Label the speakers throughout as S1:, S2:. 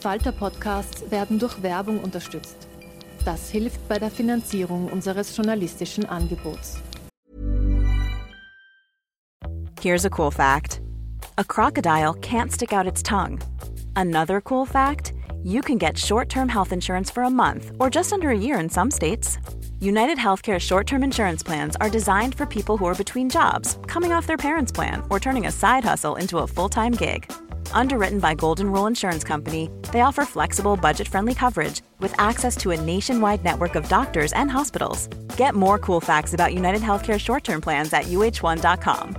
S1: slash arena.
S2: Falter-Podcasts werden durch Werbung unterstützt. Das hilft bei der Finanzierung unseres journalistischen Angebots.
S3: Here's a cool fact: A crocodile can't stick out its tongue. Another cool fact: You can get short-term health insurance for a month or just under a year in some states. United Healthcare short term insurance plans are designed for people who are between jobs, coming off their parents' plan, or turning a side hustle into a full time gig. Underwritten by Golden Rule Insurance Company, they offer flexible, budget friendly coverage with access to a nationwide network of doctors and hospitals. Get more cool facts about United Healthcare short term plans at uh1.com.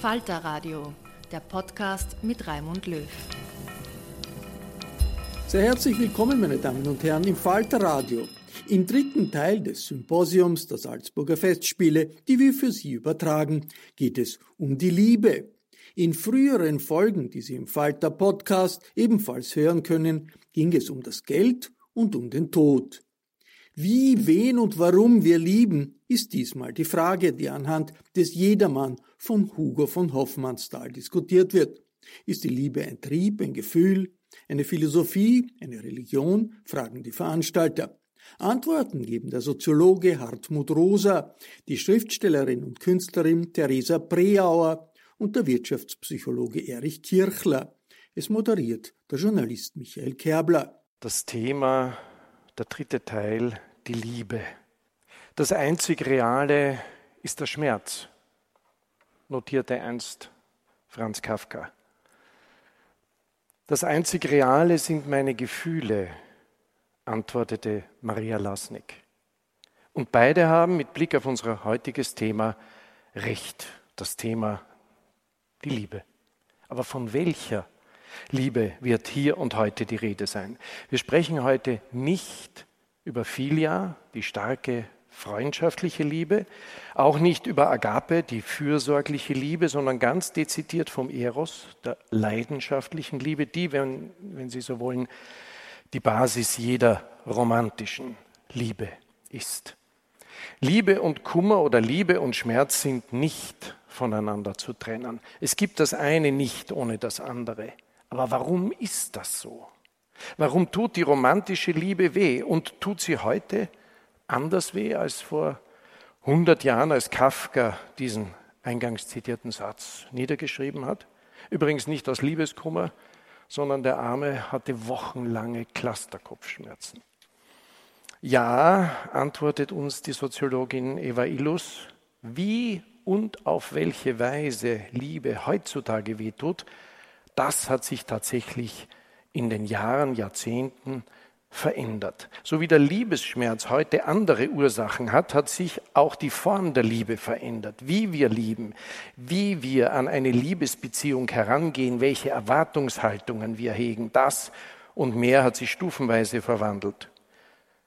S2: Falter Radio, der Podcast mit Raimund Löw.
S4: Sehr herzlich willkommen, meine Damen und Herren, im Falter Radio. Im dritten Teil des Symposiums der Salzburger Festspiele, die wir für Sie übertragen, geht es um die Liebe. In früheren Folgen, die Sie im Falter Podcast ebenfalls hören können, ging es um das Geld und um den Tod. Wie, wen und warum wir lieben, ist diesmal die Frage, die anhand des Jedermann von Hugo von Hoffmannsthal diskutiert wird. Ist die Liebe ein Trieb, ein Gefühl, eine Philosophie, eine Religion, fragen die Veranstalter. Antworten geben der Soziologe Hartmut Rosa, die Schriftstellerin und Künstlerin Theresa Preauer und der Wirtschaftspsychologe Erich Kirchler. Es moderiert der Journalist Michael Kerbler.
S5: Das Thema, der dritte Teil, die Liebe. Das einzig Reale ist der Schmerz, notierte einst Franz Kafka. Das einzig Reale sind meine Gefühle, antwortete Maria Lasnik. Und beide haben mit Blick auf unser heutiges Thema recht, das Thema die Liebe. Aber von welcher Liebe wird hier und heute die Rede sein? Wir sprechen heute nicht über Philia, die starke freundschaftliche Liebe, auch nicht über Agape, die fürsorgliche Liebe, sondern ganz dezidiert vom Eros, der leidenschaftlichen Liebe, die, wenn, wenn Sie so wollen, die Basis jeder romantischen Liebe ist. Liebe und Kummer oder Liebe und Schmerz sind nicht voneinander zu trennen. Es gibt das eine nicht ohne das andere. Aber warum ist das so? Warum tut die romantische Liebe weh und tut sie heute anders weh als vor 100 Jahren, als Kafka diesen eingangs zitierten Satz niedergeschrieben hat? Übrigens nicht aus Liebeskummer, sondern der Arme hatte wochenlange Clusterkopfschmerzen. Ja, antwortet uns die Soziologin Eva Illus, wie und auf welche Weise Liebe heutzutage wehtut, das hat sich tatsächlich in den Jahren, Jahrzehnten verändert. So wie der Liebesschmerz heute andere Ursachen hat, hat sich auch die Form der Liebe verändert. Wie wir lieben, wie wir an eine Liebesbeziehung herangehen, welche Erwartungshaltungen wir hegen, das und mehr hat sich stufenweise verwandelt.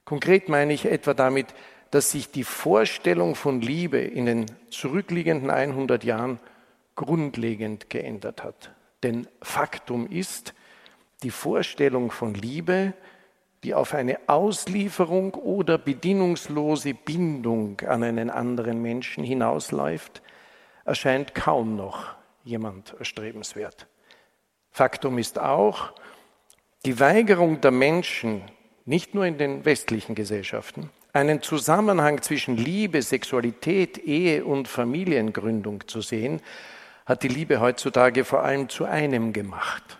S5: Konkret meine ich etwa damit, dass sich die Vorstellung von Liebe in den zurückliegenden 100 Jahren grundlegend geändert hat. Denn Faktum ist, die Vorstellung von Liebe die auf eine Auslieferung oder bedingungslose Bindung an einen anderen Menschen hinausläuft, erscheint kaum noch jemand erstrebenswert. Faktum ist auch, die Weigerung der Menschen, nicht nur in den westlichen Gesellschaften, einen Zusammenhang zwischen Liebe, Sexualität, Ehe und Familiengründung zu sehen, hat die Liebe heutzutage vor allem zu einem gemacht,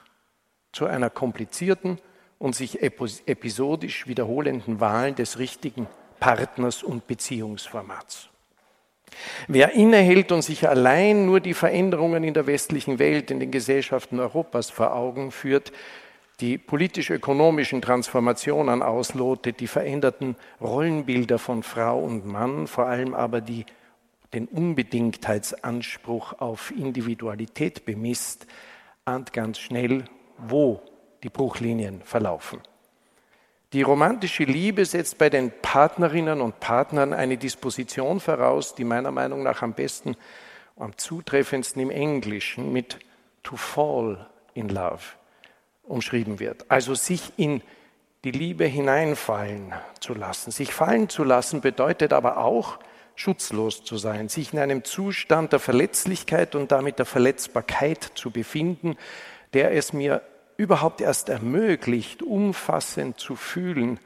S5: zu einer komplizierten und sich episodisch wiederholenden Wahl des richtigen Partners und Beziehungsformats. Wer innehält und sich allein nur die Veränderungen in der westlichen Welt, in den Gesellschaften Europas vor Augen führt, die politisch-ökonomischen Transformationen auslotet, die veränderten Rollenbilder von Frau und Mann, vor allem aber die, den Unbedingtheitsanspruch auf Individualität bemisst, ahnt ganz schnell, wo die Bruchlinien verlaufen. Die romantische Liebe setzt bei den Partnerinnen und Partnern eine Disposition voraus, die meiner Meinung nach am besten, am zutreffendsten im Englischen mit to fall in love umschrieben wird. Also sich in die Liebe hineinfallen zu lassen. Sich fallen zu lassen bedeutet aber auch, schutzlos zu sein, sich in einem Zustand der Verletzlichkeit und damit der Verletzbarkeit zu befinden, der es mir überhaupt erst ermöglicht, umfassend zu fühlen,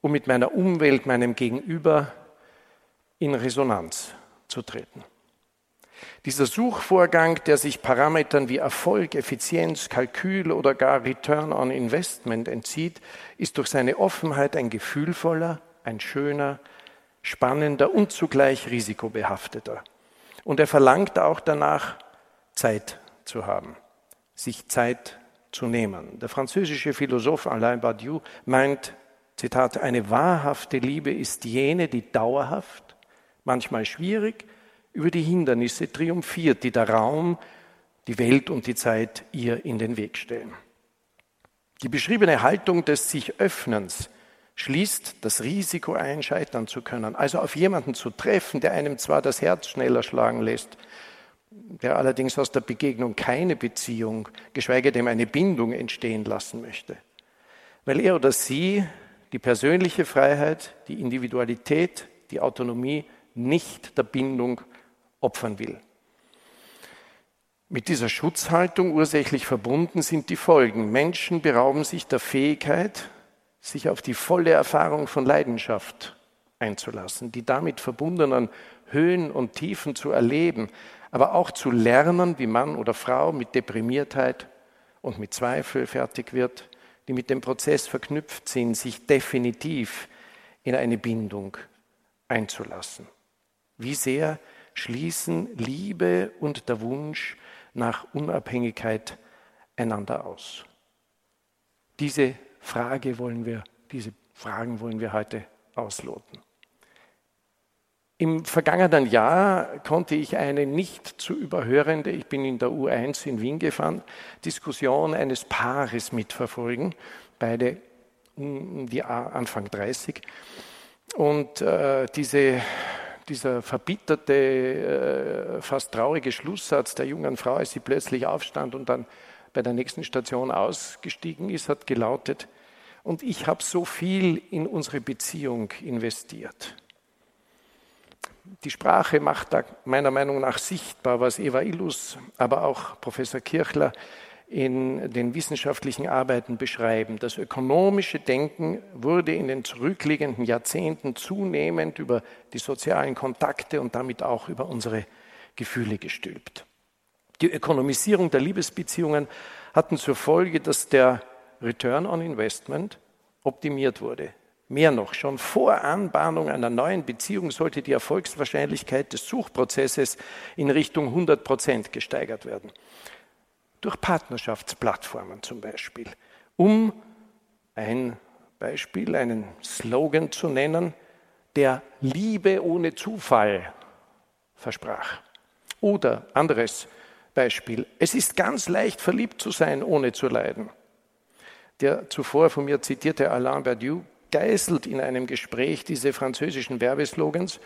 S5: um mit meiner Umwelt, meinem Gegenüber in Resonanz zu treten. Dieser Suchvorgang, der sich Parametern wie Erfolg, Effizienz, Kalkül oder gar Return on Investment entzieht, ist durch seine Offenheit ein gefühlvoller, ein schöner, spannender und zugleich risikobehafteter. Und er verlangt auch danach, Zeit zu haben, sich Zeit zu nehmen. Der französische Philosoph Alain Badiou meint, Zitat, eine wahrhafte Liebe ist jene, die dauerhaft, manchmal schwierig, über die Hindernisse triumphiert, die der Raum, die Welt und die Zeit ihr in den Weg stellen. Die beschriebene Haltung des sich Öffnens schließt das Risiko ein, scheitern zu können. Also auf jemanden zu treffen, der einem zwar das Herz schneller schlagen lässt, der allerdings aus der Begegnung keine Beziehung, geschweige denn eine Bindung entstehen lassen möchte. Weil er oder sie die persönliche Freiheit, die Individualität, die Autonomie nicht der Bindung opfern will. Mit dieser Schutzhaltung ursächlich verbunden sind die Folgen. Menschen berauben sich der Fähigkeit, sich auf die volle Erfahrung von Leidenschaft einzulassen, die damit verbundenen Höhen und Tiefen zu erleben, aber auch zu lernen, wie Mann oder Frau mit Deprimiertheit und mit Zweifel fertig wird, die mit dem Prozess verknüpft sind, sich definitiv in eine Bindung einzulassen. Wie sehr schließen Liebe und der Wunsch nach Unabhängigkeit einander aus? Diese Frage wollen wir, diese Fragen wollen wir heute ausloten. Im vergangenen Jahr konnte ich eine nicht zu überhörende, ich bin in der U1 in Wien gefahren, Diskussion eines Paares mitverfolgen, beide die Anfang 30. Und äh, diese dieser verbitterte, äh, fast traurige Schlusssatz der jungen Frau, als sie plötzlich aufstand und dann bei der nächsten Station ausgestiegen ist, hat gelautet, und ich habe so viel in unsere Beziehung investiert. Die Sprache macht da meiner Meinung nach sichtbar, was Eva Illus, aber auch Professor Kirchler in den wissenschaftlichen Arbeiten beschreiben. Das ökonomische Denken wurde in den zurückliegenden Jahrzehnten zunehmend über die sozialen Kontakte und damit auch über unsere Gefühle gestülpt. Die Ökonomisierung der Liebesbeziehungen hatten zur Folge, dass der Return on Investment optimiert wurde. Mehr noch, schon vor Anbahnung einer neuen Beziehung sollte die Erfolgswahrscheinlichkeit des Suchprozesses in Richtung 100 Prozent gesteigert werden durch Partnerschaftsplattformen zum Beispiel, um ein Beispiel, einen Slogan zu nennen, der Liebe ohne Zufall versprach. Oder anderes Beispiel, es ist ganz leicht verliebt zu sein, ohne zu leiden. Der zuvor von mir zitierte Alain Badiou geißelt in einem Gespräch diese französischen Werbeslogans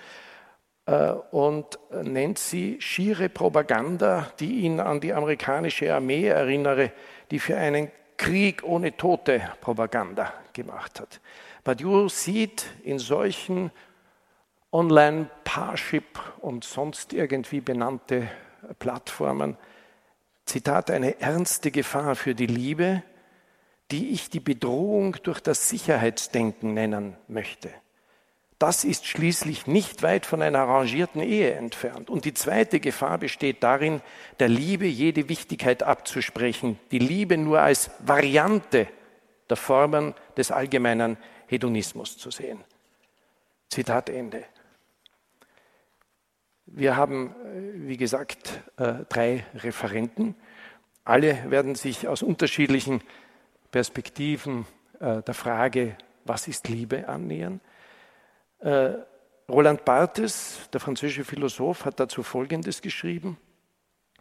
S5: äh, und nennt sie schiere Propaganda, die ihn an die amerikanische Armee erinnere, die für einen Krieg ohne Tote Propaganda gemacht hat. Badiou sieht in solchen Online-Parship und sonst irgendwie benannte Plattformen, Zitat, eine ernste Gefahr für die Liebe, die ich die Bedrohung durch das Sicherheitsdenken nennen möchte. Das ist schließlich nicht weit von einer arrangierten Ehe entfernt. Und die zweite Gefahr besteht darin, der Liebe jede Wichtigkeit abzusprechen, die Liebe nur als Variante der Formen des allgemeinen Hedonismus zu sehen. Zitat Ende. Wir haben, äh, wie gesagt, äh, drei Referenten. Alle werden sich aus unterschiedlichen Perspektiven äh, der Frage, was ist Liebe, annähern. Roland Barthes, der französische Philosoph, hat dazu Folgendes geschrieben.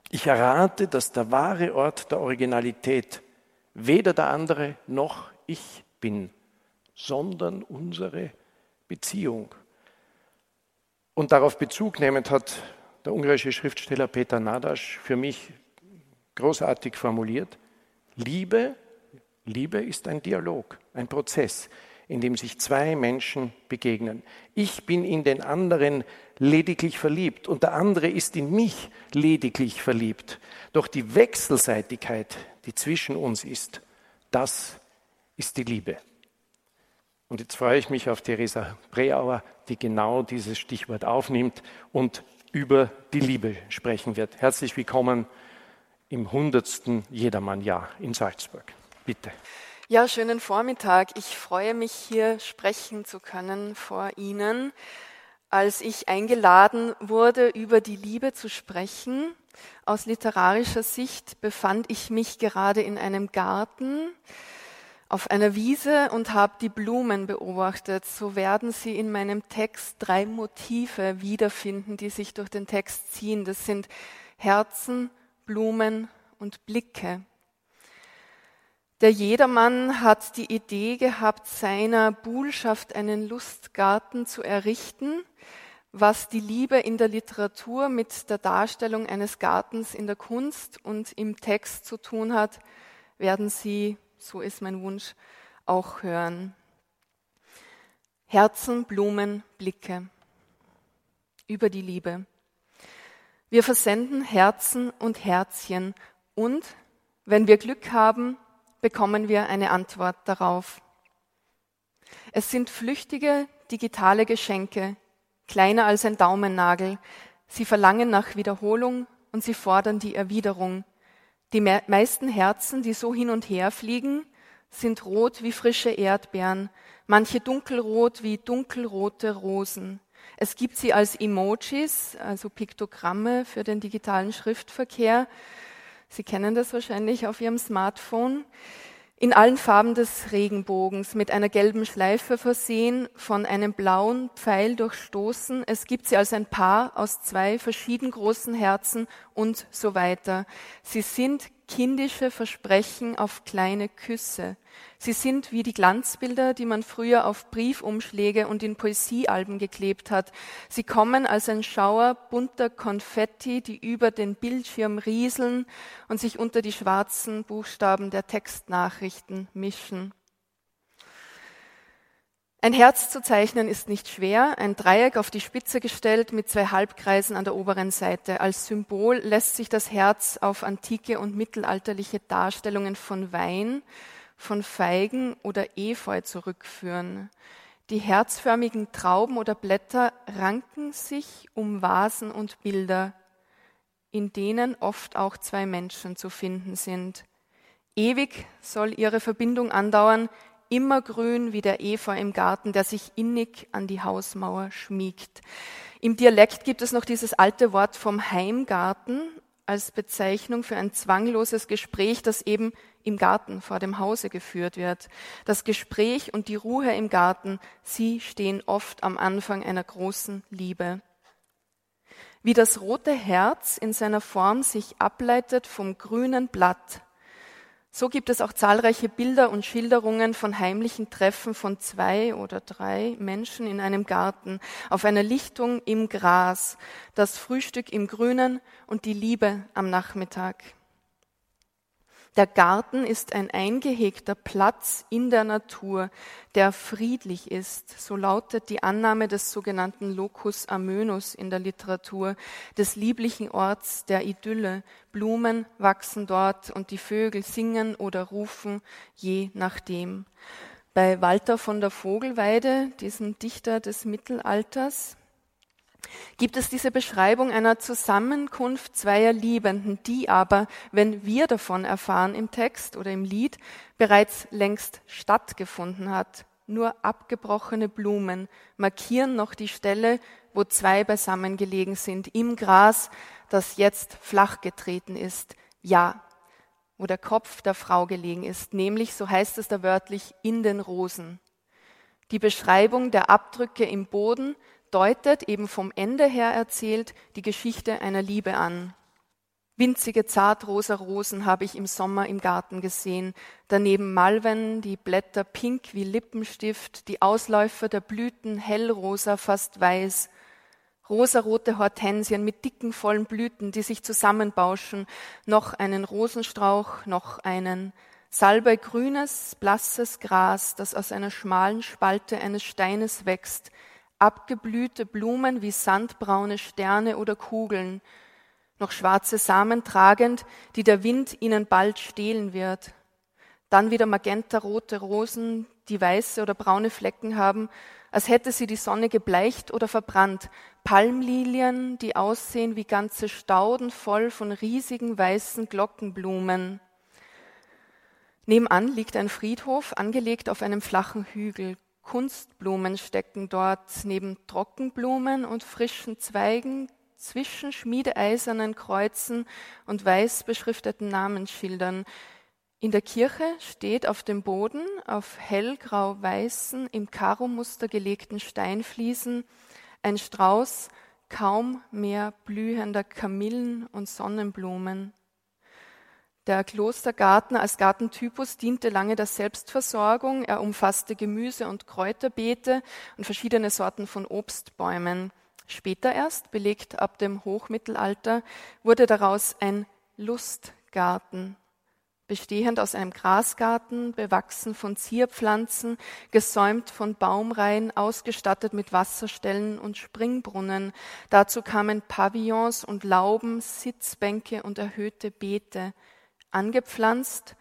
S5: Ich errate, dass der wahre Ort der Originalität weder der andere noch ich bin, sondern unsere Beziehung. Und darauf Bezug nehmend hat der ungarische Schriftsteller Peter Nadasch für mich großartig formuliert, Liebe, Liebe ist ein Dialog, ein Prozess, in dem sich zwei Menschen begegnen. Ich bin in den anderen lediglich verliebt und der andere ist in mich lediglich verliebt. Doch die Wechselseitigkeit, die zwischen uns ist, das ist die Liebe. Und jetzt freue ich mich auf Theresa Breauer, die genau dieses Stichwort aufnimmt und über die Liebe sprechen wird. Herzlich willkommen im 100. Jedermann-Jahr in Salzburg. Bitte.
S6: Ja, schönen Vormittag. Ich freue mich, hier sprechen zu können vor Ihnen. Als ich eingeladen wurde, über die Liebe zu sprechen, aus literarischer Sicht befand ich mich gerade in einem Garten auf einer Wiese und habe die Blumen beobachtet. So werden Sie in meinem Text drei Motive wiederfinden, die sich durch den Text ziehen. Das sind Herzen, Blumen und Blicke. Der Jedermann hat die Idee gehabt, seiner Buhlschaft einen Lustgarten zu errichten, was die Liebe in der Literatur mit der Darstellung eines Gartens in der Kunst und im Text zu tun hat, werden Sie so ist mein Wunsch, auch hören. Herzen, Blumen, Blicke über die Liebe. Wir versenden Herzen und Herzchen und, wenn wir Glück haben, bekommen wir eine Antwort darauf. Es sind flüchtige digitale Geschenke, kleiner als ein Daumennagel. Sie verlangen nach Wiederholung und sie fordern die Erwiderung. Die meisten Herzen, die so hin und her fliegen, sind rot wie frische Erdbeeren, manche dunkelrot wie dunkelrote Rosen. Es gibt sie als Emojis, also Piktogramme für den digitalen Schriftverkehr. Sie kennen das wahrscheinlich auf Ihrem Smartphone. In allen Farben des Regenbogens, mit einer gelben Schleife versehen, von einem blauen Pfeil durchstoßen. Es gibt sie als ein Paar aus zwei verschieden großen Herzen und so weiter. Sie sind kindische Versprechen auf kleine Küsse. Sie sind wie die Glanzbilder, die man früher auf Briefumschläge und in Poesiealben geklebt hat. Sie kommen als ein Schauer bunter Konfetti, die über den Bildschirm rieseln und sich unter die schwarzen Buchstaben der Textnachrichten mischen. Ein Herz zu zeichnen ist nicht schwer, ein Dreieck auf die Spitze gestellt mit zwei Halbkreisen an der oberen Seite. Als Symbol lässt sich das Herz auf antike und mittelalterliche Darstellungen von Wein, von Feigen oder Efeu zurückführen. Die herzförmigen Trauben oder Blätter ranken sich um Vasen und Bilder, in denen oft auch zwei Menschen zu finden sind. Ewig soll ihre Verbindung andauern, immergrün wie der Efeu im Garten, der sich innig an die Hausmauer schmiegt. Im Dialekt gibt es noch dieses alte Wort vom Heimgarten als Bezeichnung für ein zwangloses Gespräch, das eben im Garten vor dem Hause geführt wird. Das Gespräch und die Ruhe im Garten, sie stehen oft am Anfang einer großen Liebe. Wie das rote Herz in seiner Form sich ableitet vom grünen Blatt, so gibt es auch zahlreiche Bilder und Schilderungen von heimlichen Treffen von zwei oder drei Menschen in einem Garten, auf einer Lichtung im Gras, das Frühstück im Grünen und die Liebe am Nachmittag. Der Garten ist ein eingehegter Platz in der Natur, der friedlich ist. So lautet die Annahme des sogenannten Locus Amönus in der Literatur, des lieblichen Orts der Idylle. Blumen wachsen dort und die Vögel singen oder rufen, je nachdem. Bei Walter von der Vogelweide, diesem Dichter des Mittelalters, gibt es diese Beschreibung einer Zusammenkunft zweier Liebenden, die aber, wenn wir davon erfahren im Text oder im Lied, bereits längst stattgefunden hat. Nur abgebrochene Blumen markieren noch die Stelle, wo zwei beisammen gelegen sind, im Gras, das jetzt flach getreten ist. Ja, wo der Kopf der Frau gelegen ist, nämlich, so heißt es da wörtlich, in den Rosen. Die Beschreibung der Abdrücke im Boden deutet, eben vom Ende her erzählt, die Geschichte einer Liebe an. Winzige zartrosa Rosen habe ich im Sommer im Garten gesehen, daneben Malven, die Blätter pink wie Lippenstift, die Ausläufer der Blüten hellrosa, fast weiß, rosarote Hortensien mit dicken, vollen Blüten, die sich zusammenbauschen, noch einen Rosenstrauch, noch einen. Salbeigrünes, blasses Gras, das aus einer schmalen Spalte eines Steines wächst, abgeblühte Blumen wie sandbraune Sterne oder Kugeln, noch schwarze Samen tragend, die der Wind ihnen bald stehlen wird. Dann wieder magentarote Rosen, die weiße oder braune Flecken haben, als hätte sie die Sonne gebleicht oder verbrannt. Palmlilien, die aussehen wie ganze Stauden voll von riesigen weißen Glockenblumen. Nebenan liegt ein Friedhof, angelegt auf einem flachen Hügel. Kunstblumen stecken dort neben Trockenblumen und frischen Zweigen zwischen schmiedeeisernen Kreuzen und weiß beschrifteten Namensschildern. In der Kirche steht auf dem Boden auf hellgrau-weißen, im Karomuster gelegten Steinfliesen ein Strauß kaum mehr blühender Kamillen und Sonnenblumen. Der Klostergarten als Gartentypus diente lange der Selbstversorgung. Er umfasste Gemüse- und Kräuterbeete und verschiedene Sorten von Obstbäumen. Später erst, belegt ab dem Hochmittelalter, wurde daraus ein Lustgarten, bestehend aus einem Grasgarten, bewachsen von Zierpflanzen, gesäumt von Baumreihen, ausgestattet mit Wasserstellen und Springbrunnen. Dazu kamen Pavillons und Lauben, Sitzbänke und erhöhte Beete. Angepflanzt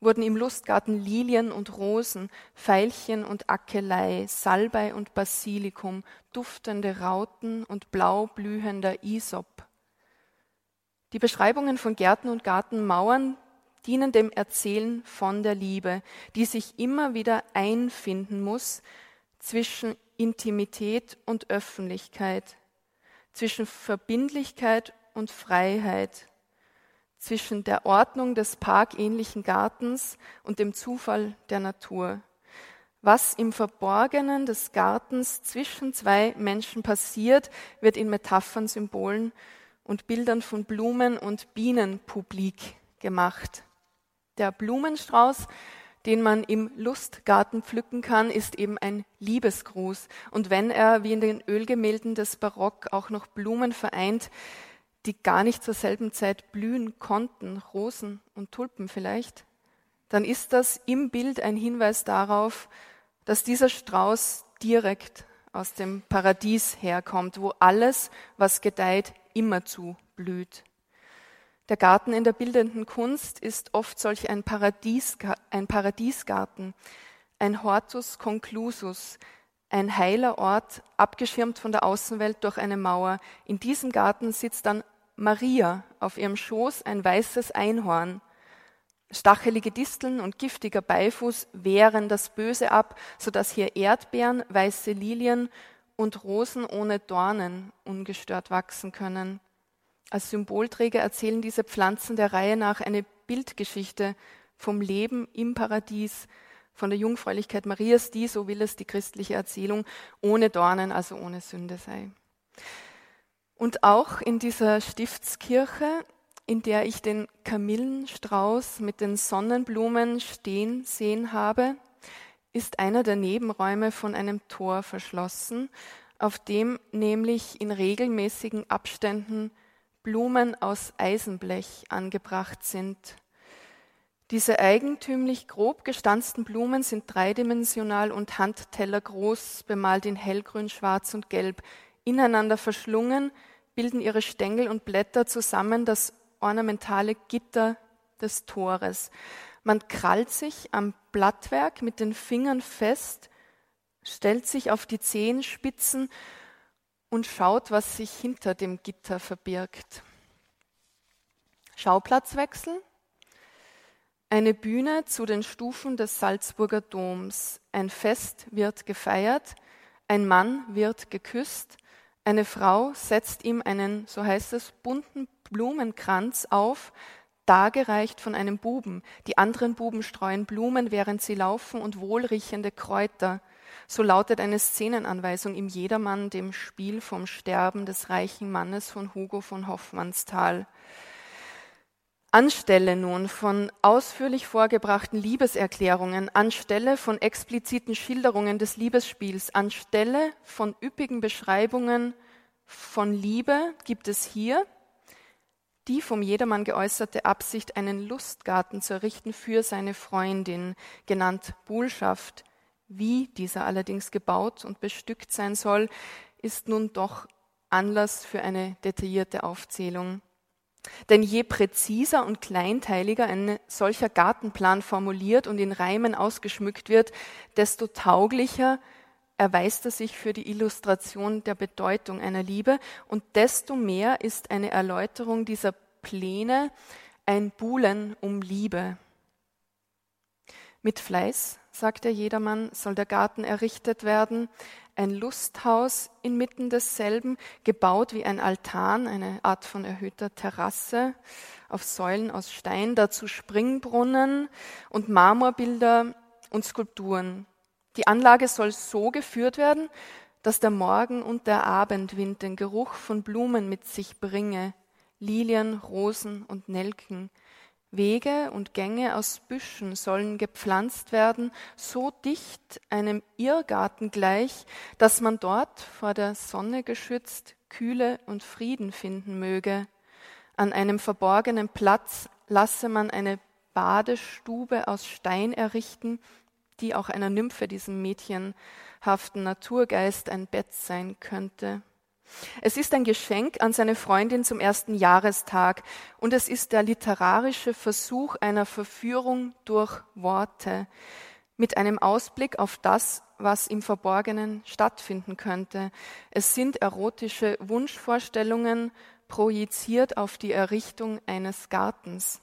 S6: wurden im Lustgarten Lilien und Rosen, Veilchen und Akelei, Salbei und Basilikum, duftende Rauten und blau blühender Isop. Die Beschreibungen von Gärten und Gartenmauern dienen dem Erzählen von der Liebe, die sich immer wieder einfinden muss zwischen Intimität und Öffentlichkeit, zwischen Verbindlichkeit und Freiheit, zwischen der Ordnung des parkähnlichen Gartens und dem Zufall der Natur. Was im Verborgenen des Gartens zwischen zwei Menschen passiert, wird in Metaphern, Symbolen und Bildern von Blumen und Bienen publik gemacht. Der Blumenstrauß, den man im Lustgarten pflücken kann, ist eben ein Liebesgruß. Und wenn er, wie in den Ölgemälden des Barock, auch noch Blumen vereint, die gar nicht zur selben Zeit blühen konnten, Rosen und Tulpen vielleicht, dann ist das im Bild ein Hinweis darauf, dass dieser Strauß direkt aus dem Paradies herkommt, wo alles, was gedeiht, immerzu blüht. Der Garten in der bildenden Kunst ist oft solch ein, Paradies, ein Paradiesgarten, ein Hortus conclusus, ein heiler Ort, abgeschirmt von der Außenwelt durch eine Mauer. In diesem Garten sitzt dann Maria, auf ihrem Schoß ein weißes Einhorn. Stachelige Disteln und giftiger Beifuß wehren das Böse ab, so dass hier Erdbeeren, weiße Lilien und Rosen ohne Dornen ungestört wachsen können. Als Symbolträger erzählen diese Pflanzen der Reihe nach eine Bildgeschichte vom Leben im Paradies, von der Jungfräulichkeit Marias, die, so will es die christliche Erzählung, ohne Dornen, also ohne Sünde sei. Und auch in dieser Stiftskirche, in der ich den Kamillenstrauß mit den Sonnenblumen stehen sehen habe, ist einer der Nebenräume von einem Tor verschlossen, auf dem nämlich in regelmäßigen Abständen Blumen aus Eisenblech angebracht sind. Diese eigentümlich grob gestanzten Blumen sind dreidimensional und handtellergroß, bemalt in hellgrün, schwarz und gelb. Ineinander verschlungen bilden ihre Stängel und Blätter zusammen das ornamentale Gitter des Tores. Man krallt sich am Blattwerk mit den Fingern fest, stellt sich auf die Zehenspitzen und schaut, was sich hinter dem Gitter verbirgt. Schauplatzwechsel. Eine Bühne zu den Stufen des Salzburger Doms. Ein Fest wird gefeiert, ein Mann wird geküsst, eine Frau setzt ihm einen, so heißt es, bunten Blumenkranz auf, dargereicht von einem Buben. Die anderen Buben streuen Blumen, während sie laufen, und wohlriechende Kräuter. So lautet eine Szenenanweisung im Jedermann, dem Spiel vom Sterben des reichen Mannes von Hugo von Hoffmannsthal. Anstelle nun von ausführlich vorgebrachten Liebeserklärungen, anstelle von expliziten Schilderungen des Liebesspiels, anstelle von üppigen Beschreibungen von Liebe gibt es hier die vom Jedermann geäußerte Absicht, einen Lustgarten zu errichten für seine Freundin, genannt Buhlschaft. Wie dieser allerdings gebaut und bestückt sein soll, ist nun doch Anlass für eine detaillierte Aufzählung. Denn je präziser und kleinteiliger ein solcher Gartenplan formuliert und in Reimen ausgeschmückt wird, desto tauglicher erweist er sich für die Illustration der Bedeutung einer Liebe und desto mehr ist eine Erläuterung dieser Pläne ein Buhlen um Liebe. Mit Fleiß, sagt der Jedermann, soll der Garten errichtet werden, ein Lusthaus inmitten desselben, gebaut wie ein Altan, eine Art von erhöhter Terrasse auf Säulen aus Stein, dazu Springbrunnen und Marmorbilder und Skulpturen. Die Anlage soll so geführt werden, dass der Morgen und der Abendwind den Geruch von Blumen mit sich bringe, Lilien, Rosen und Nelken. Wege und Gänge aus Büschen sollen gepflanzt werden, so dicht einem Irrgarten gleich, dass man dort vor der Sonne geschützt Kühle und Frieden finden möge. An einem verborgenen Platz lasse man eine Badestube aus Stein errichten, die auch einer Nymphe, diesem mädchenhaften Naturgeist, ein Bett sein könnte. Es ist ein Geschenk an seine Freundin zum ersten Jahrestag und es ist der literarische Versuch einer Verführung durch Worte mit einem Ausblick auf das, was im Verborgenen stattfinden könnte. Es sind erotische Wunschvorstellungen projiziert auf die Errichtung eines Gartens.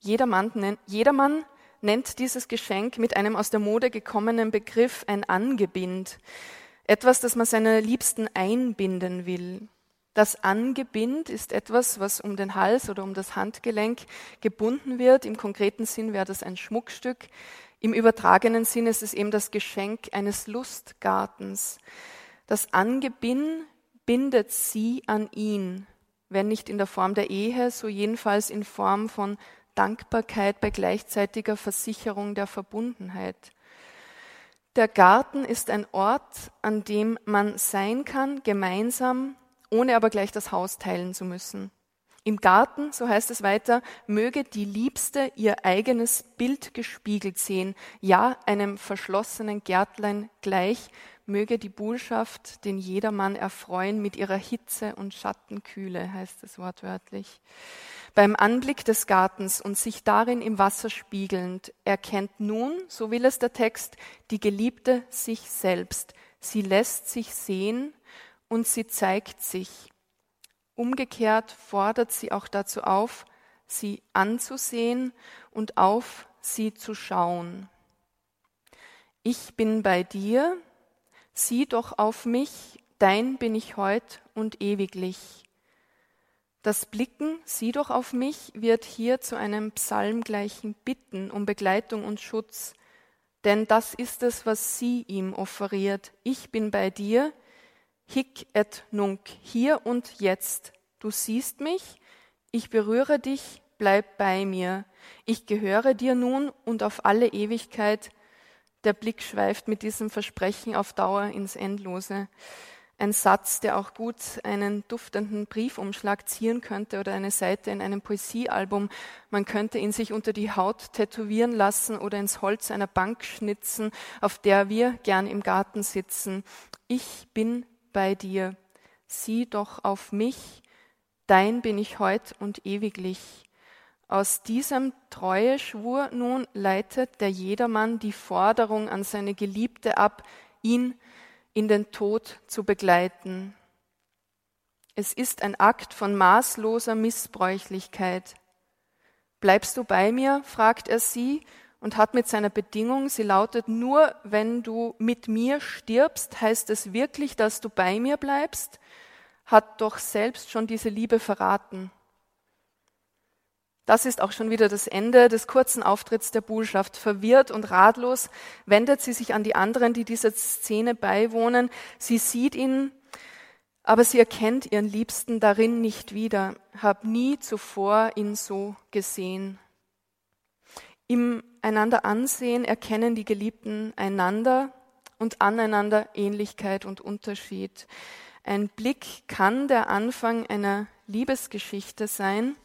S6: Jedermann, jedermann nennt dieses Geschenk mit einem aus der Mode gekommenen Begriff ein Angebind. Etwas, das man seiner Liebsten einbinden will. Das Angebind ist etwas, was um den Hals oder um das Handgelenk gebunden wird. Im konkreten Sinn wäre das ein Schmuckstück. Im übertragenen Sinn ist es eben das Geschenk eines Lustgartens. Das Angebinn bindet sie an ihn, wenn nicht in der Form der Ehe, so jedenfalls in Form von Dankbarkeit bei gleichzeitiger Versicherung der Verbundenheit. Der Garten ist ein Ort, an dem man sein kann, gemeinsam, ohne aber gleich das Haus teilen zu müssen. Im Garten, so heißt es weiter, möge die Liebste ihr eigenes Bild gespiegelt sehen, ja einem verschlossenen Gärtlein gleich, möge die Buhlschaft den jedermann erfreuen mit ihrer Hitze und Schattenkühle, heißt es wortwörtlich. Beim Anblick des Gartens und sich darin im Wasser spiegelnd, erkennt nun, so will es der Text, die Geliebte sich selbst. Sie lässt sich sehen und sie zeigt sich. Umgekehrt fordert sie auch dazu auf, sie anzusehen und auf sie zu schauen. Ich bin bei dir, sieh doch auf mich, dein bin ich heut und ewiglich. Das Blicken, sieh doch auf mich, wird hier zu einem psalmgleichen Bitten um Begleitung und Schutz, denn das ist es, was sie ihm offeriert. Ich bin bei dir, hic et nunc, hier und jetzt. Du siehst mich, ich berühre dich, bleib bei mir. Ich gehöre dir nun und auf alle Ewigkeit. Der Blick schweift mit diesem Versprechen auf Dauer ins Endlose. Ein Satz, der auch gut einen duftenden Briefumschlag zieren könnte oder eine Seite in einem Poesiealbum. Man könnte ihn sich unter die Haut tätowieren lassen oder ins Holz einer Bank schnitzen, auf der wir gern im Garten sitzen. Ich bin bei dir. Sieh doch auf mich. Dein bin ich heut und ewiglich. Aus diesem Treueschwur nun leitet der Jedermann die Forderung an seine Geliebte ab, ihn in den Tod zu begleiten. Es ist ein Akt von maßloser Missbräuchlichkeit. Bleibst du bei mir? fragt er sie und hat mit seiner Bedingung, sie lautet nur, wenn du mit mir stirbst, heißt es wirklich, dass du bei mir bleibst, hat doch selbst schon diese Liebe verraten. Das ist auch schon wieder das Ende des kurzen Auftritts der Buhlschaft. Verwirrt und ratlos wendet sie sich an die anderen, die dieser Szene beiwohnen. Sie sieht ihn, aber sie erkennt ihren Liebsten darin nicht wieder, hab nie zuvor ihn so gesehen. Im einander ansehen erkennen die Geliebten einander und aneinander Ähnlichkeit und Unterschied. Ein Blick kann der Anfang einer Liebesgeschichte sein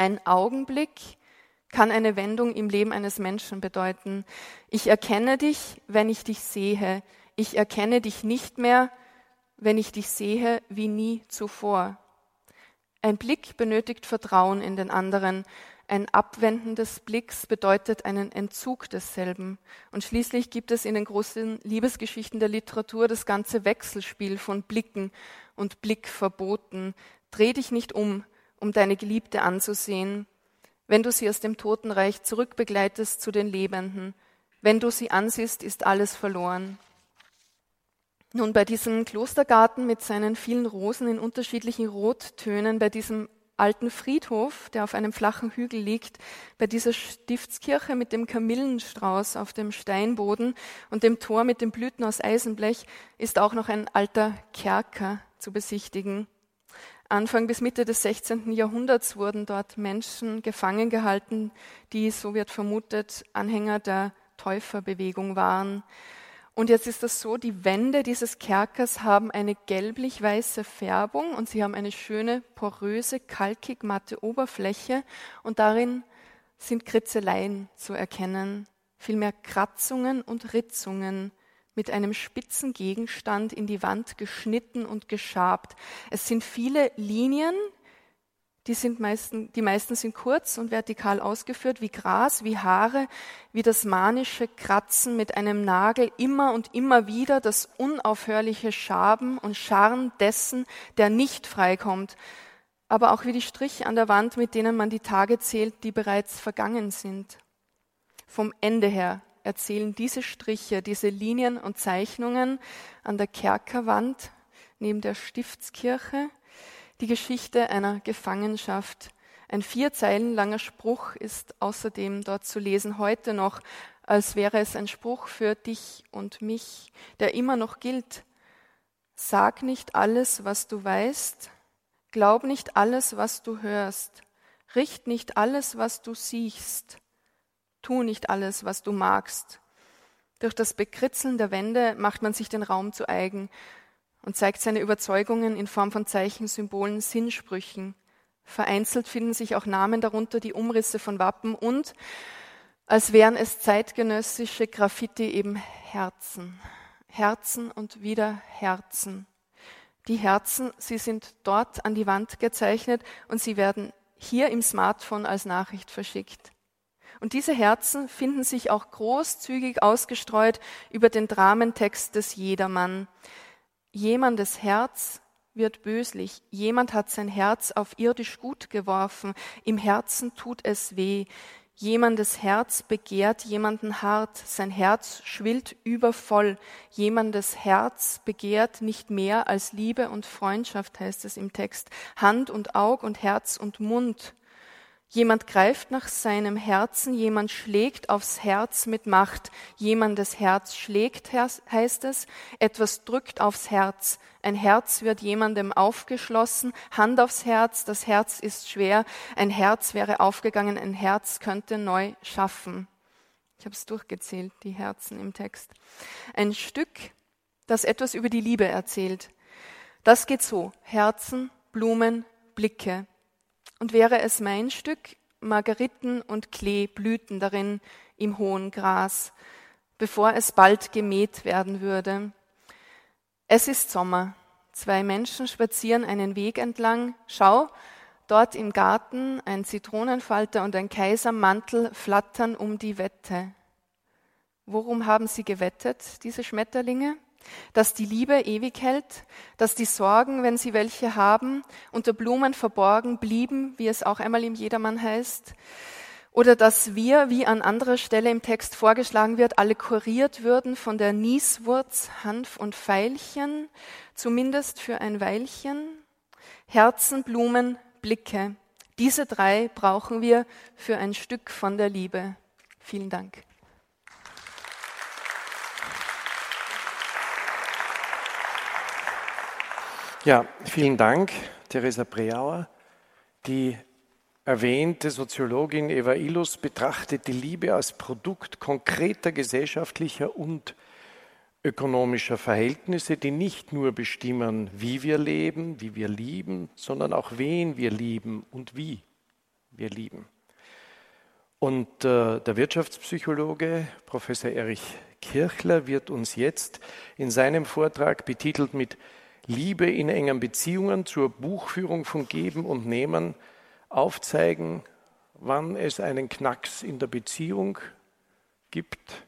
S6: ein Augenblick kann eine Wendung im Leben eines Menschen bedeuten. Ich erkenne dich, wenn ich dich sehe. Ich erkenne dich nicht mehr, wenn ich dich sehe wie nie zuvor. Ein Blick benötigt Vertrauen in den anderen. Ein Abwenden des Blicks bedeutet einen Entzug desselben. Und schließlich gibt es in den großen Liebesgeschichten der Literatur das ganze Wechselspiel von Blicken und Blickverboten. Dreh dich nicht um, um deine Geliebte anzusehen, wenn du sie aus dem Totenreich zurückbegleitest zu den Lebenden. Wenn du sie ansiehst, ist alles verloren. Nun, bei diesem Klostergarten mit seinen vielen Rosen in unterschiedlichen Rottönen, bei diesem alten Friedhof, der auf einem flachen Hügel liegt, bei dieser Stiftskirche mit dem Kamillenstrauß auf dem Steinboden und dem Tor mit den Blüten aus Eisenblech, ist auch noch ein alter Kerker zu besichtigen. Anfang bis Mitte des 16. Jahrhunderts wurden dort Menschen gefangen gehalten, die, so wird vermutet, Anhänger der Täuferbewegung waren. Und jetzt ist das so, die Wände dieses Kerkers haben eine gelblich-weiße Färbung und sie haben eine schöne, poröse, kalkig matte Oberfläche und darin sind Kritzeleien zu erkennen, vielmehr Kratzungen und Ritzungen mit einem spitzen Gegenstand in die Wand geschnitten und geschabt. Es sind viele Linien, die, sind meisten, die meisten sind kurz und vertikal ausgeführt, wie Gras, wie Haare, wie das manische Kratzen mit einem Nagel, immer und immer wieder das unaufhörliche Schaben und Scharren dessen, der nicht freikommt, aber auch wie die Striche an der Wand, mit denen man die Tage zählt, die bereits vergangen sind. Vom Ende her erzählen diese Striche, diese Linien und Zeichnungen an der Kerkerwand neben der Stiftskirche. Die Geschichte einer Gefangenschaft. Ein vier Zeilen langer Spruch ist außerdem dort zu lesen, heute noch, als wäre es ein Spruch für dich und mich, der immer noch gilt. Sag nicht alles, was du weißt, glaub nicht alles, was du hörst, richt nicht alles, was du siehst, Tu nicht alles, was du magst. Durch das Bekritzeln der Wände macht man sich den Raum zu eigen und zeigt seine Überzeugungen in Form von Zeichen, Symbolen, Sinnsprüchen. Vereinzelt finden sich auch Namen darunter, die Umrisse von Wappen und, als wären es zeitgenössische Graffiti, eben Herzen. Herzen und wieder Herzen. Die Herzen, sie sind dort an die Wand gezeichnet und sie werden hier im Smartphone als Nachricht verschickt. Und diese Herzen finden sich auch großzügig ausgestreut über den Dramentext des Jedermann. Jemandes Herz wird böslich. Jemand hat sein Herz auf irdisch gut geworfen. Im Herzen tut es weh. Jemandes Herz begehrt jemanden hart. Sein Herz schwillt übervoll. Jemandes Herz begehrt nicht mehr als Liebe und Freundschaft, heißt es im Text. Hand und Aug und Herz und Mund. Jemand greift nach seinem Herzen, jemand schlägt aufs Herz mit Macht, jemandes Herz schlägt, heißt es, etwas drückt aufs Herz, ein Herz wird jemandem aufgeschlossen, Hand aufs Herz, das Herz ist schwer, ein Herz wäre aufgegangen, ein Herz könnte neu schaffen. Ich habe es durchgezählt, die Herzen im Text. Ein Stück, das etwas über die Liebe erzählt. Das geht so. Herzen, Blumen, Blicke. Und wäre es mein Stück, Margeriten und Klee blühten darin im hohen Gras, bevor es bald gemäht werden würde. Es ist Sommer. Zwei Menschen spazieren einen Weg entlang. Schau, dort im Garten ein Zitronenfalter und ein Kaisermantel flattern um die Wette. Worum haben sie gewettet, diese Schmetterlinge? Dass die Liebe ewig hält, dass die Sorgen, wenn sie welche haben, unter Blumen verborgen blieben, wie es auch einmal im Jedermann heißt, oder dass wir, wie an anderer Stelle im Text vorgeschlagen wird, alle kuriert würden von der Nieswurz, Hanf und Veilchen, zumindest für ein Weilchen. Herzen, Blumen, Blicke. Diese drei brauchen wir für ein Stück von der Liebe. Vielen Dank.
S5: Ja, vielen Dank, Theresa Breauer. Die erwähnte Soziologin Eva Illus betrachtet die Liebe als Produkt konkreter gesellschaftlicher und ökonomischer Verhältnisse, die nicht nur bestimmen, wie wir leben, wie wir lieben, sondern auch wen wir lieben und wie wir lieben. Und äh, der Wirtschaftspsychologe Professor Erich Kirchler wird uns jetzt in seinem Vortrag betitelt mit Liebe in engen Beziehungen zur Buchführung von Geben und Nehmen aufzeigen, wann es einen Knacks in der Beziehung gibt,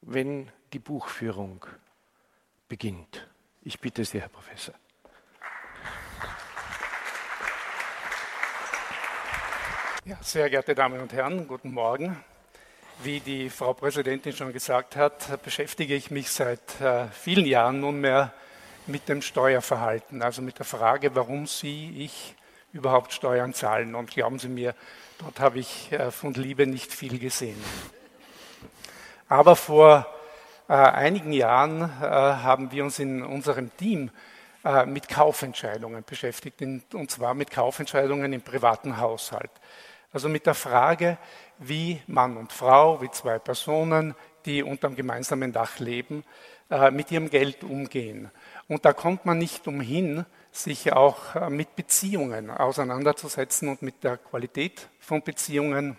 S5: wenn die Buchführung beginnt. Ich bitte Sie, Herr Professor.
S7: Ja, sehr geehrte Damen und Herren, guten Morgen. Wie die Frau Präsidentin schon gesagt hat, beschäftige ich mich seit äh, vielen Jahren nunmehr mit dem Steuerverhalten, also mit der Frage, warum Sie, ich überhaupt Steuern zahlen. Und glauben Sie mir, dort habe ich äh, von Liebe nicht viel gesehen. Aber vor äh, einigen Jahren äh, haben wir uns in unserem Team mit Kaufentscheidungen beschäftigt, und zwar mit Kaufentscheidungen im privaten Haushalt. Also mit der Frage, wie Mann und Frau, wie zwei Personen, die unter einem gemeinsamen Dach leben, mit ihrem Geld umgehen. Und da kommt man nicht umhin, sich auch äh, mit Beziehungen auseinanderzusetzen und mit der Qualität von Beziehungen,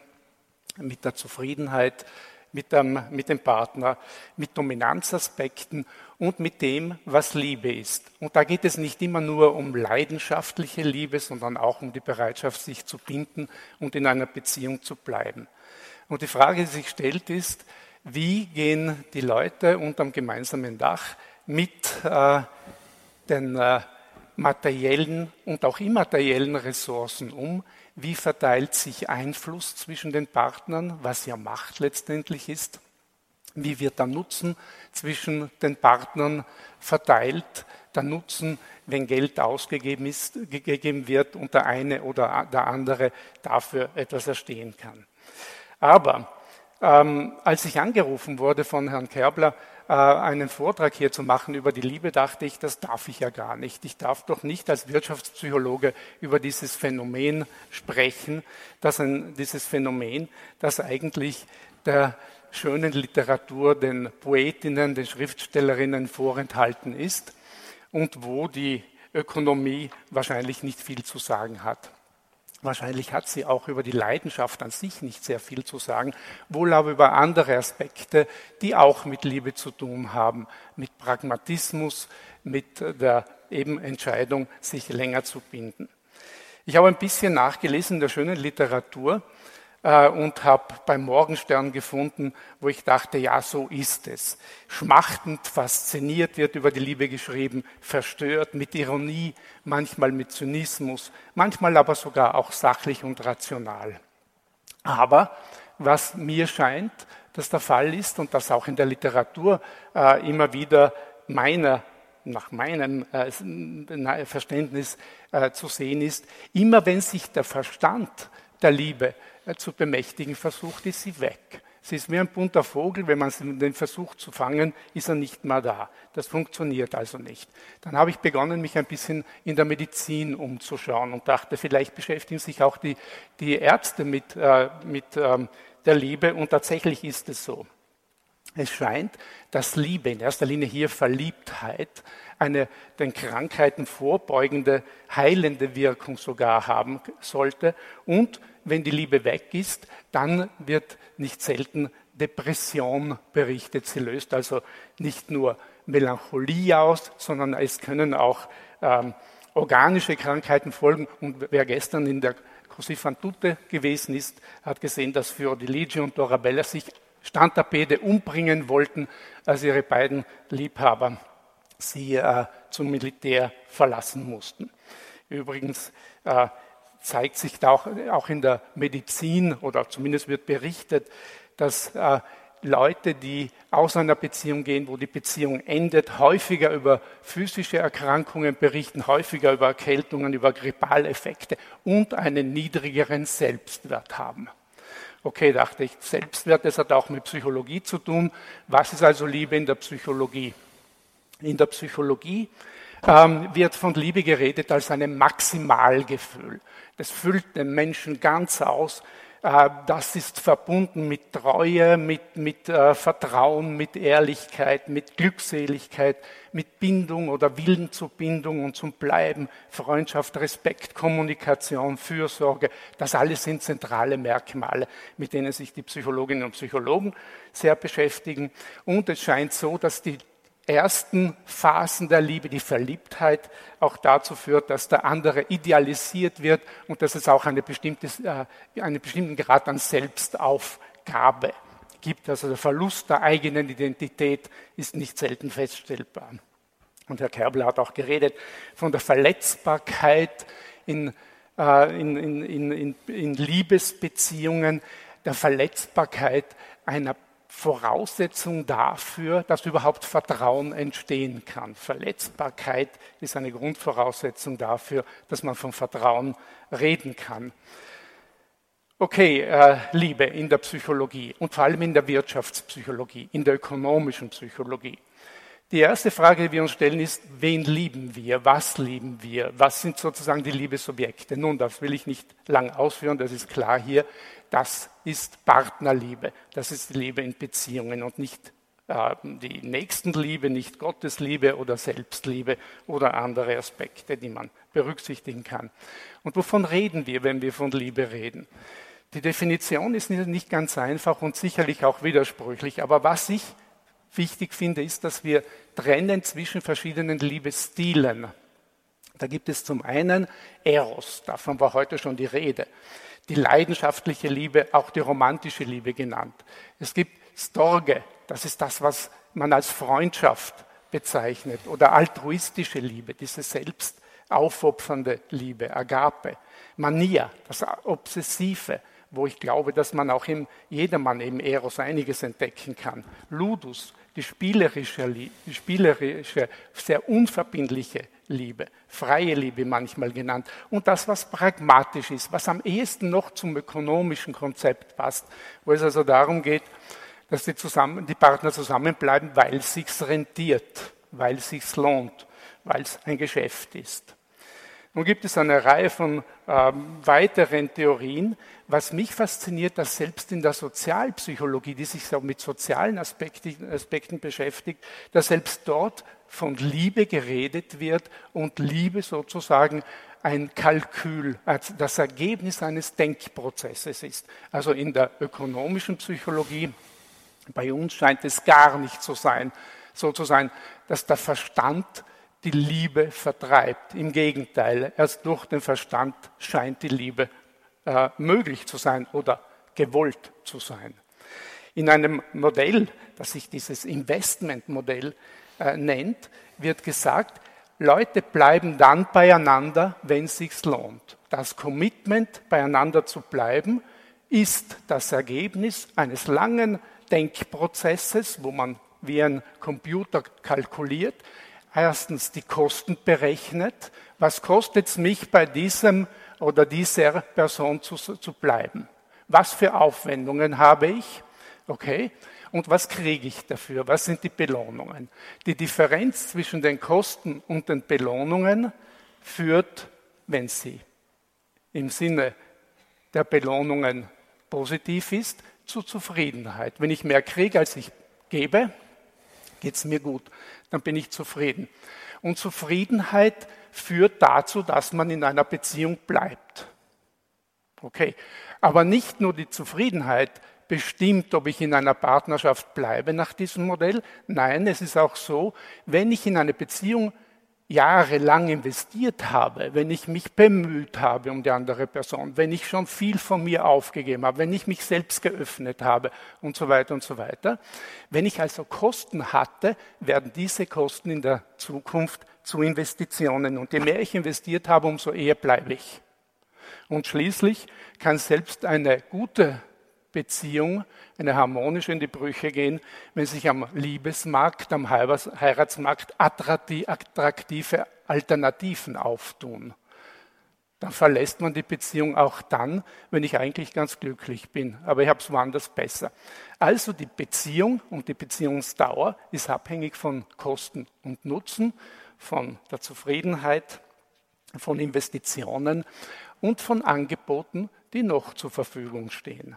S7: mit der Zufriedenheit mit dem, mit dem Partner, mit Dominanzaspekten und mit dem, was Liebe ist. Und da geht es nicht immer nur um leidenschaftliche Liebe, sondern auch um die Bereitschaft, sich zu binden und in einer Beziehung zu bleiben. Und die Frage, die sich stellt, ist, wie gehen die Leute unterm gemeinsamen Dach mit äh, den äh, materiellen und auch immateriellen Ressourcen um? Wie verteilt sich Einfluss zwischen den Partnern, was ja Macht letztendlich ist? Wie wird der Nutzen zwischen den Partnern verteilt? Der Nutzen, wenn Geld ausgegeben ist, gegeben wird und der eine oder der andere dafür etwas erstehen kann. Aber ähm, als ich angerufen wurde von Herrn Kerbler, äh, einen Vortrag hier zu machen über die Liebe, dachte ich, das darf ich ja gar nicht. Ich darf doch nicht als Wirtschaftspsychologe über dieses Phänomen sprechen, dass ein, dieses Phänomen, das eigentlich der schönen Literatur, den Poetinnen, den Schriftstellerinnen vorenthalten ist und wo die Ökonomie wahrscheinlich nicht viel zu sagen hat. Wahrscheinlich hat sie auch über die Leidenschaft an sich nicht sehr viel zu sagen, wohl aber über andere Aspekte, die auch mit Liebe zu tun haben, mit Pragmatismus, mit der eben Entscheidung, sich länger zu binden. Ich habe ein bisschen nachgelesen in der schönen Literatur und habe beim Morgenstern gefunden, wo ich dachte, ja, so ist es. Schmachtend, fasziniert wird über die Liebe geschrieben, verstört, mit Ironie, manchmal mit Zynismus, manchmal aber sogar auch sachlich und rational. Aber was mir scheint, dass der Fall ist und das auch in der Literatur äh, immer wieder meiner nach meinem äh, Verständnis äh, zu sehen ist, immer wenn sich der Verstand der Liebe äh, zu bemächtigen versucht, ist sie weg. Sie ist wie ein bunter Vogel, wenn man den versucht zu fangen, ist er nicht mehr da. Das funktioniert also nicht. Dann habe ich begonnen, mich ein bisschen in der Medizin umzuschauen und dachte, vielleicht beschäftigen sich auch die, die Ärzte mit, äh, mit ähm, der Liebe und tatsächlich ist es so. Es scheint, dass Liebe, in erster Linie hier Verliebtheit, eine den Krankheiten vorbeugende, heilende Wirkung sogar haben sollte. Und wenn die Liebe weg ist, dann wird nicht selten Depression berichtet. Sie löst also nicht nur Melancholie aus, sondern es können auch ähm, organische Krankheiten folgen. Und wer gestern in der Così gewesen ist, hat gesehen, dass Fiordiligi und Dorabella sich Standtapete umbringen wollten, als ihre beiden Liebhaber sie äh, zum Militär verlassen mussten. Übrigens äh, zeigt sich da auch, auch in der Medizin oder zumindest wird berichtet, dass äh, Leute, die aus einer Beziehung gehen, wo die Beziehung endet, häufiger über physische Erkrankungen berichten, häufiger über Erkältungen, über Grippaleffekte und einen niedrigeren Selbstwert haben. Okay, dachte ich, Selbstwert, das hat auch mit Psychologie zu tun. Was ist also Liebe in der Psychologie? In der Psychologie ähm, wird von Liebe geredet als einem Maximalgefühl. Das füllt den Menschen ganz aus. Äh, das ist verbunden mit Treue, mit, mit äh, Vertrauen, mit Ehrlichkeit, mit Glückseligkeit, mit Bindung oder Willen zur Bindung und zum Bleiben, Freundschaft, Respekt, Kommunikation, Fürsorge. Das alles sind zentrale Merkmale, mit denen sich die Psychologinnen und Psychologen sehr beschäftigen. Und es scheint so, dass die ersten Phasen der Liebe, die Verliebtheit, auch dazu führt, dass der andere idealisiert wird und dass es auch eine bestimmte, äh, einen bestimmten Grad an Selbstaufgabe gibt. Also der Verlust der eigenen Identität ist nicht selten feststellbar. Und Herr Kerbler hat auch geredet von der Verletzbarkeit in, äh, in, in, in Liebesbeziehungen, der Verletzbarkeit einer Voraussetzung dafür, dass überhaupt Vertrauen entstehen kann. Verletzbarkeit ist eine Grundvoraussetzung dafür, dass man von Vertrauen reden kann. Okay, äh, Liebe in der Psychologie und vor allem in der Wirtschaftspsychologie, in der ökonomischen Psychologie. Die erste Frage, die wir uns stellen, ist, wen lieben wir? Was lieben wir? Was sind sozusagen die Liebesobjekte? Nun, das will ich nicht lang ausführen, das ist klar hier. Das ist Partnerliebe. Das ist Liebe in Beziehungen und nicht äh, die Nächstenliebe, nicht Gottesliebe oder Selbstliebe oder andere Aspekte, die man berücksichtigen kann. Und wovon reden wir, wenn wir von Liebe reden? Die Definition ist nicht ganz einfach und sicherlich auch widersprüchlich, aber was ich wichtig finde, ist, dass wir trennen zwischen verschiedenen Liebesstilen. Da gibt es zum einen Eros, davon war heute schon die Rede die leidenschaftliche Liebe, auch die romantische Liebe genannt. Es gibt Storge, das ist das, was man als Freundschaft bezeichnet, oder altruistische Liebe, diese selbst aufopfernde Liebe, Agape. Mania, das Obsessive, wo ich glaube, dass man auch im Jedermann im Eros einiges entdecken kann. Ludus, die spielerische, die spielerische sehr unverbindliche Liebe, freie Liebe manchmal genannt, und das, was pragmatisch ist, was am ehesten noch zum ökonomischen Konzept passt, wo es also darum geht, dass die, zusammen, die Partner zusammenbleiben, weil es sich rentiert, weil es sich lohnt, weil es ein Geschäft ist. Nun gibt es eine Reihe von ähm, weiteren Theorien. Was mich fasziniert, dass selbst in der Sozialpsychologie, die sich mit sozialen Aspekten, Aspekten beschäftigt, dass selbst dort von Liebe geredet wird und Liebe sozusagen ein Kalkül, das Ergebnis eines Denkprozesses ist. Also in der ökonomischen Psychologie, bei uns scheint es gar nicht so sein, so zu sein, dass der Verstand die Liebe vertreibt. Im Gegenteil, erst durch den Verstand scheint die Liebe äh, möglich zu sein oder gewollt zu sein. In einem Modell, das sich dieses Investmentmodell äh, nennt, wird gesagt, Leute bleiben dann beieinander, wenn es sich lohnt. Das Commitment, beieinander zu bleiben, ist das Ergebnis eines langen Denkprozesses, wo man wie ein Computer kalkuliert, erstens die Kosten berechnet. Was kostet es mich bei diesem oder dieser Person zu, zu bleiben? Was für Aufwendungen habe ich? Okay. Und was kriege ich dafür? Was sind die Belohnungen? Die Differenz zwischen den Kosten und den Belohnungen führt, wenn sie im Sinne der Belohnungen positiv ist, zu Zufriedenheit. Wenn ich mehr kriege, als ich gebe, geht es mir gut. Dann bin ich zufrieden. Und Zufriedenheit führt dazu, dass man in einer Beziehung bleibt. Okay. Aber nicht nur die Zufriedenheit bestimmt, ob ich in einer Partnerschaft bleibe nach diesem Modell. Nein, es ist auch so, wenn ich in eine Beziehung jahrelang investiert habe, wenn ich mich bemüht habe um die andere Person, wenn ich schon viel von mir aufgegeben habe, wenn ich mich selbst geöffnet habe und so weiter und so weiter. Wenn ich also Kosten hatte, werden diese Kosten in der Zukunft zu Investitionen. Und je mehr ich investiert habe, umso eher bleibe ich. Und schließlich kann selbst eine gute Beziehung, eine harmonische in die Brüche gehen, wenn sich am Liebesmarkt, am Heiratsmarkt attraktive Alternativen auftun. Dann verlässt man die Beziehung auch dann, wenn ich eigentlich ganz glücklich bin, aber ich habe es woanders besser. Also die Beziehung und die Beziehungsdauer ist abhängig von Kosten und Nutzen, von der Zufriedenheit, von Investitionen und von Angeboten, die noch zur Verfügung stehen.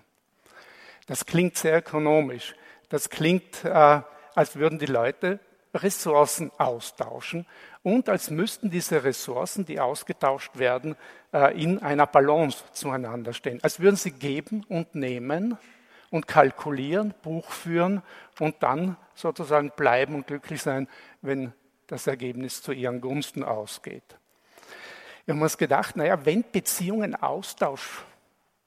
S7: Das klingt sehr ökonomisch. Das klingt, äh, als würden die Leute Ressourcen austauschen und als müssten diese Ressourcen, die ausgetauscht werden, äh, in einer Balance zueinander stehen. Als würden sie geben und nehmen und kalkulieren, Buch führen und dann sozusagen bleiben und glücklich sein, wenn das Ergebnis zu ihren Gunsten ausgeht. Wir haben uns gedacht, naja, wenn Beziehungen Austausch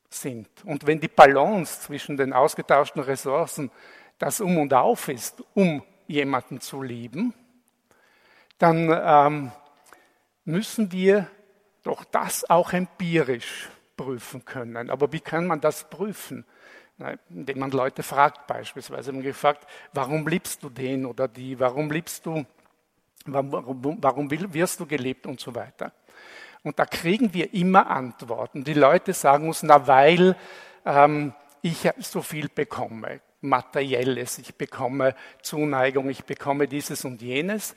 S7: sind. Und wenn die Balance zwischen den ausgetauschten Ressourcen das Um und Auf ist, um jemanden zu lieben, dann ähm, müssen wir doch das auch empirisch prüfen können. Aber wie kann man das prüfen? indem man Leute fragt beispielsweise. Man gefragt, warum liebst du den oder die? Warum liebst du? Warum, warum wirst du gelebt und so weiter? Und da kriegen wir immer Antworten. Die Leute sagen uns, na weil ähm, ich so viel bekomme, materielles, ich bekomme Zuneigung, ich bekomme dieses und jenes.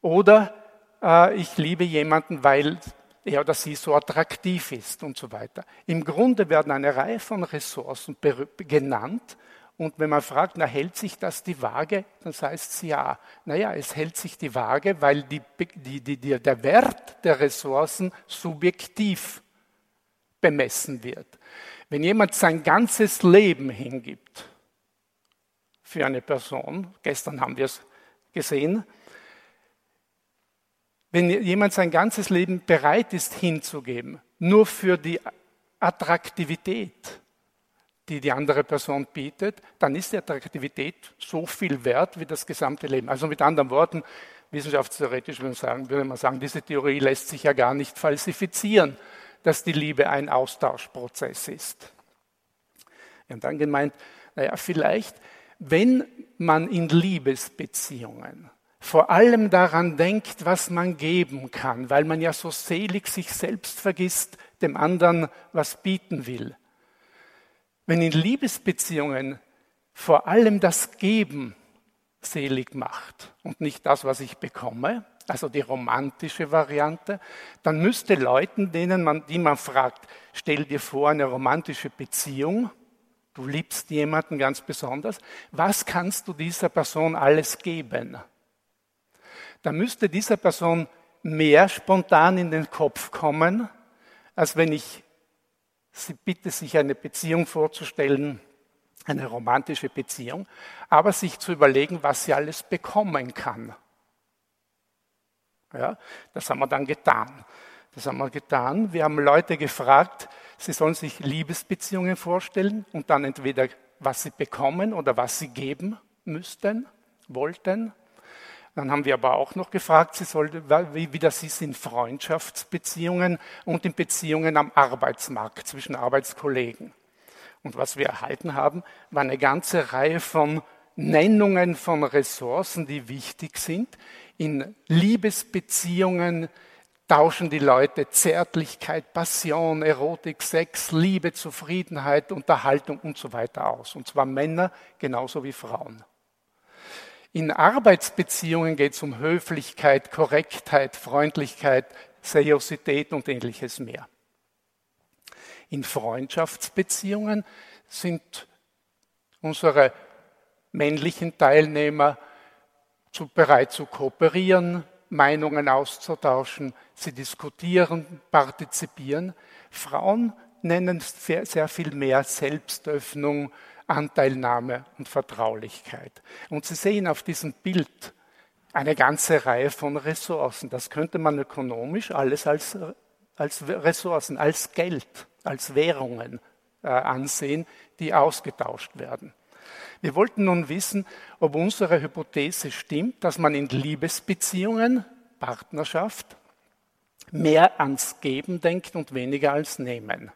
S7: Oder äh, ich liebe jemanden, weil er oder sie so attraktiv ist und so weiter. Im Grunde werden eine Reihe von Ressourcen genannt und wenn man fragt, na, hält sich das die Waage, dann heißt es ja. Naja, es hält sich die Waage, weil die, die, die, der Wert der Ressourcen subjektiv bemessen wird. Wenn jemand sein ganzes Leben hingibt für eine Person, gestern haben wir es gesehen, wenn jemand sein ganzes Leben bereit ist hinzugeben, nur für die Attraktivität, die die andere Person bietet, dann ist die Attraktivität so viel wert wie das gesamte Leben. Also mit anderen Worten, wissenschaftstheoretisch würde man sagen, würde man sagen diese Theorie lässt sich ja gar nicht falsifizieren, dass die Liebe ein Austauschprozess ist. Wir haben dann gemeint, naja, vielleicht, wenn man in Liebesbeziehungen vor allem daran denkt, was man geben kann, weil man ja so selig sich selbst vergisst, dem anderen was bieten will, wenn in Liebesbeziehungen vor allem das Geben selig macht und nicht das, was ich bekomme, also die romantische Variante, dann müsste Leuten, denen man, die man fragt, stell dir vor eine romantische Beziehung, du liebst jemanden ganz besonders, was kannst du dieser Person alles geben? Da müsste dieser Person mehr spontan in den Kopf kommen, als wenn ich Sie bitte sich eine Beziehung vorzustellen, eine romantische Beziehung, aber sich zu überlegen, was sie alles bekommen kann. Ja, das haben wir dann getan. Das haben wir getan. Wir haben Leute gefragt, sie sollen sich Liebesbeziehungen vorstellen und dann entweder was sie bekommen oder was sie geben müssten, wollten. Dann haben wir aber auch noch gefragt, sie sollte, wie, das ist in Freundschaftsbeziehungen und in Beziehungen am Arbeitsmarkt zwischen Arbeitskollegen. Und was wir erhalten haben, war eine ganze Reihe von Nennungen von Ressourcen, die wichtig sind. In Liebesbeziehungen tauschen die Leute Zärtlichkeit, Passion, Erotik, Sex, Liebe, Zufriedenheit, Unterhaltung und so weiter aus. Und zwar Männer genauso wie Frauen. In Arbeitsbeziehungen geht es um Höflichkeit, Korrektheit, Freundlichkeit, Seriosität und ähnliches mehr. In Freundschaftsbeziehungen sind unsere männlichen Teilnehmer zu, bereit zu kooperieren, Meinungen auszutauschen, sie diskutieren, partizipieren. Frauen nennen sehr, sehr viel mehr Selbstöffnung, Anteilnahme und Vertraulichkeit. Und Sie sehen auf diesem Bild eine ganze Reihe von Ressourcen. Das könnte man ökonomisch alles als, als Ressourcen, als Geld, als Währungen äh, ansehen, die ausgetauscht werden. Wir wollten nun wissen, ob unsere Hypothese stimmt, dass man in Liebesbeziehungen, Partnerschaft, mehr ans Geben denkt und weniger ans Nehmen.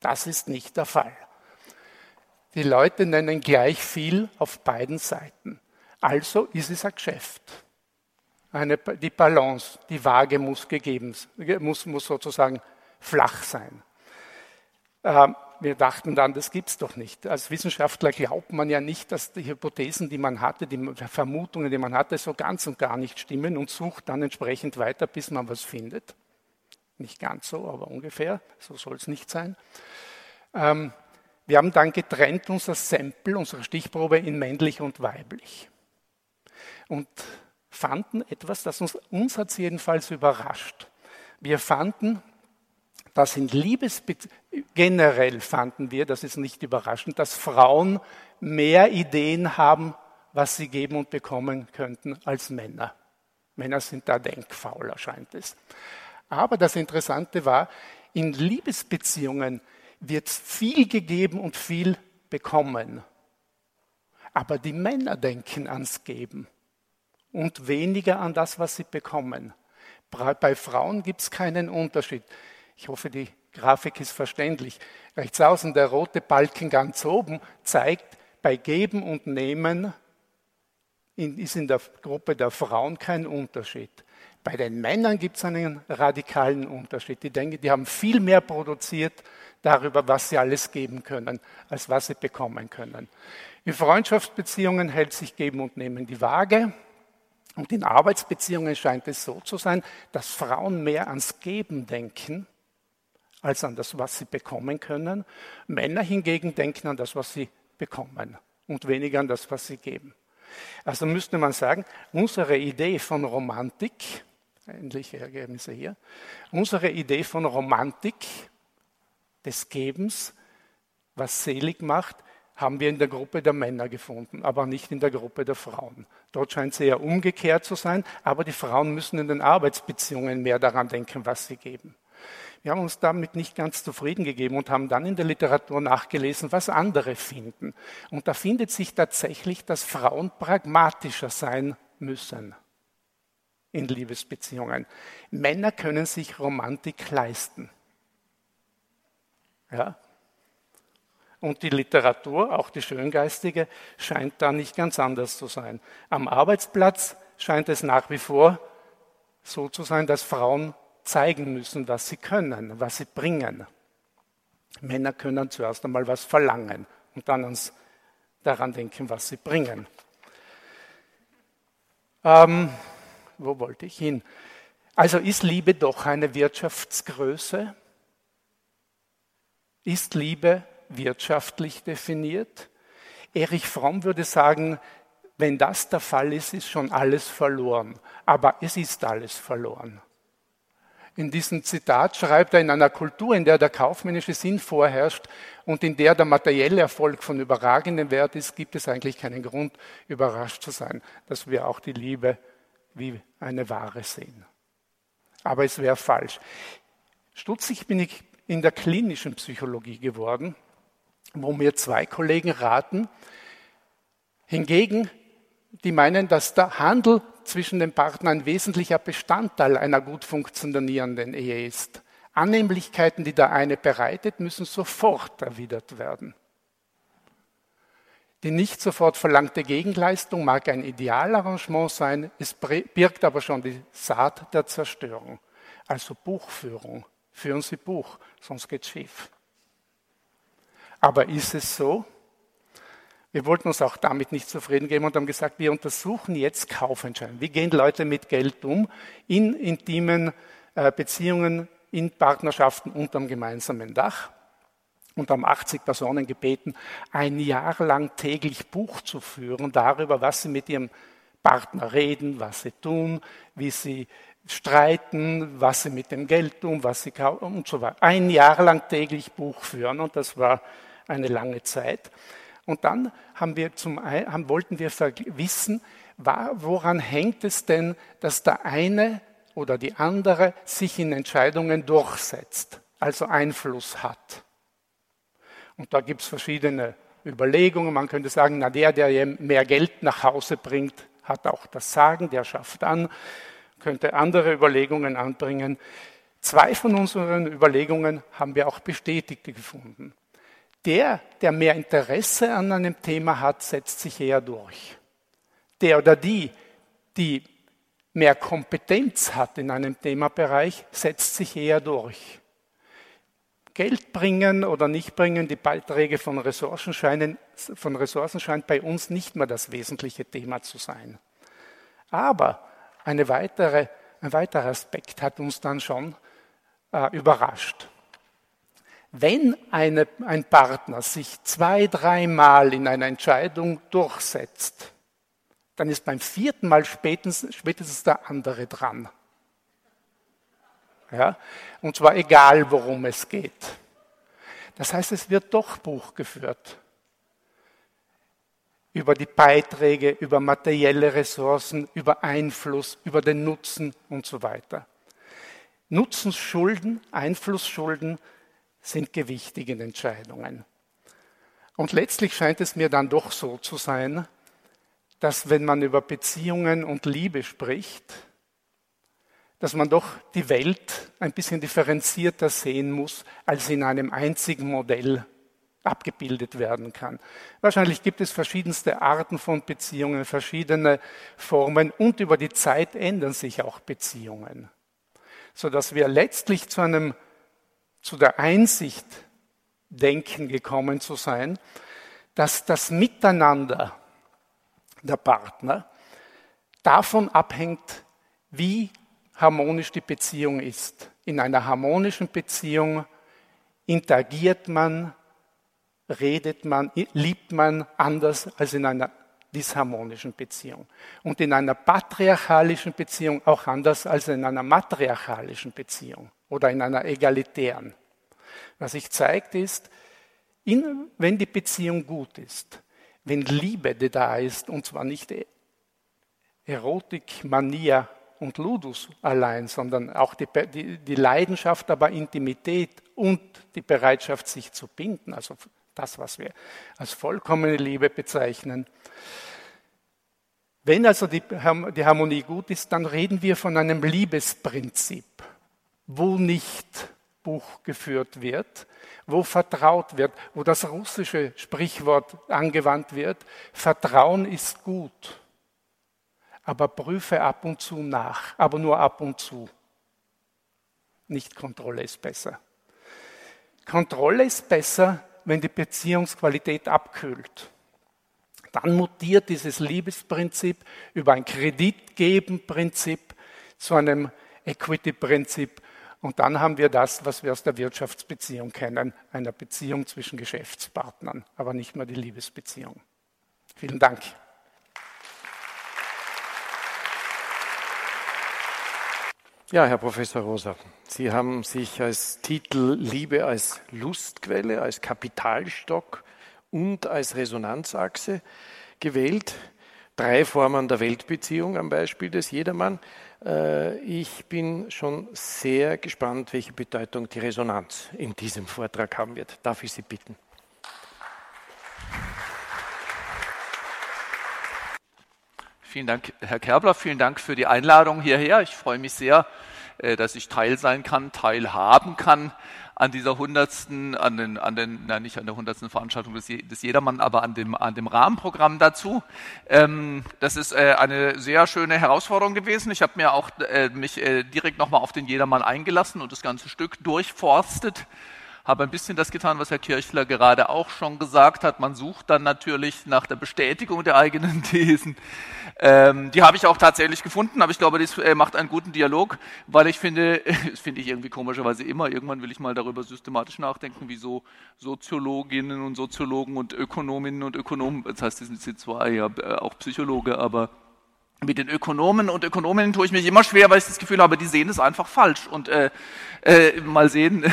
S7: Das ist nicht der Fall. Die Leute nennen gleich viel auf beiden Seiten. Also ist es ein Geschäft. Eine, die Balance, die Waage muss gegeben, muss, muss sozusagen flach sein. Ähm, wir dachten dann, das gibt es doch nicht. Als Wissenschaftler glaubt man ja nicht, dass die Hypothesen, die man hatte, die Vermutungen, die man hatte, so ganz und gar nicht stimmen und sucht dann entsprechend weiter, bis man was findet. Nicht ganz so, aber ungefähr. So soll es nicht sein. Ähm, wir haben dann getrennt unser Sample, unsere Stichprobe in männlich und weiblich. Und fanden etwas, das uns, uns hat jedenfalls überrascht. Wir fanden, dass in Liebesbeziehungen, generell fanden wir, das ist nicht überraschend, dass Frauen mehr Ideen haben, was sie geben und bekommen könnten, als Männer. Männer sind da denkfauler, scheint es. Aber das Interessante war, in Liebesbeziehungen wird viel gegeben und viel bekommen. Aber die Männer denken ans Geben und weniger an das, was sie bekommen. Bei Frauen gibt es keinen Unterschied. Ich hoffe, die Grafik ist verständlich. Rechts außen der rote Balken ganz oben zeigt, bei Geben und Nehmen ist in der Gruppe der Frauen kein Unterschied. Bei den Männern gibt es einen radikalen Unterschied. Die denken, die haben viel mehr produziert darüber, was sie alles geben können, als was sie bekommen können. In Freundschaftsbeziehungen hält sich Geben und Nehmen die Waage. Und in Arbeitsbeziehungen scheint es so zu sein, dass Frauen mehr ans Geben denken als an das, was sie bekommen können. Männer hingegen denken an das, was sie bekommen und weniger an das, was sie geben. Also müsste man sagen, unsere Idee von Romantik, ähnliche Ergebnisse hier, unsere Idee von Romantik, des Gebens, was selig macht, haben wir in der Gruppe der Männer gefunden, aber nicht in der Gruppe der Frauen. Dort scheint es eher umgekehrt zu sein, aber die Frauen müssen in den Arbeitsbeziehungen mehr daran denken, was sie geben. Wir haben uns damit nicht ganz zufrieden gegeben und haben dann in der Literatur nachgelesen, was andere finden. Und da findet sich tatsächlich, dass Frauen pragmatischer sein müssen in Liebesbeziehungen. Männer können sich Romantik leisten. Ja? Und die Literatur, auch die schöngeistige, scheint da nicht ganz anders zu sein. Am Arbeitsplatz scheint es nach wie vor so zu sein, dass Frauen zeigen müssen, was sie können, was sie bringen. Männer können zuerst einmal was verlangen und dann uns daran denken, was sie bringen. Ähm, wo wollte ich hin? Also ist Liebe doch eine Wirtschaftsgröße? Ist Liebe wirtschaftlich definiert? Erich Fromm würde sagen, wenn das der Fall ist, ist schon alles verloren. Aber es ist alles verloren. In diesem Zitat schreibt er, in einer Kultur, in der der kaufmännische Sinn vorherrscht und in der der materielle Erfolg von überragendem Wert ist, gibt es eigentlich keinen Grund, überrascht zu sein, dass wir auch die Liebe wie eine Ware sehen. Aber es wäre falsch. Stutzig bin ich in der klinischen Psychologie geworden, wo mir zwei Kollegen raten, hingegen, die meinen, dass der Handel zwischen den Partnern ein wesentlicher Bestandteil einer gut funktionierenden Ehe ist. Annehmlichkeiten, die der eine bereitet, müssen sofort erwidert werden. Die nicht sofort verlangte Gegenleistung mag ein Idealarrangement sein, es birgt aber schon die Saat der Zerstörung. Also Buchführung. Führen Sie Buch, sonst geht's schief. Aber ist es so? Wir wollten uns auch damit nicht zufrieden geben und haben gesagt, wir untersuchen jetzt Kaufentscheidungen. Wie gehen Leute mit Geld um in intimen äh, Beziehungen, in Partnerschaften unterm gemeinsamen Dach? und haben 80 Personen gebeten, ein Jahr lang täglich Buch zu führen darüber, was sie mit ihrem Partner reden, was sie tun, wie sie streiten, was sie mit dem Geld tun, was sie kaufen und so weiter. Ein Jahr lang täglich Buch führen und das war eine lange Zeit. Und dann haben wir zum, haben, wollten wir wissen, woran hängt es denn, dass der eine oder die andere sich in Entscheidungen durchsetzt, also Einfluss hat. Und da gibt es verschiedene Überlegungen. Man könnte sagen, na der, der mehr Geld nach Hause bringt, hat auch das Sagen, der schafft an, könnte andere Überlegungen anbringen. Zwei von unseren Überlegungen haben wir auch bestätigt gefunden. Der, der mehr Interesse an einem Thema hat, setzt sich eher durch. Der oder die, die mehr Kompetenz hat in einem Themabereich, setzt sich eher durch. Geld bringen oder nicht bringen, die Beiträge von Ressourcen scheinen, von Ressourcen scheint bei uns nicht mehr das wesentliche Thema zu sein. Aber eine weitere, ein weiterer Aspekt hat uns dann schon äh, überrascht. Wenn eine, ein Partner sich zwei, dreimal in einer Entscheidung durchsetzt, dann ist beim vierten Mal spätestens, spätestens der andere dran. Ja? Und zwar egal, worum es geht. Das heißt, es wird doch Buch geführt. Über die Beiträge, über materielle Ressourcen, über Einfluss, über den Nutzen und so weiter. Nutzensschulden, Einflussschulden sind gewichtig in Entscheidungen. Und letztlich scheint es mir dann doch so zu sein, dass wenn man über Beziehungen und Liebe spricht, dass man doch die Welt ein bisschen differenzierter sehen muss, als in einem einzigen Modell abgebildet werden kann. Wahrscheinlich gibt es verschiedenste Arten von Beziehungen, verschiedene Formen und über die Zeit ändern sich auch Beziehungen, sodass wir letztlich zu einem zu der Einsicht denken gekommen zu sein, dass das Miteinander der Partner davon abhängt, wie harmonisch die Beziehung ist. In einer harmonischen Beziehung interagiert man, redet man, liebt man anders als in einer disharmonischen Beziehung. Und in einer patriarchalischen Beziehung auch anders als in einer matriarchalischen Beziehung oder in einer egalitären. Was sich zeigt ist, in, wenn die Beziehung gut ist, wenn Liebe da ist, und zwar nicht Erotik, Mania und Ludus allein, sondern auch die, die, die Leidenschaft, aber Intimität und die Bereitschaft, sich zu binden, also das, was wir als vollkommene Liebe bezeichnen. Wenn also die, Harmonie gut ist, dann reden wir von einem Liebesprinzip, wo nicht Buch geführt wird, wo vertraut wird, wo das russische Sprichwort angewandt wird, Vertrauen ist gut, aber prüfe ab und zu nach, aber nur ab und zu. Nicht Kontrolle ist besser. Kontrolle ist besser, wenn die Beziehungsqualität abkühlt. Dann mutiert dieses Liebesprinzip über ein Kreditgeben-Prinzip zu einem Equity-Prinzip und dann haben wir das, was wir aus der Wirtschaftsbeziehung kennen, einer Beziehung zwischen Geschäftspartnern, aber nicht mehr die Liebesbeziehung. Vielen Dank.
S5: Ja, Herr Professor Rosa, Sie haben sich als Titel Liebe als Lustquelle, als Kapitalstock und als Resonanzachse gewählt. Drei Formen der Weltbeziehung am Beispiel des Jedermann. Äh, ich bin schon sehr gespannt, welche Bedeutung die Resonanz in diesem Vortrag haben wird. Darf ich Sie bitten?
S8: Vielen Dank, Herr Kerbler. Vielen Dank für die Einladung hierher. Ich freue mich sehr, äh, dass ich Teil sein kann, teilhaben kann an dieser hundertsten, an den, an den, nein, nicht an der hundertsten Veranstaltung des, des Jedermann, aber an dem, an dem Rahmenprogramm dazu. Ähm, das ist äh, eine sehr schöne Herausforderung gewesen. Ich habe mir auch äh, mich äh, direkt nochmal auf den Jedermann eingelassen und das ganze Stück durchforstet habe ein bisschen das getan, was Herr Kirchler gerade auch schon gesagt hat. Man sucht dann natürlich nach der Bestätigung der eigenen Thesen. Ähm, die habe ich auch tatsächlich gefunden, aber ich glaube, das äh, macht einen guten Dialog, weil ich finde, das finde ich irgendwie komischerweise immer, irgendwann will ich mal darüber systematisch nachdenken, wieso Soziologinnen und Soziologen und Ökonominnen und Ökonomen, das heißt, die sind zwar ja äh, auch Psychologe, aber mit den Ökonomen und Ökonominnen tue ich mich immer schwer, weil ich das Gefühl habe, die sehen es einfach falsch. Und äh, äh, mal sehen,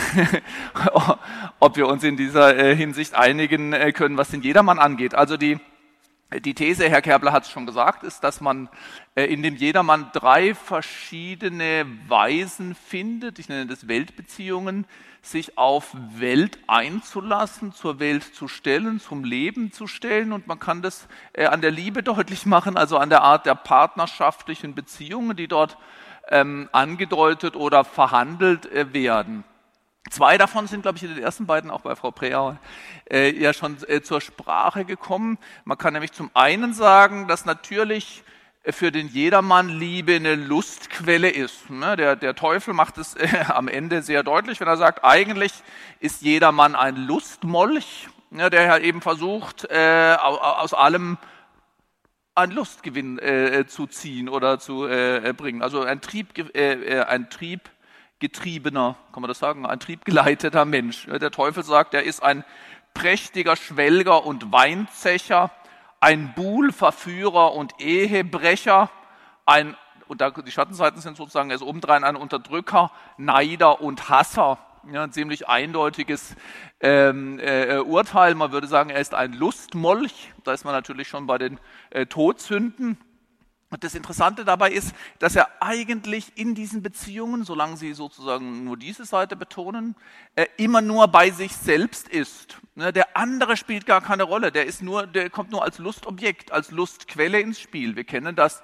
S8: ob wir uns in dieser äh, Hinsicht einigen äh, können, was den Jedermann angeht. Also die, die These, Herr Kerbler hat es schon gesagt, ist, dass man äh, in dem Jedermann drei verschiedene Weisen findet. Ich nenne das Weltbeziehungen sich auf Welt einzulassen, zur Welt zu stellen, zum Leben zu stellen. Und man kann das äh, an der Liebe deutlich machen, also an der Art der partnerschaftlichen Beziehungen, die dort ähm, angedeutet oder verhandelt äh, werden. Zwei davon sind, glaube ich, in den ersten beiden auch bei Frau Preau äh, ja schon äh, zur Sprache gekommen. Man kann nämlich zum einen sagen, dass natürlich für den Jedermann Liebe eine Lustquelle ist. Ne? Der, der Teufel macht es äh, am Ende sehr deutlich, wenn er sagt, eigentlich ist jedermann ein Lustmolch, ne, der eben versucht, äh, aus allem einen Lustgewinn äh, zu ziehen oder zu bringen. Also ein, Trieb, ein triebgetriebener, kann man das sagen, ein triebgeleiteter Mensch. Der Teufel sagt, er ist ein prächtiger Schwelger und Weinzecher, ein Buhlverführer und Ehebrecher, ein, und da, die Schattenseiten sind sozusagen, ist obendrein ein Unterdrücker, Neider und Hasser. Ja, ein ziemlich eindeutiges ähm, äh, Urteil. Man würde sagen, er ist ein Lustmolch. Da ist man natürlich schon bei den äh, Todsünden. Und das Interessante dabei ist, dass er eigentlich in diesen Beziehungen, solange sie sozusagen nur diese Seite betonen, äh, immer nur bei sich selbst ist. Ne, der andere spielt gar keine Rolle. Der ist nur, der kommt nur als Lustobjekt, als Lustquelle ins Spiel. Wir kennen das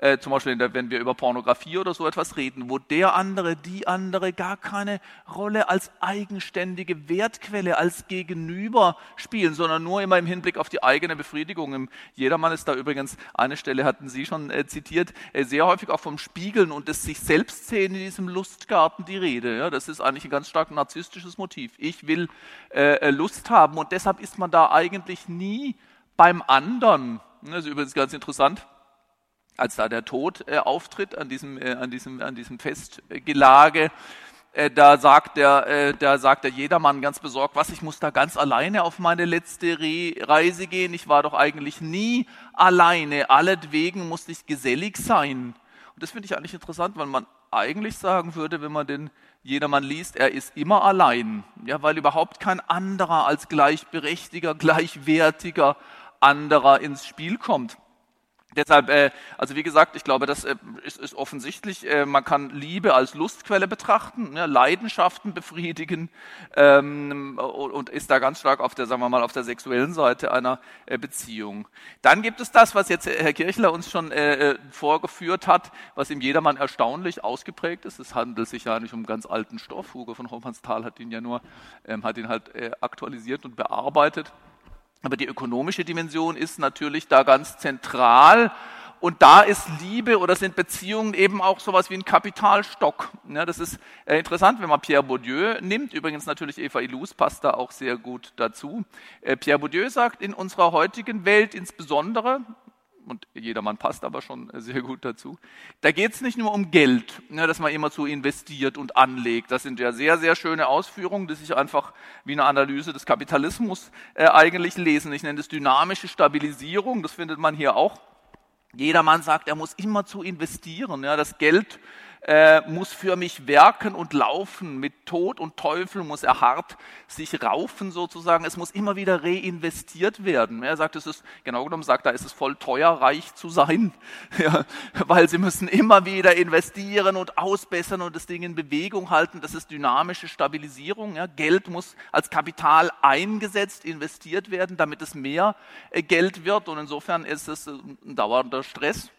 S8: äh, zum Beispiel, der, wenn wir über Pornografie oder so etwas reden, wo der andere, die andere gar keine Rolle als eigenständige Wertquelle, als Gegenüber spielen, sondern nur immer im Hinblick auf die eigene Befriedigung. Im Jedermann ist da übrigens, eine Stelle hatten Sie schon äh, zitiert, äh, sehr häufig auch vom Spiegeln und des sich selbst sehen in diesem Lustgarten die Rede. Ja, das ist eigentlich ein ganz stark narzisstisches Motiv. Ich will äh, äh, Lust haben und deshalb ist man da eigentlich nie beim anderen. Das ist übrigens ganz interessant als da der Tod äh, auftritt an diesem, äh, an diesem, an diesem Festgelage, äh, da sagt der, äh, da sagt der Jedermann ganz besorgt, was, ich muss da ganz alleine auf meine letzte Re Reise gehen. Ich war doch eigentlich nie alleine. Alletwegen musste ich gesellig sein. Und das finde ich eigentlich interessant, weil man eigentlich sagen würde, wenn man den Jedermann liest, er ist immer allein. Ja, weil überhaupt kein anderer als gleichberechtiger, gleichwertiger anderer ins Spiel kommt. Deshalb, äh, also wie gesagt, ich glaube, das äh, ist, ist offensichtlich. Äh, man kann Liebe als Lustquelle betrachten, ne, Leidenschaften befriedigen ähm, und ist da ganz stark auf der, sagen wir mal, auf der sexuellen Seite einer äh, Beziehung. Dann gibt es das, was jetzt Herr Kirchler uns schon äh, äh, vorgeführt hat, was im Jedermann erstaunlich ausgeprägt ist. Es handelt sich ja nicht um ganz alten Stoff. Hugo von Hofmannsthal hat ihn ja nur, ähm, hat ihn halt äh, aktualisiert und bearbeitet. Aber die ökonomische Dimension ist natürlich da ganz zentral. Und da ist Liebe oder sind Beziehungen eben auch sowas wie ein Kapitalstock. Ja, das ist äh, interessant, wenn man Pierre Bourdieu nimmt. Übrigens natürlich Eva Illouz passt da auch sehr gut dazu. Äh, Pierre Bourdieu sagt, in unserer heutigen Welt insbesondere, und jedermann passt aber schon sehr gut dazu. Da geht es nicht nur um Geld, ne, dass man immer so investiert und anlegt. Das sind ja sehr, sehr schöne Ausführungen, die sich einfach wie eine Analyse des Kapitalismus äh, eigentlich lesen. Ich nenne das dynamische Stabilisierung, das findet man hier auch. Jedermann sagt, er muss immer zu investieren. Ja, das Geld äh, muss für mich werken und laufen. Mit Tod und Teufel muss er hart sich raufen sozusagen. Es muss immer wieder reinvestiert werden. Er sagt, es ist, genau genommen sagt er, es ist voll teuer, reich zu sein, ja, weil sie müssen immer wieder investieren und ausbessern und das Ding in Bewegung halten. Das ist dynamische Stabilisierung. Ja. Geld muss als Kapital eingesetzt, investiert werden, damit es mehr äh, Geld wird und insofern ist es ein dauernder Stress.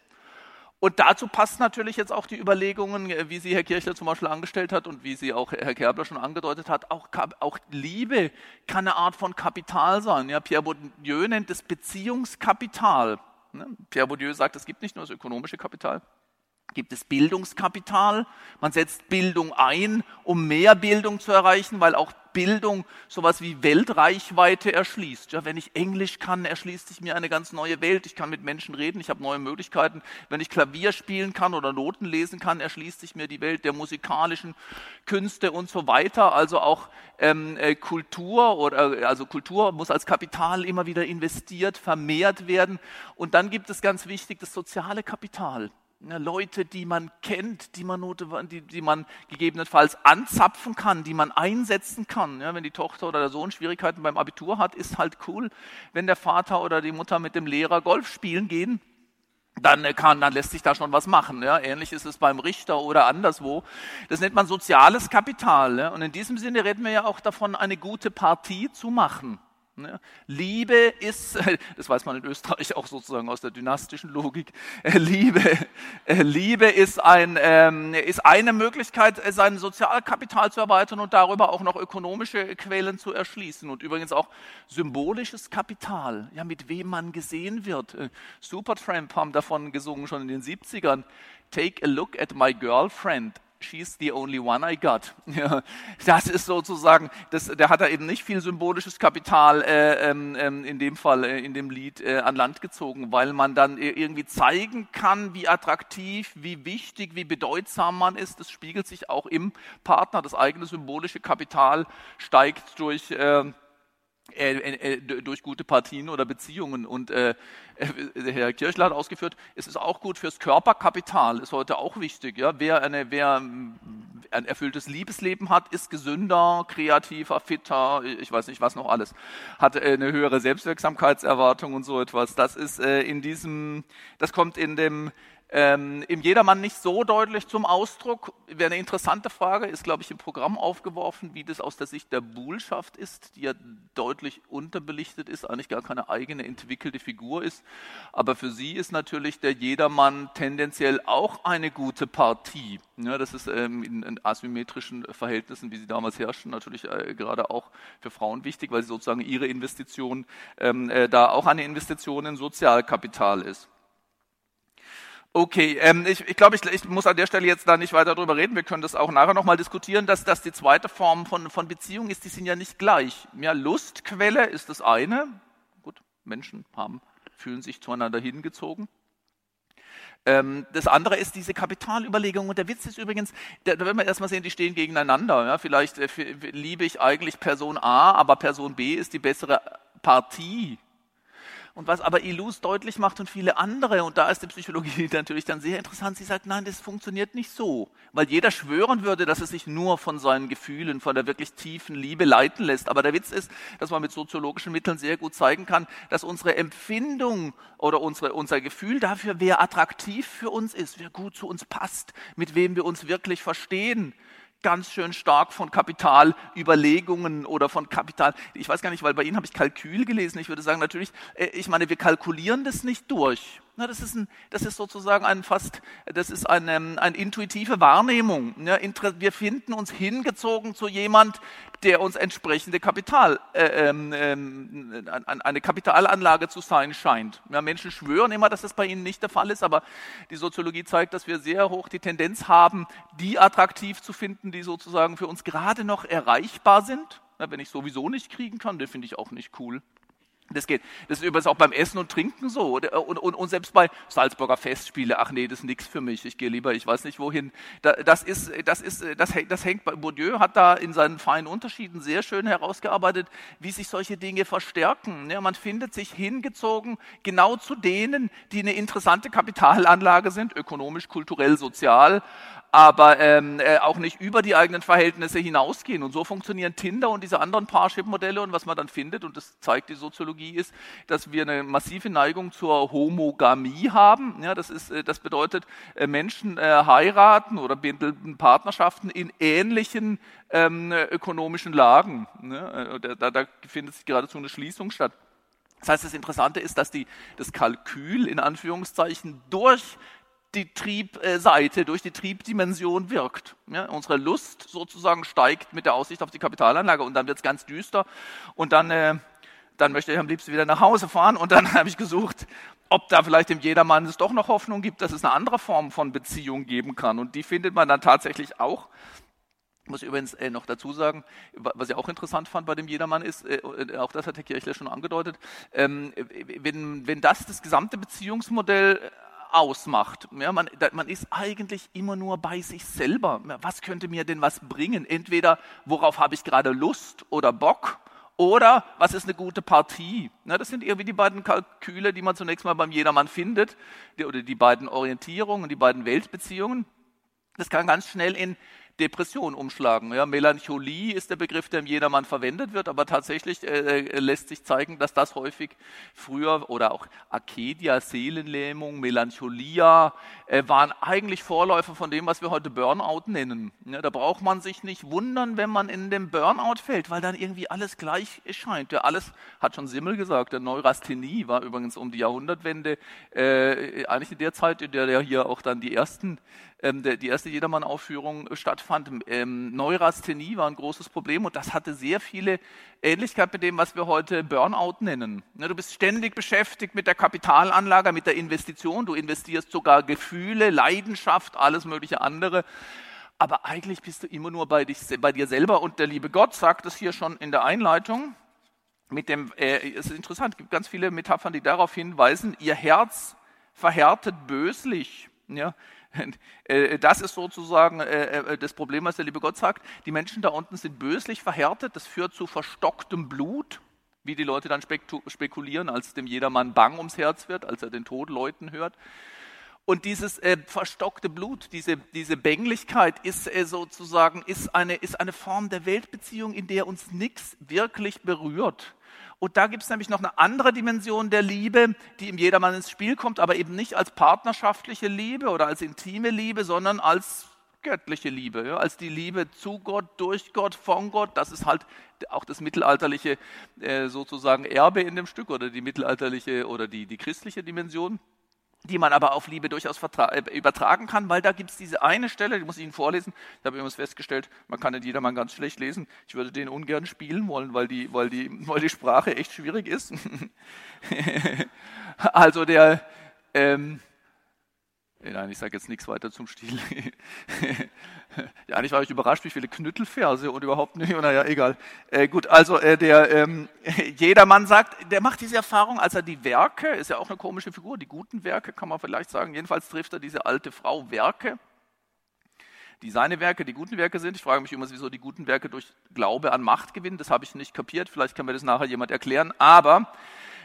S8: Und dazu passt natürlich jetzt auch die Überlegungen, äh, wie sie Herr Kirchler zum Beispiel angestellt hat und wie sie auch Herr Kerbler schon angedeutet hat. Auch, auch Liebe kann eine Art von Kapital sein. Ja, Pierre Bourdieu nennt es Beziehungskapital. Ne? Pierre Bourdieu sagt, es gibt nicht nur das ökonomische Kapital, gibt es Bildungskapital. Man setzt Bildung ein, um mehr Bildung zu erreichen, weil auch Bildung sowas wie Weltreichweite erschließt. Ja, wenn ich Englisch kann, erschließt sich mir eine ganz neue Welt. Ich kann mit Menschen reden, ich habe neue Möglichkeiten. Wenn ich Klavier spielen kann oder Noten lesen kann, erschließt sich mir die Welt der musikalischen Künste und so weiter. Also auch ähm, äh, Kultur oder also Kultur muss als Kapital immer wieder investiert, vermehrt werden. Und dann gibt es ganz wichtig das soziale Kapital. Leute, die man kennt, die man, die, die man gegebenenfalls anzapfen kann, die man einsetzen kann. Ja, wenn die Tochter oder der Sohn Schwierigkeiten beim Abitur hat, ist halt cool, wenn der Vater oder die Mutter mit dem Lehrer Golf spielen gehen. Dann, kann, dann lässt sich da schon was machen. Ja. Ähnlich ist es beim Richter oder anderswo. Das nennt man soziales Kapital. Ja. Und in diesem Sinne reden wir ja auch davon, eine gute Partie zu machen. Ne? Liebe ist, das weiß man in Österreich auch sozusagen aus der dynastischen Logik, äh, Liebe, äh, Liebe ist, ein, ähm, ist eine Möglichkeit, äh, sein Sozialkapital zu erweitern und darüber auch noch ökonomische Quellen zu erschließen und übrigens auch symbolisches Kapital, ja, mit wem man gesehen wird. Supertramp haben davon gesungen schon in den 70ern. Take a look at my girlfriend. She's the only one I got. Ja, das ist sozusagen, das, der hat da eben nicht viel symbolisches Kapital äh, ähm, ähm, in dem Fall, äh, in dem Lied äh, an Land gezogen, weil man dann irgendwie zeigen kann, wie attraktiv, wie wichtig, wie bedeutsam man ist. Das spiegelt sich auch im Partner. Das eigene symbolische Kapital steigt durch ähm, äh, äh, äh, durch gute Partien oder Beziehungen. Und äh, äh, Herr Kirchler hat ausgeführt, es ist auch gut fürs Körperkapital, ist heute auch wichtig. Ja? Wer, eine, wer ein erfülltes Liebesleben hat, ist gesünder, kreativer, fitter, ich weiß nicht was noch alles, hat eine höhere Selbstwirksamkeitserwartung und so etwas. Das ist äh, in diesem, das kommt in dem ähm, im Jedermann nicht so deutlich zum Ausdruck. Wäre eine interessante Frage, ist, glaube ich, im Programm aufgeworfen, wie das aus der Sicht der Buhlschaft ist, die ja deutlich unterbelichtet ist, eigentlich gar keine eigene entwickelte Figur ist. Aber für sie ist natürlich der Jedermann tendenziell auch eine gute Partie. Ja, das ist ähm, in, in, asymmetrischen Verhältnissen, wie sie damals herrschen, natürlich äh, gerade auch für Frauen wichtig, weil sie sozusagen ihre Investition ähm, äh, da auch eine Investition in Sozialkapital ist. Okay, ähm, ich, ich glaube, ich, ich muss an der Stelle jetzt da nicht weiter drüber reden. Wir können das auch nachher nochmal diskutieren, dass das die zweite Form von, von Beziehung ist. Die sind ja nicht gleich. Ja, Lustquelle ist das eine. Gut, Menschen haben, fühlen sich zueinander hingezogen. Ähm, das andere ist diese Kapitalüberlegung. Und der Witz ist übrigens, da, da werden wir erstmal sehen, die stehen gegeneinander. Ja, vielleicht äh, liebe ich eigentlich Person A, aber Person B ist die bessere Partie und was aber Ilus deutlich macht und viele andere, und da ist die Psychologie natürlich dann sehr interessant, sie sagt, nein, das funktioniert nicht so. Weil jeder schwören würde, dass er sich nur von seinen Gefühlen, von der wirklich tiefen Liebe leiten lässt. Aber der Witz ist, dass man mit soziologischen Mitteln sehr gut zeigen kann, dass unsere Empfindung oder unsere, unser Gefühl dafür, wer attraktiv für uns ist, wer gut zu uns passt, mit wem wir uns wirklich verstehen, ganz schön stark von Kapitalüberlegungen oder von Kapital. Ich weiß gar nicht, weil bei Ihnen habe ich Kalkül gelesen. Ich würde sagen, natürlich, äh, ich meine, wir kalkulieren das nicht durch. Na, das, ist ein, das ist sozusagen ein fast, das ist eine, ähm, eine intuitive Wahrnehmung. Ja, wir finden uns hingezogen zu jemand, der uns entsprechende Kapital, äh, ähm, äh, eine Kapitalanlage zu sein scheint. Ja, Menschen schwören immer, dass das bei ihnen nicht der Fall ist, aber die Soziologie zeigt, dass wir sehr hoch die Tendenz haben, die attraktiv zu finden, die sozusagen für uns gerade noch erreichbar sind. Ja, wenn ich sowieso nicht kriegen kann, den finde ich auch nicht cool. Das geht. Das ist übrigens auch beim Essen und Trinken so. Und, und, und selbst bei Salzburger Festspiele, ach nee, das ist nichts für mich. Ich gehe lieber, ich weiß nicht wohin. Das ist, das ist, das, das hängt bei Bourdieu hat da in seinen feinen Unterschieden sehr schön herausgearbeitet, wie sich solche Dinge verstärken. Ja, man findet sich hingezogen genau zu denen, die eine interessante Kapitalanlage sind, ökonomisch, kulturell, sozial, aber ähm, äh, auch nicht über die eigenen Verhältnisse hinausgehen. Und so funktionieren Tinder und diese anderen Parship-Modelle. Und was man dann findet, und das zeigt die Soziologie, ist, dass wir eine massive Neigung zur Homogamie haben. Ja, das, ist, äh, das bedeutet, äh, Menschen äh, heiraten oder bilden Partnerschaften in ähnlichen ähm, ökonomischen Lagen. Ne? Äh, da, da findet sich geradezu eine Schließung statt. Das heißt, das Interessante ist, dass die, das Kalkül in Anführungszeichen durch die Triebseite, durch die Triebdimension wirkt. Ja, unsere Lust sozusagen steigt mit der Aussicht auf die Kapitalanlage und dann wird es ganz düster und dann, äh, dann möchte ich am liebsten wieder nach Hause fahren und dann habe ich gesucht, ob da vielleicht im Jedermann es doch noch Hoffnung gibt, dass es eine andere Form von Beziehung geben kann. Und die findet man dann tatsächlich auch. Ich muss übrigens äh, noch dazu sagen, was ich auch interessant fand bei dem Jedermann ist, äh, äh auch das hat Herr Kirchler schon angedeutet, ähm, wenn, wenn das das gesamte Beziehungsmodell ausmacht. Ja, man, man ist eigentlich immer nur bei sich selber. Was könnte mir denn was bringen? Entweder worauf habe ich gerade Lust oder Bock oder was ist eine gute Partie? Na, das sind irgendwie die beiden Kalküle, die man zunächst mal beim Jedermann findet, oder die beiden Orientierungen, die beiden Weltbeziehungen. Das kann ganz schnell in Depression umschlagen. Ja, Melancholie ist der Begriff, der im Jedermann verwendet wird, aber tatsächlich äh, äh, lässt sich zeigen, dass das häufig früher oder auch Akedia, Seelenlähmung, Melancholia waren eigentlich Vorläufer von dem, was wir heute Burnout nennen. Ja, da braucht man sich nicht wundern, wenn man in den Burnout fällt, weil dann irgendwie alles gleich erscheint. Ja, alles hat schon Simmel gesagt. Der Neurasthenie war übrigens um die Jahrhundertwende äh, eigentlich in der Zeit, in der ja hier auch dann die ersten ähm, die erste Jedermann-Aufführung stattfand. Ähm, Neurasthenie war ein großes Problem und das hatte sehr viele Ähnlichkeit mit dem, was wir heute Burnout nennen. Du bist ständig beschäftigt mit der Kapitalanlage, mit der Investition. Du investierst sogar Gefühle, Leidenschaft, alles mögliche andere. Aber eigentlich bist du immer nur bei, dich, bei dir selber und der liebe Gott sagt es hier schon in der Einleitung. Mit dem, äh, es ist interessant, es gibt ganz viele Metaphern, die darauf hinweisen, ihr Herz verhärtet böslich. Ja, äh, das ist sozusagen äh, äh, das Problem, was der liebe Gott sagt. Die Menschen da unten sind böslich verhärtet, das führt zu verstocktem Blut, wie die Leute dann spekulieren, als dem jedermann bang ums Herz wird, als er den Tod läuten hört. Und dieses äh, verstockte Blut, diese, diese Bänglichkeit ist äh, sozusagen ist eine, ist eine Form der Weltbeziehung, in der uns nichts wirklich berührt. Und da gibt es nämlich noch eine andere Dimension der Liebe, die im Jedermann ins Spiel kommt, aber eben nicht als partnerschaftliche Liebe oder als intime Liebe, sondern als göttliche Liebe, ja, als die Liebe zu Gott, durch Gott, von Gott. Das ist halt auch das mittelalterliche äh, sozusagen Erbe in dem Stück oder die mittelalterliche oder die, die christliche Dimension die man aber auf Liebe durchaus äh, übertragen kann, weil da gibt es diese eine Stelle, die muss ich Ihnen vorlesen. Da habe ich übrigens festgestellt, man kann den jedermann ganz schlecht lesen. Ich würde den ungern spielen wollen, weil die, weil die, weil die Sprache echt schwierig ist. also der, ähm, Nein, ich sage jetzt nichts weiter zum Stil. ja, eigentlich war ich überrascht, wie viele Knüttelverse und überhaupt nicht. Naja, egal. Äh, gut, also äh, der ähm, jedermann sagt, der macht diese Erfahrung, als er die Werke, ist ja auch eine komische Figur, die guten Werke kann man vielleicht sagen. Jedenfalls trifft er diese alte Frau Werke, die seine Werke, die guten Werke sind. Ich frage mich immer, wieso die guten Werke durch Glaube an Macht gewinnen. Das habe ich nicht kapiert. Vielleicht kann mir das nachher jemand erklären. Aber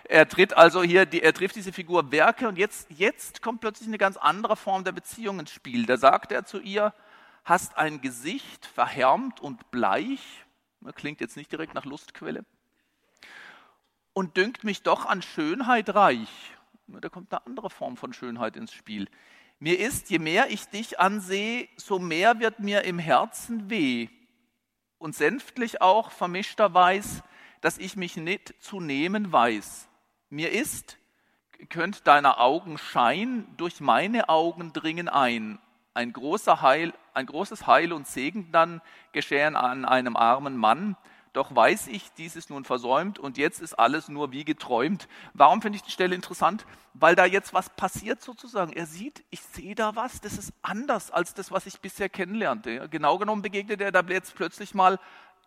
S8: er tritt also hier, die, er trifft diese Figur Werke und jetzt, jetzt kommt plötzlich eine ganz andere Form der Beziehung ins Spiel. Da sagt er zu ihr, hast ein Gesicht verhärmt und bleich, klingt jetzt nicht direkt nach Lustquelle, und dünkt mich doch an Schönheit reich. Da kommt eine andere Form von Schönheit ins Spiel. Mir ist, je mehr ich dich ansehe, so mehr wird mir im Herzen weh. Und sänftlich auch vermischter Weiß, dass ich mich nicht zu nehmen weiß. Mir ist, könnt deiner Augen Schein durch meine Augen dringen ein. Ein, großer Heil, ein großes Heil und Segen dann geschehen an einem armen Mann. Doch weiß ich, dies ist nun versäumt und jetzt ist alles nur wie geträumt. Warum finde ich die Stelle interessant? Weil da jetzt was passiert sozusagen. Er sieht, ich sehe da was, das ist anders als das, was ich bisher kennenlernte. Genau genommen begegnet er da jetzt plötzlich mal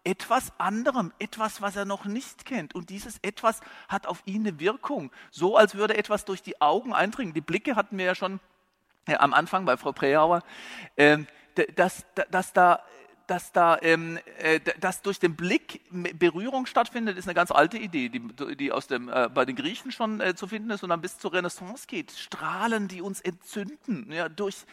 S8: etwas anderem, etwas, was er noch nicht kennt. Und dieses etwas hat auf ihn eine Wirkung, so als würde etwas durch die Augen eindringen. Die Blicke hatten wir ja schon äh, am Anfang bei Frau Prehauer, äh, dass, dass da dass da ähm, äh, dass durch den Blick Berührung stattfindet, ist eine ganz alte Idee, die, die aus dem, äh, bei den Griechen schon äh, zu finden ist und dann bis zur Renaissance geht. Strahlen, die uns entzünden. Ja, durch,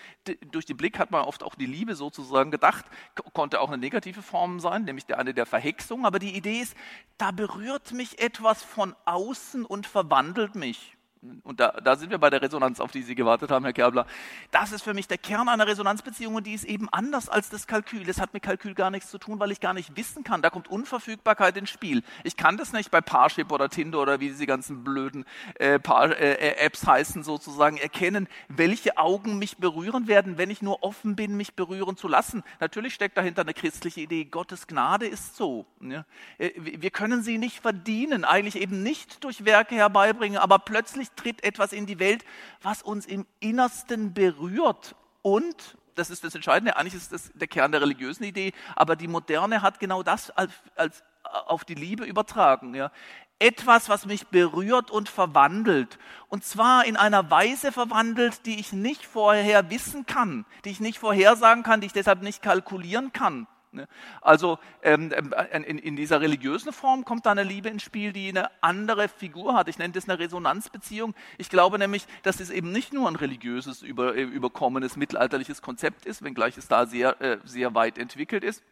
S8: durch den Blick hat man oft auch die Liebe sozusagen gedacht, konnte auch eine negative Form sein, nämlich der eine der Verhexung. Aber die Idee ist, da berührt mich etwas von außen und verwandelt mich und da, da, sind wir bei der Resonanz, auf die Sie gewartet haben, Herr Kerbler. Das ist für mich der Kern einer Resonanzbeziehung und die ist eben anders als das Kalkül. Das hat mit Kalkül gar nichts zu tun, weil ich gar nicht wissen kann. Da kommt Unverfügbarkeit ins Spiel. Ich kann das nicht bei Parship oder Tinder oder wie diese ganzen blöden äh, äh, äh, Apps heißen sozusagen erkennen, welche Augen mich berühren werden, wenn ich nur offen bin, mich berühren zu lassen. Natürlich steckt dahinter eine christliche Idee. Gottes Gnade ist so. Ja? Äh, wir können sie nicht verdienen, eigentlich eben nicht durch Werke herbeibringen, aber plötzlich tritt etwas in die Welt, was uns im Innersten berührt und das ist das Entscheidende, eigentlich ist das der Kern der religiösen Idee, aber die Moderne hat genau das als, als auf die Liebe übertragen. Ja. Etwas, was mich berührt und verwandelt. Und zwar in einer Weise verwandelt, die ich nicht vorher wissen kann, die ich nicht vorhersagen kann, die ich deshalb nicht kalkulieren kann. Ne? Also ähm, ähm, in, in, dieser religiösen Form kommt da eine Liebe ins Spiel, die eine andere Figur hat. Ich nenne das eine Resonanzbeziehung. Ich glaube nämlich, dass es eben nicht nur ein religiöses, äh, überkommenes mittelalterliches Konzept ist, wenngleich es da sehr, äh, sehr weit entwickelt ist,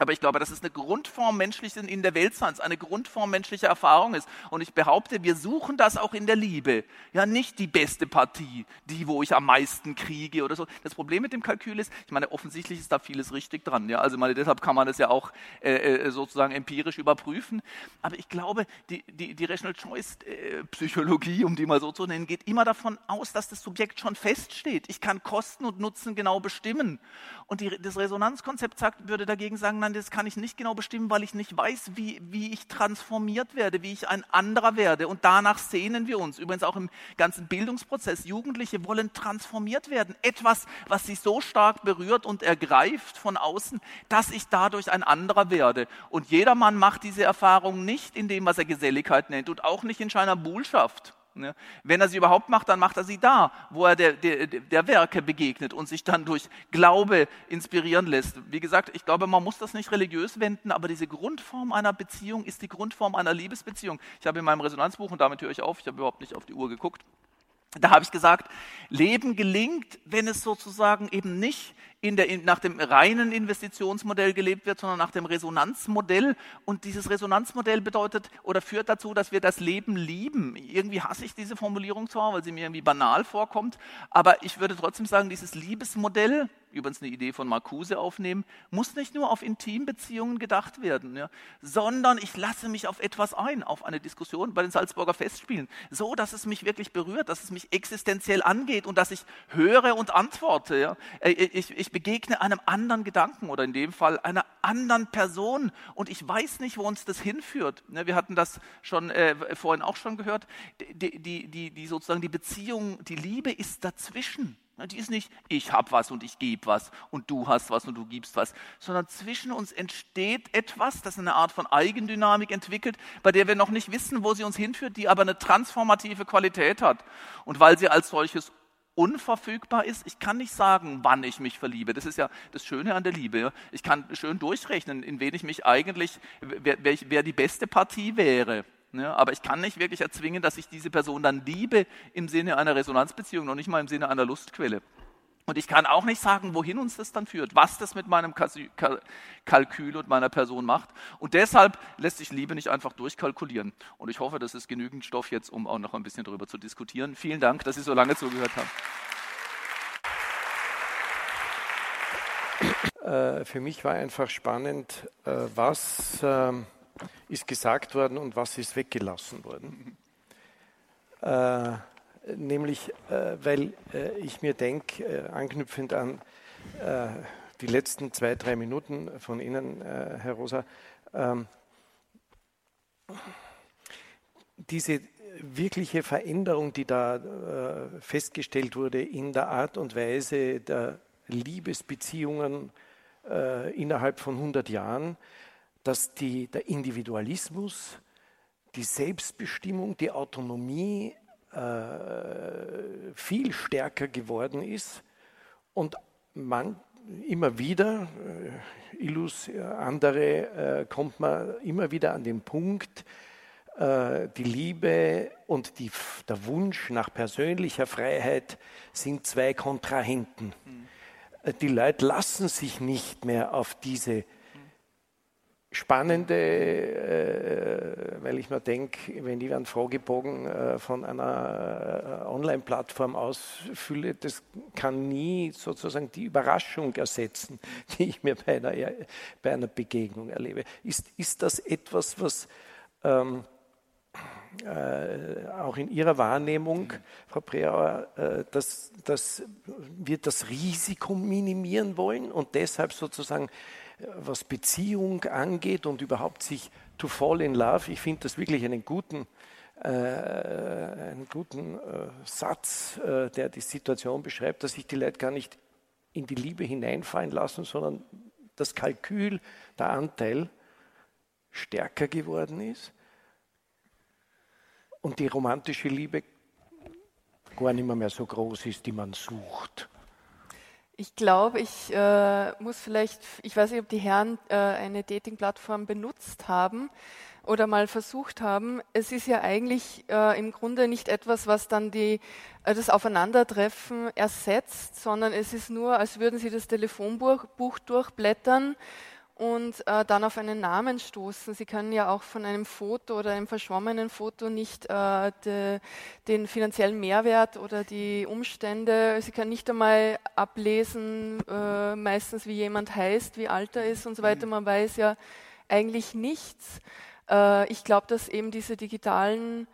S8: aber ich glaube, dass es eine Grundform menschlichen in der Weltseins, eine Grundform menschlicher Erfahrung ist. Und ich behaupte, wir suchen das auch in der Liebe. Ja, nicht die beste Partie, die, wo ich am meisten kriege oder so. Das Problem mit dem Kalkül ist, ich meine, offensichtlich ist da vieles richtig dran. Ja, also meine, deshalb kann man das ja auch äh, äh sozusagen empirisch überprüfen. Aber ich glaube, die, die, die Rational Choice äh, Psychologie, um die mal so zu nennen, geht immer davon aus, dass das Subjekt schon feststeht. Ich kann Kosten und Nutzen genau bestimmen. Und die, das Resonanzkonzept sagt, würde dagegen sagen, nein, das kann ich nicht genau bestimmen, weil ich nicht weiß, wie, wie ich transformiert werde, wie ich ein anderer werde. Und danach sehnen wir uns. Übrigens auch im ganzen Bildungsprozess. Jugendliche wollen transformiert werden. Etwas, was sie so stark berührt und ergreift von außen, dass ich dadurch ein anderer werde. Und jedermann macht diese Erfahrung nicht in dem, was er Geselligkeit nennt und auch nicht in seiner Buhlschaft. Ne? Wenn er sie überhaupt macht, dann macht er sie da, wo er der, der, der, Werke begegnet und sich dann durch Glaube inspirieren lässt. Wie gesagt, ich glaube, man muss das nicht religiös wenden, aber diese Grundform einer Beziehung ist die Grundform einer Liebesbeziehung. Ich habe in meinem Resonanzbuch, und damit höre ich auf, ich habe überhaupt nicht auf die Uhr geguckt, da habe ich gesagt, Leben gelingt, wenn es sozusagen eben nicht in der, nach dem reinen Investitionsmodell gelebt wird, sondern nach dem Resonanzmodell. Und dieses Resonanzmodell bedeutet oder führt dazu, dass wir das Leben lieben. Irgendwie hasse ich diese Formulierung zwar, weil sie mir irgendwie banal vorkommt, aber ich würde trotzdem sagen, dieses Liebesmodell, übrigens eine Idee von Marcuse aufnehmen, muss nicht nur auf Intimbeziehungen gedacht werden, ja, sondern ich lasse mich auf etwas ein, auf eine Diskussion bei den Salzburger Festspielen, so dass es mich wirklich berührt, dass es mich existenziell angeht und dass ich höre und antworte. Ja. Äh, ich, ich begegne einem anderen Gedanken oder in dem Fall einer anderen Person und ich weiß nicht, wo uns das hinführt. Ne, wir hatten das schon äh, vorhin auch schon gehört. Die, die, die, die sozusagen die Beziehung, die Liebe ist dazwischen. Die ist nicht, ich habe was und ich gebe was und du hast was und du gibst was, sondern zwischen uns entsteht etwas, das eine Art von Eigendynamik entwickelt, bei der wir noch nicht wissen, wo sie uns hinführt, die aber eine transformative Qualität hat. Und weil sie als solches unverfügbar ist, ich kann nicht sagen, wann ich mich verliebe. Das ist ja das Schöne an der Liebe. Ich kann schön durchrechnen, in wen ich mich eigentlich, wer, wer die beste Partie wäre. Ja, aber ich kann nicht wirklich erzwingen, dass ich diese Person dann liebe im Sinne einer Resonanzbeziehung, noch nicht mal im Sinne einer Lustquelle. Und ich kann auch nicht sagen, wohin uns das dann führt, was das mit meinem Kalkül und meiner Person macht. Und deshalb lässt sich Liebe nicht einfach durchkalkulieren. Und ich hoffe, das ist genügend Stoff jetzt, um auch noch ein bisschen darüber zu diskutieren. Vielen Dank, dass Sie so lange zugehört haben.
S5: Äh, für mich war einfach spannend, äh, was ähm, ist gesagt worden und was ist weggelassen worden. Nämlich, äh, weil äh, ich mir denke, äh, anknüpfend an die letzten zwei, drei Minuten von Ihnen, Herr Rosa, ähm, diese wirkliche Veränderung, die da festgestellt wurde in der Art und Weise der Liebesbeziehungen innerhalb von 100 Jahren, dass die, der Individualismus, die Selbstbestimmung, die Autonomie äh, viel stärker geworden ist und man immer wieder, äh, Illus, äh, andere, äh, kommt man immer wieder an den Punkt, äh, die Liebe und die, der Wunsch nach persönlicher Freiheit sind zwei Kontrahenten. Mhm. Die Leute lassen sich nicht mehr auf diese spannende, äh, weil ich mir denke, wenn ich einen Fragebogen äh, von einer äh, Online-Plattform ausfülle, das kann nie sozusagen die Überraschung ersetzen, die ich mir bei einer, bei einer Begegnung erlebe. Ist, ist das etwas, was ähm, äh, auch in Ihrer Wahrnehmung, Frau Preauer, äh, dass, dass wir das Risiko minimieren wollen und deshalb sozusagen was Beziehung angeht und überhaupt sich to fall in love. Ich finde das wirklich einen guten, äh, einen guten äh, Satz, äh, der die Situation beschreibt, dass sich die Leute gar nicht in die Liebe hineinfallen lassen, sondern das Kalkül, der Anteil stärker geworden ist und die romantische Liebe gar nicht mehr, mehr so groß ist, die man sucht.
S6: Ich glaube, ich äh, muss vielleicht, ich weiß nicht, ob die Herren äh, eine Dating-Plattform benutzt haben oder mal versucht haben. Es ist ja eigentlich äh, im Grunde nicht etwas, was dann die, äh, das Aufeinandertreffen ersetzt, sondern es ist nur, als würden Sie das Telefonbuch Buch durchblättern und äh, dann auf einen Namen stoßen. Sie können ja auch von einem Foto oder einem verschwommenen Foto nicht äh, de, den finanziellen Mehrwert oder die Umstände, Sie können nicht einmal ablesen, äh, meistens wie jemand heißt, wie alt er ist und so weiter. Man weiß ja eigentlich nichts. Äh, ich glaube, dass eben diese digitalen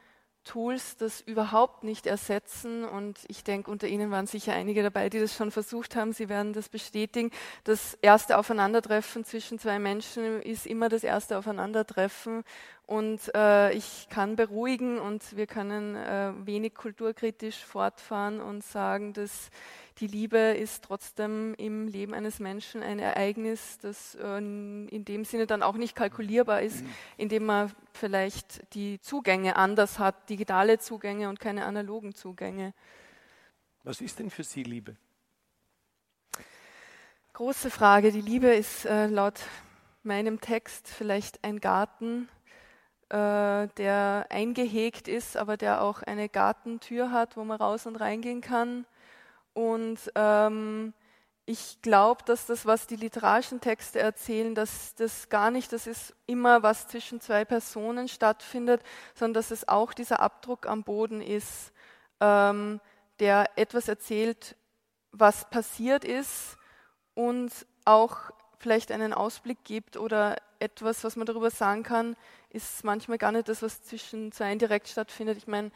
S6: Tools das überhaupt nicht ersetzen. Und ich denke, unter Ihnen waren sicher einige dabei, die das schon versucht haben. Sie werden das bestätigen. Das erste Aufeinandertreffen zwischen zwei Menschen ist immer das erste Aufeinandertreffen. Und äh, ich kann beruhigen und wir können äh, wenig kulturkritisch fortfahren und sagen, dass die Liebe ist trotzdem im Leben eines Menschen ein Ereignis, das äh, in dem Sinne dann auch nicht kalkulierbar ist, mhm. indem man vielleicht die Zugänge anders hat, digitale Zugänge und keine analogen Zugänge.
S5: Was ist denn für Sie Liebe?
S6: Große Frage. Die Liebe ist äh, laut meinem Text vielleicht ein Garten, äh, der eingehegt ist, aber der auch eine Gartentür hat, wo man raus und reingehen kann. Und ähm, ich glaube, dass das, was die literarischen Texte erzählen, dass das gar nicht, das ist immer, was zwischen zwei Personen stattfindet, sondern dass es auch dieser Abdruck am Boden ist, ähm, der etwas erzählt, was passiert ist und auch vielleicht einen Ausblick gibt oder etwas, was man darüber sagen kann, ist manchmal gar nicht das, was zwischen zwei direkt stattfindet. Ich meine,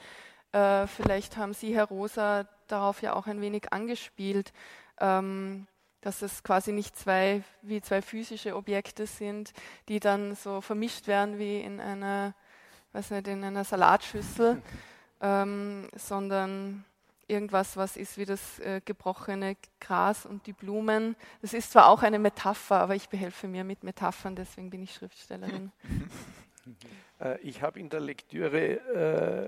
S6: äh, vielleicht haben Sie, Herr Rosa, darauf ja auch ein wenig angespielt, ähm, dass es quasi nicht zwei, wie zwei physische Objekte sind, die dann so vermischt werden wie in einer, weiß nicht, in einer Salatschüssel, ähm, sondern irgendwas, was ist wie das äh, gebrochene Gras und die Blumen. Das ist zwar auch eine Metapher, aber ich behelfe mir mit Metaphern, deswegen bin ich Schriftstellerin.
S5: Äh, ich habe in der Lektüre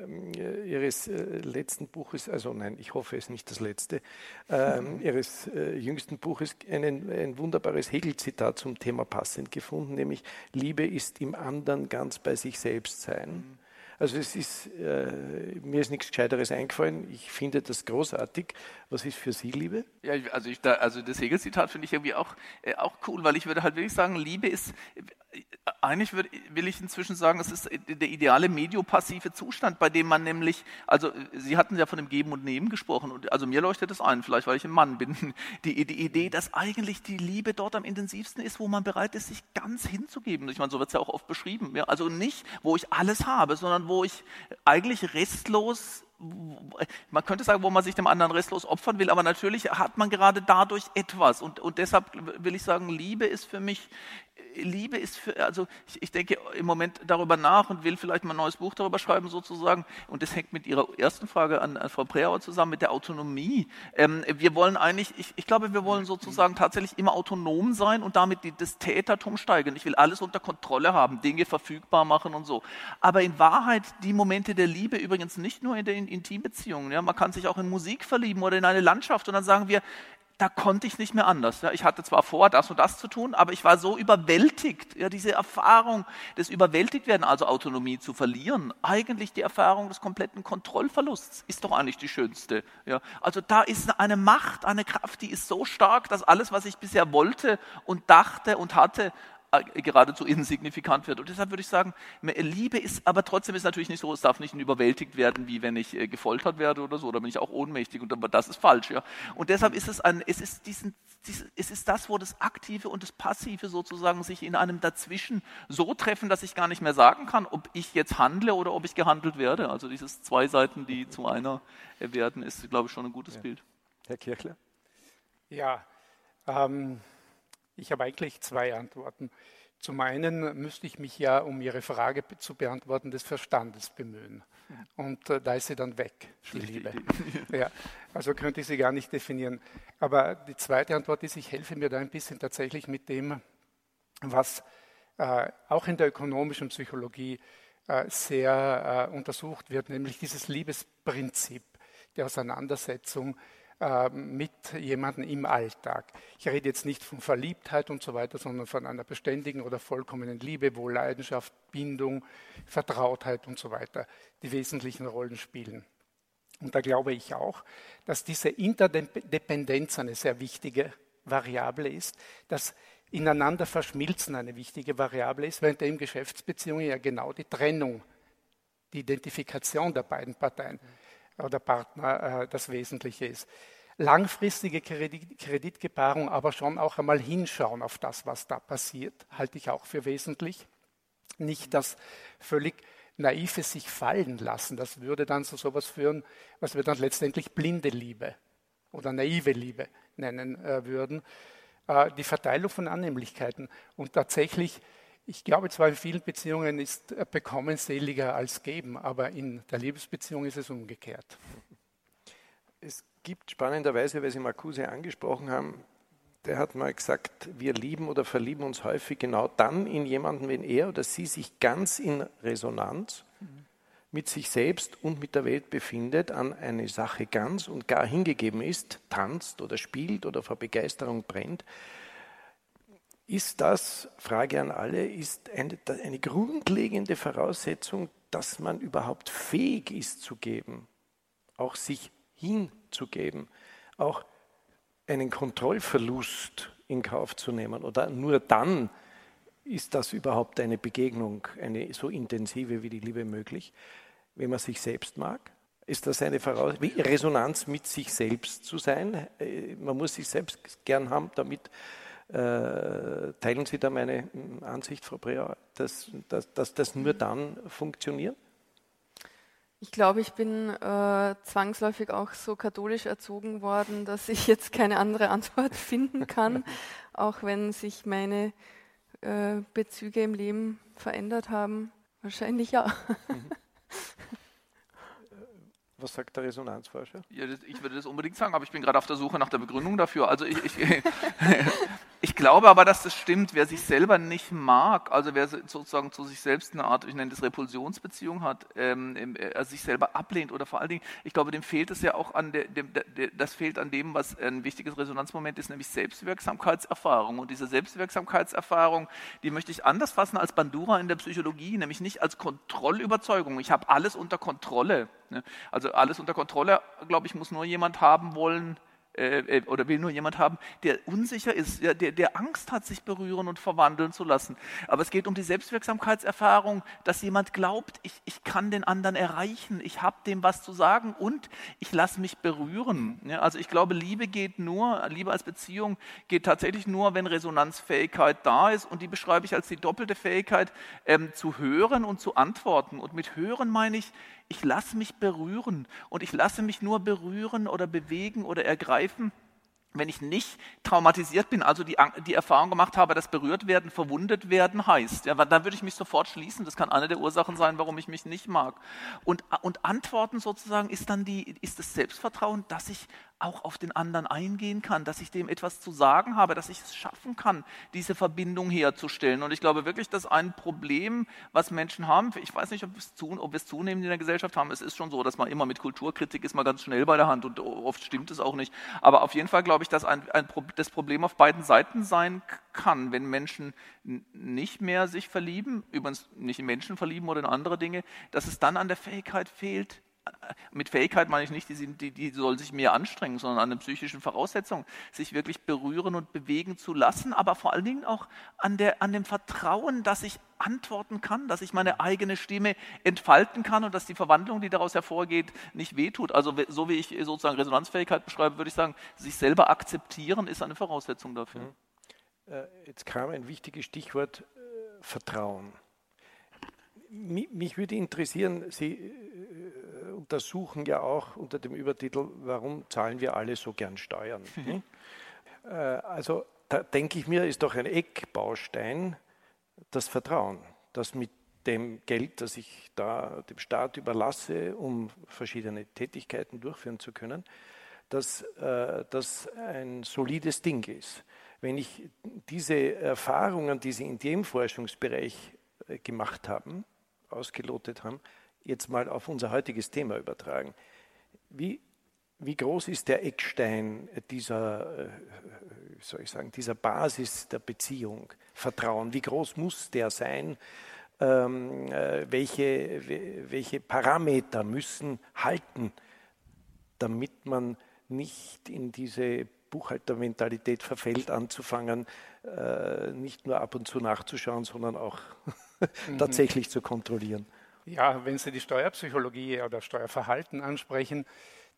S5: äh, Ihres äh, letzten Buches, also nein, ich hoffe es ist nicht das letzte, äh, Ihres jüngsten Buches einen, ein wunderbares Hegel-Zitat zum Thema passend gefunden, nämlich Liebe ist im anderen ganz bei sich selbst sein. Mhm. Also es ist, äh, mir ist nichts Gescheiteres eingefallen. Ich finde das großartig. Was ist für Sie Liebe?
S8: Ja, also, ich, da, also das Hegel-Zitat finde ich irgendwie auch, äh, auch cool, weil ich würde halt wirklich sagen, Liebe ist, eigentlich würde, will ich inzwischen sagen, es ist der ideale mediopassive Zustand, bei dem man nämlich, also Sie hatten ja von dem Geben und Nehmen gesprochen, und also mir leuchtet das ein, vielleicht weil ich ein Mann bin, die, die Idee, dass eigentlich die Liebe dort am intensivsten ist, wo man bereit ist, sich ganz hinzugeben. Ich meine, so wird es ja auch oft beschrieben. Ja? Also nicht, wo ich alles habe, sondern wo wo ich eigentlich restlos, man könnte sagen, wo man sich dem anderen restlos opfern will, aber natürlich hat man gerade dadurch etwas. Und, und deshalb will ich sagen, Liebe ist für mich Liebe ist für, also ich, ich, denke im Moment darüber nach und will vielleicht mal ein neues Buch darüber schreiben sozusagen. Und das hängt mit Ihrer ersten Frage an, an Frau Preauer zusammen, mit der Autonomie. Ähm, wir wollen eigentlich, ich, ich, glaube, wir wollen sozusagen tatsächlich immer autonom sein und damit die, das Tätertum steigern. Ich will alles unter Kontrolle haben, Dinge verfügbar machen und so. Aber in Wahrheit die Momente der Liebe übrigens nicht nur in den Intimbeziehungen. Ja, man kann sich auch in Musik verlieben oder in eine Landschaft und dann sagen wir, da konnte ich nicht mehr anders. Ja, ich hatte zwar vor, das und das zu tun, aber ich war so überwältigt. Ja, diese Erfahrung des Überwältigtwerden, also Autonomie zu verlieren, eigentlich die Erfahrung des kompletten Kontrollverlusts, ist doch eigentlich die schönste. Ja, also da ist eine Macht, eine Kraft, die ist so stark, dass alles, was ich bisher wollte und dachte und hatte, geradezu insignifikant wird. Und deshalb würde ich sagen, Liebe ist, aber trotzdem ist natürlich nicht so, es darf nicht überwältigt werden, wie wenn ich äh, gefoltert werde oder so, oder bin ich auch ohnmächtig, und aber das ist falsch. Ja. Und deshalb ist es ein, es ist diesen, es ist das, wo das Aktive und das Passive sozusagen sich in einem Dazwischen so treffen, dass ich gar nicht mehr sagen kann, ob ich jetzt handle oder ob ich gehandelt werde. Also dieses zwei Seiten, die zu einer werden, ist, glaube ich, schon ein gutes ja. Bild.
S5: Herr Kirchler?
S7: Ja, ähm, ich habe eigentlich zwei Antworten. Zum einen müsste ich mich ja, um Ihre Frage zu beantworten, des Verstandes bemühen. Und äh, da ist sie dann weg, die Liebe. Ja, also könnte ich sie gar nicht definieren. Aber die zweite Antwort ist, ich helfe mir da ein bisschen tatsächlich mit dem, was äh, auch in der ökonomischen Psychologie äh, sehr äh, untersucht wird, nämlich dieses Liebesprinzip der Auseinandersetzung mit jemandem im Alltag. Ich rede jetzt nicht von Verliebtheit und so weiter, sondern von einer beständigen oder vollkommenen Liebe, wo Leidenschaft, Bindung, Vertrautheit und so weiter die wesentlichen Rollen spielen. Und da glaube ich auch, dass diese Interdependenz eine sehr wichtige Variable ist, dass ineinander verschmilzen eine wichtige Variable ist, während in Geschäftsbeziehungen ja genau die Trennung, die Identifikation der beiden Parteien oder Partner äh, das Wesentliche ist. Langfristige Kredit, Kreditgebarung, aber schon auch einmal hinschauen auf das, was da passiert, halte ich auch für wesentlich. Nicht das völlig naive sich fallen lassen. Das würde dann zu sowas führen, was wir dann letztendlich blinde Liebe oder naive Liebe nennen äh, würden. Äh, die Verteilung von Annehmlichkeiten. Und tatsächlich ich glaube zwar, in vielen Beziehungen ist äh, Bekommen seliger als Geben, aber in der Liebesbeziehung ist es umgekehrt.
S5: Es gibt spannenderweise, weil Sie Marcuse angesprochen haben, der hat mal gesagt, wir lieben oder verlieben uns häufig genau dann in jemanden, wenn er oder sie sich ganz in Resonanz mit sich selbst und mit der Welt befindet, an eine Sache ganz und gar hingegeben ist, tanzt oder spielt oder vor Begeisterung brennt. Ist das, Frage an alle, ist eine, eine grundlegende Voraussetzung, dass man überhaupt fähig ist zu geben, auch sich hinzugeben, auch einen Kontrollverlust in Kauf zu nehmen? Oder nur dann ist das überhaupt eine Begegnung, eine so intensive wie die Liebe möglich, wenn man sich selbst mag? Ist das eine Voraus Resonanz mit sich selbst zu sein? Äh, man muss sich selbst gern haben, damit äh, teilen Sie da meine hm, Ansicht, Frau Breer, dass, dass, dass das nur dann funktioniert?
S6: Ich glaube, ich bin äh, zwangsläufig auch so katholisch erzogen worden, dass ich jetzt keine andere Antwort finden kann, auch wenn sich meine äh, Bezüge im Leben verändert haben. Wahrscheinlich ja. Mhm.
S5: Was sagt der Resonanzforscher?
S8: Ja, das, ich würde das unbedingt sagen, aber ich bin gerade auf der Suche nach der Begründung dafür. Also ich, ich, ich, glaube aber, dass das stimmt. Wer sich selber nicht mag, also wer sozusagen zu sich selbst eine Art, ich nenne das Repulsionsbeziehung hat, ähm, also sich selber ablehnt oder vor allen Dingen, ich glaube, dem fehlt es ja auch an der, dem, der, das fehlt an dem, was ein wichtiges Resonanzmoment ist, nämlich Selbstwirksamkeitserfahrung. Und diese Selbstwirksamkeitserfahrung, die möchte ich anders fassen als Bandura in der Psychologie, nämlich nicht als Kontrollüberzeugung. Ich habe alles unter Kontrolle. Ne? Also alles unter Kontrolle, glaube ich, muss nur jemand haben wollen, äh, äh, oder will nur jemand haben, der unsicher ist, der, der Angst hat, sich berühren und verwandeln zu lassen. Aber es geht um die Selbstwirksamkeitserfahrung, dass jemand glaubt, ich, ich kann den anderen erreichen, ich habe dem was zu sagen und ich lasse mich berühren. Ja, also ich glaube, Liebe geht nur, Liebe als Beziehung geht tatsächlich nur, wenn Resonanzfähigkeit da ist und die beschreibe ich als die doppelte Fähigkeit ähm, zu hören und zu antworten. Und mit hören meine ich, ich lasse mich berühren und ich lasse mich nur berühren oder bewegen oder ergreifen, wenn ich nicht traumatisiert bin, also die, die Erfahrung gemacht habe, dass berührt werden, verwundet werden heißt, ja, dann würde ich mich sofort schließen. Das kann eine der Ursachen sein, warum ich mich nicht mag. Und, und Antworten sozusagen ist dann die, ist das Selbstvertrauen, dass ich auch auf den anderen eingehen kann, dass ich dem etwas zu sagen habe, dass ich es schaffen kann, diese Verbindung herzustellen. Und ich glaube wirklich, dass ein Problem, was Menschen haben, ich weiß nicht, ob, wir es zunehmend in der Gesellschaft haben, es ist schon so, dass man immer mit Kulturkritik ist man ganz schnell bei der Hand und oft stimmt es auch nicht. Aber auf jeden Fall glaube ich, dass ein, ein, das Problem auf beiden Seiten sein kann, wenn Menschen nicht mehr sich verlieben, übrigens nicht in Menschen verlieben oder in andere Dinge, dass es dann an der Fähigkeit fehlt, mit Fähigkeit meine ich nicht, die, die, die soll sich mehr anstrengen, sondern an den psychischen Voraussetzungen, sich wirklich berühren und bewegen zu lassen, aber vor allen Dingen auch an, der, an dem Vertrauen, dass ich antworten kann, dass ich meine eigene Stimme entfalten kann und dass die Verwandlung, die daraus hervorgeht, nicht wehtut. Also so wie ich sozusagen Resonanzfähigkeit beschreibe, würde ich sagen, sich selber akzeptieren ist eine Voraussetzung dafür.
S5: Mhm. Äh, jetzt kam ein wichtiges Stichwort äh, Vertrauen. Mich würde interessieren, Sie äh, untersuchen ja auch unter dem Übertitel, warum zahlen wir alle so gern Steuern? Äh, also da denke ich mir, ist doch ein Eckbaustein das Vertrauen, dass mit dem Geld, das ich da dem Staat überlasse, um verschiedene Tätigkeiten durchführen zu können, dass äh, das ein solides Ding ist. Wenn ich diese Erfahrungen, die Sie in dem Forschungsbereich äh, gemacht haben, ausgelotet haben, jetzt mal auf unser heutiges Thema übertragen. Wie, wie groß ist der Eckstein dieser, äh, soll ich sagen, dieser Basis der Beziehung, Vertrauen? Wie groß muss der sein? Ähm, äh, welche, welche Parameter müssen halten, damit man nicht in diese Buchhaltermentalität verfällt, anzufangen, äh, nicht nur ab und zu nachzuschauen, sondern auch mhm. tatsächlich zu kontrollieren.
S7: Ja, wenn Sie die Steuerpsychologie oder Steuerverhalten ansprechen,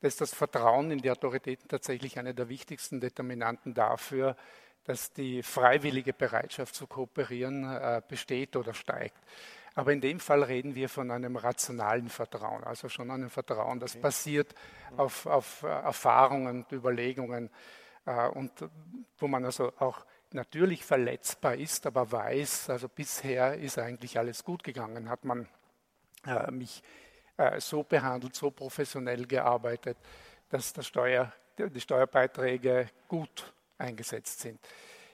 S7: da ist das Vertrauen in die Autoritäten tatsächlich eine der wichtigsten Determinanten dafür, dass die freiwillige Bereitschaft zu kooperieren äh, besteht oder steigt. Aber in dem Fall reden wir von einem rationalen Vertrauen, also schon einem Vertrauen, das basiert auf, auf äh, Erfahrungen und Überlegungen äh, und wo man also auch natürlich verletzbar ist, aber weiß, also bisher ist eigentlich alles gut gegangen, hat man mich äh, so behandelt, so professionell gearbeitet, dass Steuer, die Steuerbeiträge gut eingesetzt sind.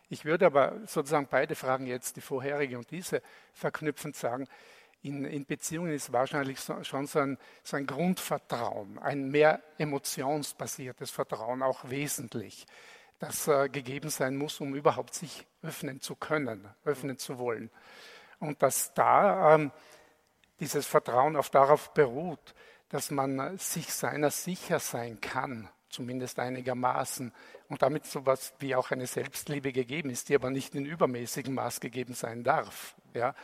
S7: Ich würde aber sozusagen beide Fragen jetzt, die vorherige und diese, verknüpfend sagen, in, in Beziehungen ist wahrscheinlich so, schon so ein, so ein Grundvertrauen, ein mehr emotionsbasiertes Vertrauen auch wesentlich, das äh, gegeben sein muss, um überhaupt sich öffnen zu können, öffnen zu wollen. Und dass da ähm, dieses Vertrauen auf darauf beruht, dass man sich seiner sicher sein kann, zumindest einigermaßen, und damit so etwas wie auch eine Selbstliebe gegeben ist, die aber nicht in übermäßigem Maß gegeben sein darf. Ja,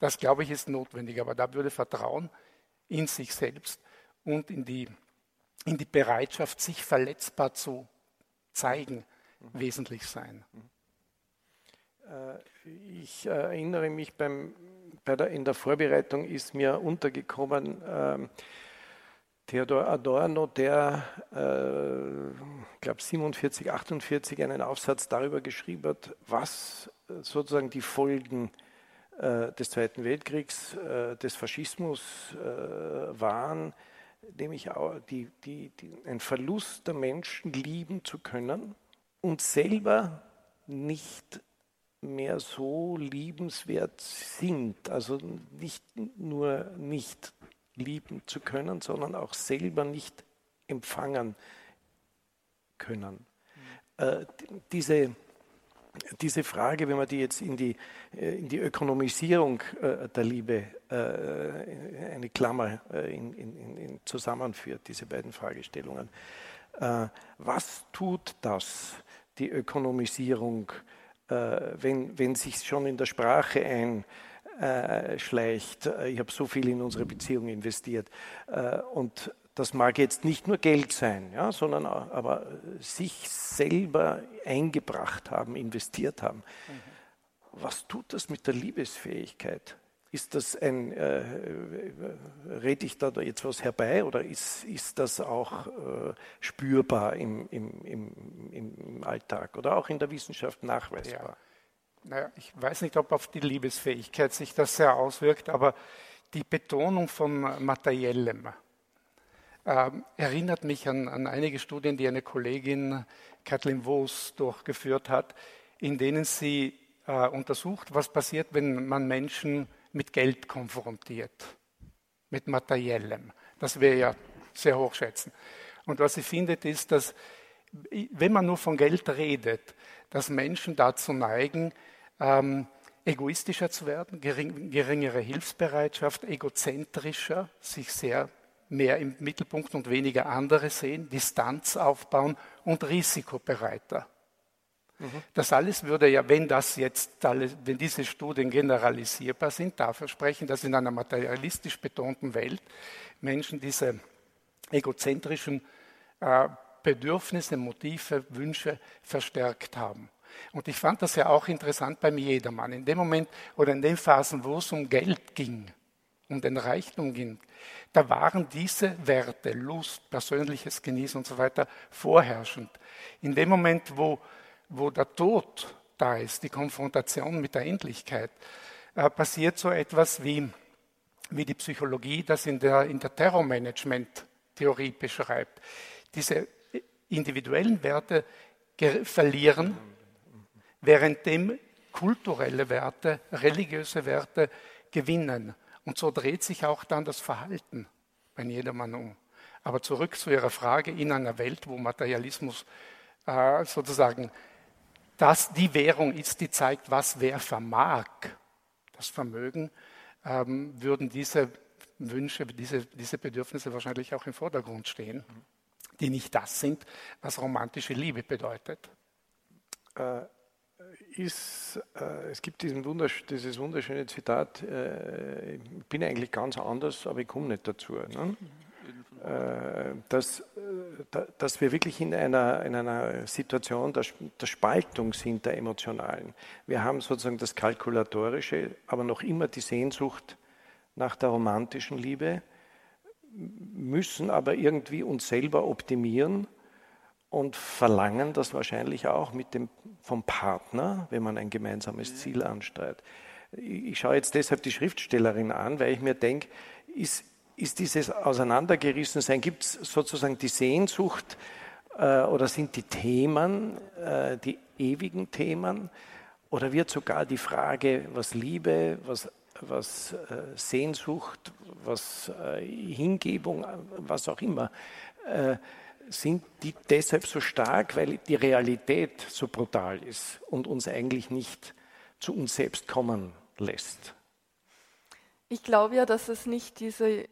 S7: das glaube ich ist notwendig, aber da würde Vertrauen in sich selbst und in die, in die Bereitschaft, sich verletzbar zu zeigen, mhm. wesentlich sein.
S5: Äh, ich erinnere mich beim der, in der Vorbereitung ist mir untergekommen ähm, Theodor Adorno, der, äh, glaube 47, 48 einen Aufsatz darüber geschrieben hat, was sozusagen die Folgen äh, des Zweiten Weltkriegs, äh, des Faschismus äh, waren, nämlich die, die, die, ein Verlust der Menschen lieben zu können und selber nicht mehr so liebenswert sind. Also nicht nur nicht lieben zu können, sondern auch selber nicht empfangen können. Mhm. Äh, diese, diese Frage, wenn man die jetzt in die, äh, in die Ökonomisierung äh, der Liebe äh, eine Klammer äh, in, in, in zusammenführt, diese beiden Fragestellungen, äh, was tut das, die Ökonomisierung wenn, wenn sich schon in der Sprache einschleicht, äh, ich habe so viel in unsere Beziehung investiert äh, und das mag jetzt nicht nur Geld sein, ja, sondern aber sich selber eingebracht haben, investiert haben. Mhm. Was tut das mit der Liebesfähigkeit? Ist das ein, äh, rede ich da jetzt was herbei oder ist, ist das auch äh, spürbar im, im, im, im Alltag oder auch in der Wissenschaft nachweisbar?
S7: Ja. Naja, ich weiß nicht, ob auf die Liebesfähigkeit sich das sehr auswirkt, aber die Betonung von Materiellem äh, erinnert mich an, an, einige Studien, die eine Kollegin Kathleen Woos durchgeführt hat, in denen sie äh, untersucht, was passiert, wenn man Menschen mit Geld konfrontiert, mit materiellem, das wir ja sehr hoch schätzen. Und was sie findet, ist, dass wenn man nur von Geld redet, dass Menschen dazu neigen, ähm, egoistischer zu werden, gering, geringere Hilfsbereitschaft, egozentrischer, sich sehr mehr im Mittelpunkt und weniger andere sehen, Distanz aufbauen und risikobereiter. Das alles würde ja, wenn das jetzt, wenn diese Studien generalisierbar sind, dafür sprechen, dass in einer materialistisch betonten Welt Menschen diese egozentrischen äh, Bedürfnisse, Motive, Wünsche verstärkt haben. Und ich fand das ja auch interessant beim Jedermann. In dem Moment oder in den Phasen, wo es um Geld ging, um den Reichtum ging, da waren diese Werte, Lust, persönliches Genießen und so weiter vorherrschend. In dem Moment, wo wo der Tod da ist, die Konfrontation mit der Endlichkeit, äh, passiert so etwas wie, wie die Psychologie das in der, in der Terrormanagement-Theorie beschreibt. Diese individuellen Werte verlieren, währenddem kulturelle Werte, religiöse Werte gewinnen. Und so dreht sich auch dann das Verhalten bei jedermann um. Aber zurück zu Ihrer Frage, in einer Welt, wo Materialismus äh, sozusagen das die Währung ist, die zeigt, was wer vermag, das Vermögen, ähm, würden diese Wünsche, diese, diese Bedürfnisse wahrscheinlich auch im Vordergrund stehen, die nicht das sind, was romantische Liebe bedeutet.
S5: Äh, ist, äh, es gibt wundersch dieses wunderschöne Zitat, äh, ich bin eigentlich ganz anders, aber ich komme nicht dazu. Ne? Äh, dass, äh, dass wir wirklich in einer, in einer Situation der, der Spaltung sind, der emotionalen. Wir haben sozusagen das Kalkulatorische, aber noch immer die Sehnsucht nach der romantischen Liebe, müssen aber irgendwie uns selber optimieren und verlangen das wahrscheinlich auch mit dem, vom Partner, wenn man ein gemeinsames Ziel ansteuert. Ich schaue jetzt deshalb die Schriftstellerin an, weil ich mir denke, ist, ist dieses Auseinandergerissensein, gibt es sozusagen die Sehnsucht äh, oder sind die Themen, äh, die ewigen Themen, oder wird sogar die Frage, was Liebe, was, was äh, Sehnsucht, was äh, Hingebung, was auch immer, äh, sind die deshalb so stark, weil die Realität so brutal ist und uns eigentlich nicht zu uns selbst kommen lässt?
S6: Ich glaube ja, dass es nicht diese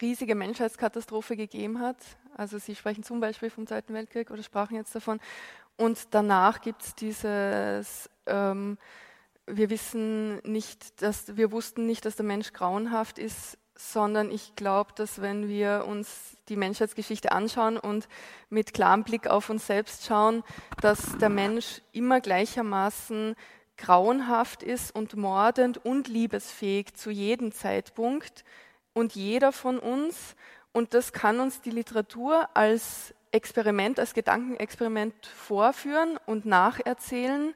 S6: riesige Menschheitskatastrophe gegeben hat. Also Sie sprechen zum Beispiel vom Zweiten Weltkrieg oder sprachen jetzt davon. Und danach gibt es dieses, ähm, wir wissen nicht, dass wir wussten nicht, dass der Mensch grauenhaft ist, sondern ich glaube, dass wenn wir uns die Menschheitsgeschichte anschauen und mit klarem Blick auf uns selbst schauen, dass der Mensch immer gleichermaßen grauenhaft ist und mordend und liebesfähig zu jedem Zeitpunkt und jeder von uns. Und das kann uns die Literatur als Experiment, als Gedankenexperiment vorführen und nacherzählen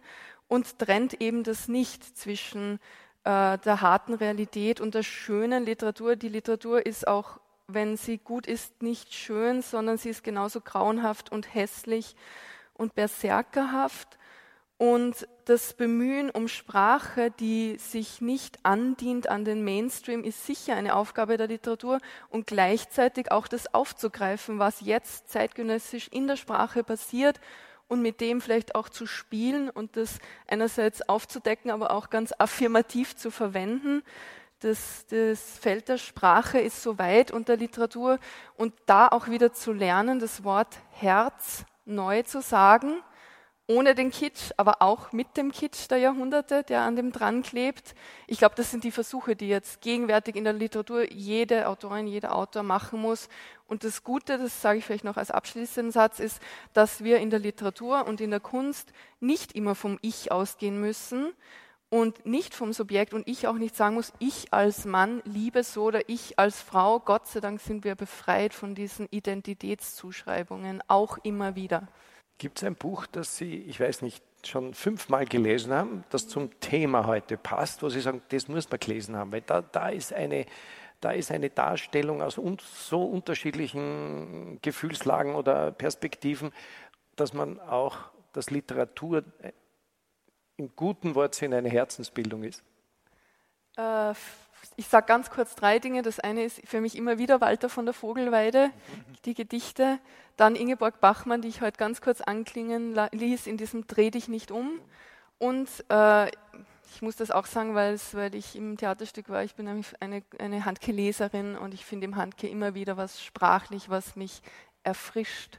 S6: und trennt eben das nicht zwischen äh, der harten Realität und der schönen Literatur. Die Literatur ist auch, wenn sie gut ist, nicht schön, sondern sie ist genauso grauenhaft und hässlich und berserkerhaft. Und das Bemühen um Sprache, die sich nicht andient an den Mainstream, ist sicher eine Aufgabe der Literatur und gleichzeitig auch das aufzugreifen, was jetzt zeitgenössisch in der Sprache passiert und mit dem vielleicht auch zu spielen und das einerseits aufzudecken, aber auch ganz affirmativ zu verwenden. Das, das Feld der Sprache ist so weit und der Literatur und da auch wieder zu lernen, das Wort Herz neu zu sagen ohne den Kitsch, aber auch mit dem Kitsch der Jahrhunderte, der an dem dran klebt. Ich glaube, das sind die Versuche, die jetzt gegenwärtig in der Literatur jede Autorin, jeder Autor machen muss. Und das Gute, das sage ich vielleicht noch als abschließenden Satz, ist, dass wir in der Literatur und in der Kunst nicht immer vom Ich ausgehen müssen und nicht vom Subjekt und ich auch nicht sagen muss, ich als Mann liebe so oder ich als Frau. Gott sei Dank sind wir befreit von diesen Identitätszuschreibungen, auch immer wieder.
S5: Gibt es ein Buch, das Sie, ich weiß nicht, schon fünfmal gelesen haben, das zum Thema heute passt, wo Sie sagen, das muss man gelesen haben, weil da, da, ist, eine, da ist eine Darstellung aus so unterschiedlichen Gefühlslagen oder Perspektiven, dass man auch, dass Literatur im guten Wortsinn eine Herzensbildung ist?
S6: Äh, ich sage ganz kurz drei Dinge. Das eine ist für mich immer wieder Walter von der Vogelweide, die Gedichte. Dann Ingeborg Bachmann, die ich heute ganz kurz anklingen ließ in diesem Dreh dich nicht um. Und äh, ich muss das auch sagen, weil ich im Theaterstück war. Ich bin nämlich eine, eine Handke-Leserin und ich finde im Handke immer wieder was sprachlich, was mich erfrischt.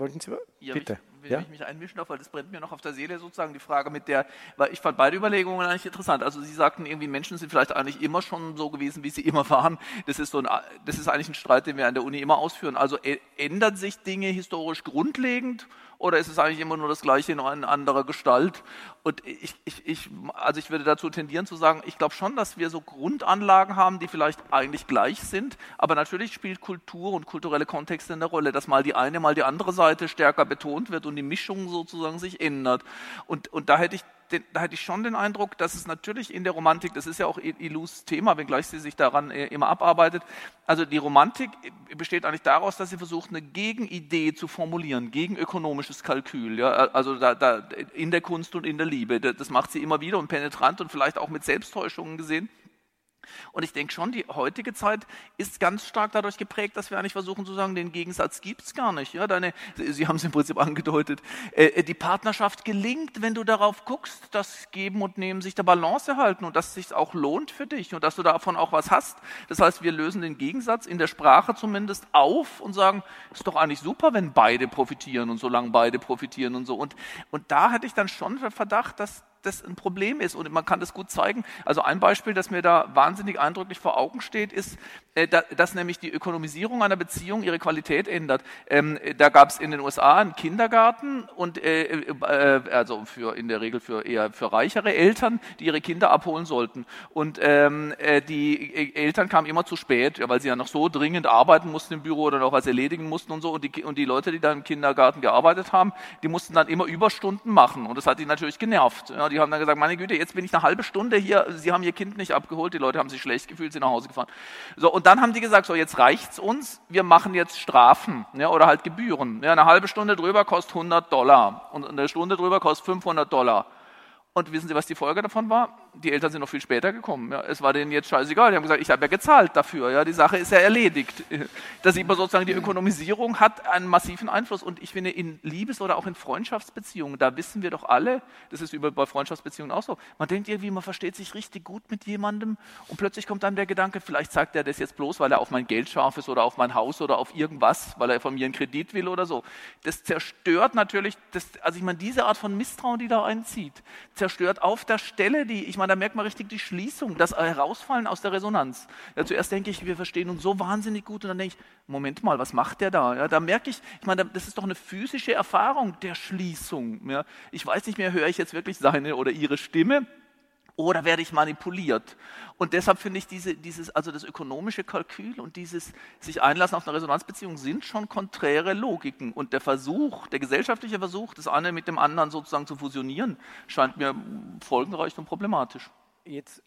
S5: Wollten Sie
S8: ja,
S5: bitte?
S8: Mich, wenn ich mich einmischen darf, weil das brennt mir noch auf der Seele sozusagen die Frage mit der, weil ich fand beide Überlegungen eigentlich interessant. Also Sie sagten irgendwie, Menschen sind vielleicht eigentlich immer schon so gewesen, wie sie immer waren. Das ist so ein, das ist eigentlich ein Streit, den wir an der Uni immer ausführen. Also ändern sich Dinge historisch grundlegend oder ist es eigentlich immer nur das Gleiche in einer anderer Gestalt? Und ich, ich, ich, also ich würde dazu tendieren zu sagen, ich glaube schon, dass wir so Grundanlagen haben, die vielleicht eigentlich gleich sind, aber natürlich spielt Kultur und kulturelle Kontexte eine Rolle, dass mal die eine, mal die andere Seite stärker betont wird und die Mischung sozusagen sich ändert. Und, und da hätte ich den, da hatte ich schon den Eindruck, dass es natürlich in der Romantik, das ist ja auch Ilus Thema, wenngleich sie sich daran äh, immer abarbeitet, also die Romantik besteht eigentlich daraus, dass sie versucht, eine Gegenidee zu formulieren, gegen ökonomisches Kalkül, ja, also da, da, in der Kunst und in der Liebe. Das macht sie immer wieder und penetrant und vielleicht auch mit Selbsttäuschungen gesehen. Und ich denke schon, die heutige Zeit ist ganz stark dadurch geprägt, dass wir eigentlich versuchen zu sagen, den Gegensatz gibt es gar nicht. Ja, deine, Sie haben es im Prinzip angedeutet. Äh, äh, die Partnerschaft gelingt, wenn du darauf guckst, dass Geben und Nehmen sich der Balance erhalten und dass es sich auch lohnt für dich und dass du davon auch was hast. Das heißt, wir lösen den Gegensatz in der Sprache zumindest auf und sagen, ist doch eigentlich super, wenn beide profitieren und solange beide profitieren und so. Und, und da hatte ich dann schon den Verdacht, dass das ein Problem ist und man kann das gut zeigen. Also ein Beispiel, das mir da wahnsinnig eindrücklich vor Augen steht, ist, äh, dass nämlich die Ökonomisierung einer Beziehung ihre Qualität ändert. Ähm, da gab es in den USA einen Kindergarten und äh, äh, also für in der Regel für eher für reichere Eltern, die ihre Kinder abholen sollten. Und ähm, die Eltern kamen immer zu spät, weil sie ja noch so dringend arbeiten mussten im Büro oder noch was erledigen mussten und so. Und die, und die Leute, die da im Kindergarten gearbeitet haben, die mussten dann immer Überstunden machen. Und das hat die natürlich genervt. Die haben dann gesagt, meine Güte, jetzt bin ich eine halbe Stunde hier, Sie haben Ihr Kind nicht abgeholt, die Leute haben sich schlecht gefühlt, sind nach Hause gefahren. So, und dann haben die gesagt, so jetzt reicht's uns, wir machen jetzt Strafen ja, oder halt Gebühren. Ja, eine halbe Stunde drüber kostet 100 Dollar und eine Stunde drüber kostet 500 Dollar. Und wissen Sie, was die Folge davon war? Die Eltern sind noch viel später gekommen. Ja, es war denen jetzt scheißegal. Die haben gesagt, ich habe ja gezahlt dafür. Ja, die Sache ist ja erledigt. Da sieht man sozusagen, die Ökonomisierung hat einen massiven Einfluss. Und ich finde, in Liebes- oder auch in Freundschaftsbeziehungen, da wissen wir doch alle, das ist bei Freundschaftsbeziehungen auch so, man denkt irgendwie, man versteht sich richtig gut mit jemandem und plötzlich kommt einem der Gedanke, vielleicht sagt er das jetzt bloß, weil er auf mein Geld scharf ist oder auf mein Haus oder auf irgendwas, weil er von mir einen Kredit will oder so. Das zerstört natürlich, das, also ich meine, diese Art von Misstrauen, die da einzieht, zerstört auf der Stelle die, ich meine, da merkt man richtig die Schließung, das Herausfallen aus der Resonanz. Ja, zuerst denke ich, wir verstehen uns so wahnsinnig gut und dann denke ich, Moment mal, was macht der da? Ja, da merke ich, ich meine, das ist doch eine physische Erfahrung der Schließung. Ja. Ich weiß nicht mehr, höre ich jetzt wirklich seine oder ihre Stimme oder werde ich manipuliert? Und deshalb finde ich diese, dieses, also das ökonomische Kalkül und dieses sich einlassen auf eine Resonanzbeziehung sind schon konträre Logiken. Und der Versuch, der gesellschaftliche Versuch, das eine mit dem anderen sozusagen zu fusionieren, scheint mir folgenreich und problematisch.
S5: Jetzt,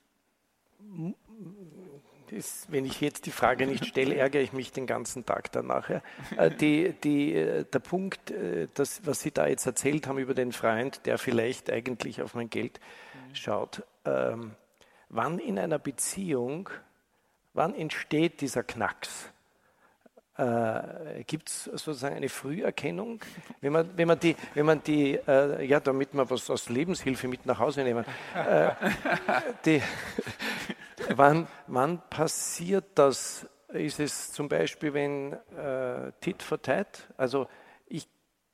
S5: ist, wenn ich jetzt die Frage nicht stelle, ärgere ich mich den ganzen Tag danach. Äh, die, die, äh, der Punkt, äh, das, was Sie da jetzt erzählt haben über den Freund, der vielleicht eigentlich auf mein Geld schaut, ähm, wann in einer Beziehung, wann entsteht dieser Knacks? Äh, Gibt es sozusagen eine Früherkennung? Wenn man, wenn man die, wenn man die äh, ja, damit man was aus Lebenshilfe mit nach Hause nehmen, äh, die, wann, wann passiert das? Ist es zum Beispiel, wenn äh, Tit for Tat, also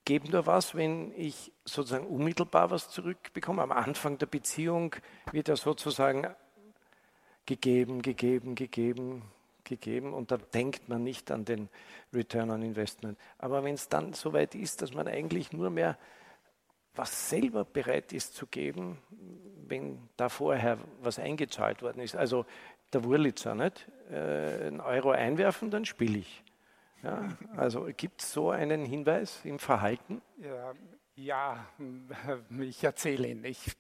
S5: gebe nur was, wenn ich sozusagen unmittelbar was zurückbekomme. Am Anfang der Beziehung wird ja sozusagen gegeben, gegeben, gegeben, gegeben und da denkt man nicht an den Return on Investment. Aber wenn es dann soweit ist, dass man eigentlich nur mehr was selber bereit ist zu geben, wenn da vorher was eingezahlt worden ist. Also der Wurlitzer, nicht? Äh, einen Euro einwerfen, dann spiele ich. Ja, also gibt es so einen Hinweis im Verhalten?
S7: Ja, ja, ich erzähle ihn. Ich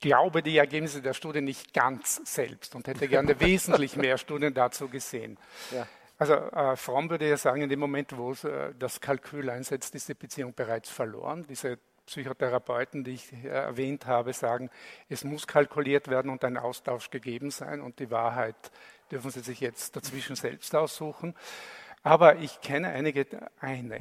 S7: glaube die Ergebnisse der Studie nicht ganz selbst und hätte gerne wesentlich mehr Studien dazu gesehen. Ja. Also äh, Fromm würde ja sagen, in dem Moment, wo äh, das Kalkül einsetzt, ist die Beziehung bereits verloren. Diese Psychotherapeuten, die ich äh, erwähnt habe, sagen, es muss kalkuliert werden und ein Austausch gegeben sein und die Wahrheit dürfen Sie sich jetzt dazwischen selbst aussuchen. Aber ich kenne einige, eine,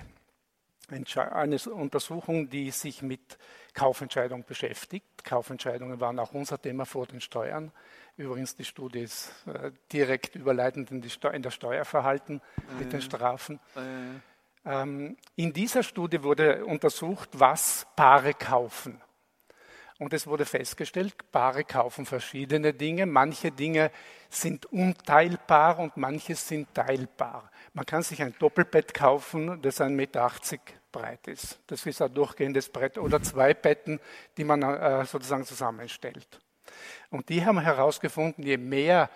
S7: eine Untersuchung, die sich mit Kaufentscheidungen beschäftigt. Kaufentscheidungen waren auch unser Thema vor den Steuern. Übrigens, die Studie ist äh, direkt überleitend in, in das Steuerverhalten äh, mit den Strafen. Äh. Ähm, in dieser Studie wurde untersucht, was Paare kaufen. Und es wurde festgestellt, Paare kaufen verschiedene Dinge. Manche Dinge sind unteilbar und manche sind teilbar. Man kann sich ein Doppelbett kaufen, das 1,80 Meter breit ist. Das ist ein durchgehendes Brett oder zwei Betten, die man äh, sozusagen zusammenstellt. Und die haben herausgefunden, je mehr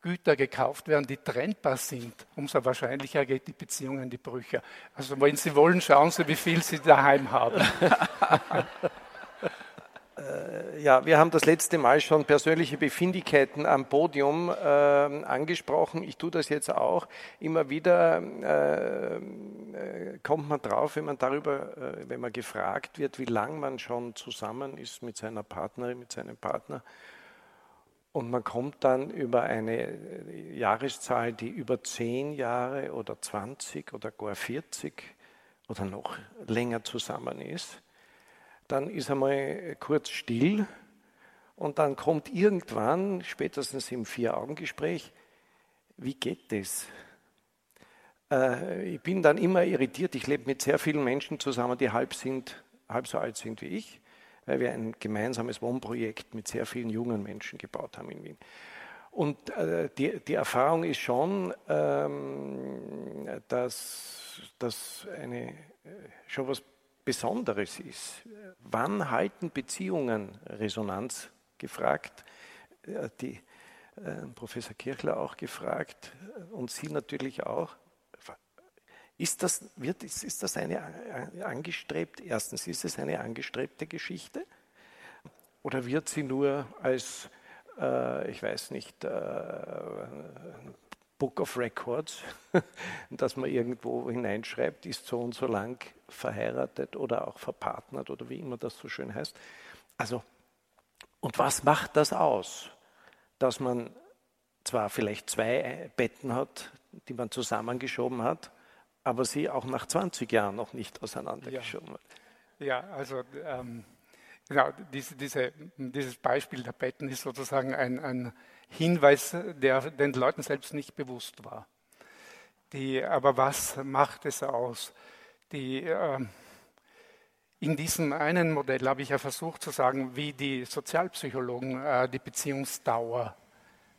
S7: Güter gekauft werden, die trennbar sind, umso wahrscheinlicher geht die Beziehung in die Brüche. Also wenn Sie wollen, schauen Sie, wie viel Sie daheim haben.
S5: Äh, ja, wir haben das letzte Mal schon persönliche Befindlichkeiten am Podium äh, angesprochen. Ich tue das jetzt auch. Immer wieder äh, äh kommt man drauf, wenn man darüber, äh, wenn man gefragt wird, wie lange man schon zusammen ist mit seiner Partnerin, mit seinem Partner. Und man kommt dann über eine Jahreszahl, die über 10 Jahre oder 20 oder gar 40 oder noch länger zusammen ist dann ist einmal kurz still und dann kommt irgendwann, spätestens im Vier-Augen-Gespräch, wie geht das? Äh, ich bin dann immer irritiert. Ich lebe mit sehr vielen Menschen zusammen, die halb, sind, halb so alt sind wie ich, weil wir ein gemeinsames Wohnprojekt mit sehr vielen jungen Menschen gebaut haben in Wien. Und äh, die, die, Erfahrung ist schon, ähm, dass das eine, äh, schon was Besonderes ist. Wann halten Beziehungen Resonanz gefragt? Äh, die, äh, Professor Kirchler auch gefragt äh, und Sie natürlich auch. Ist das, wird, ist, ist das eine angestrebt, erstens, ist es eine angestrebte Geschichte? Oder wird sie nur als, äh, ich weiß nicht, äh, Book of Records, dass man irgendwo hineinschreibt, ist so und so lang verheiratet oder auch verpartnert oder wie immer das so schön heißt. Also, und was macht das aus, dass man zwar vielleicht zwei Betten hat, die man zusammengeschoben hat, aber sie auch nach 20 Jahren noch nicht auseinandergeschoben ja. hat?
S7: Ja, also ähm, genau, diese, diese, dieses Beispiel der Betten ist sozusagen ein, ein Hinweis, der den Leuten selbst nicht bewusst war. Die, aber was macht es aus? Die, äh, in diesem einen Modell habe ich ja versucht zu sagen, wie die Sozialpsychologen äh, die Beziehungsdauer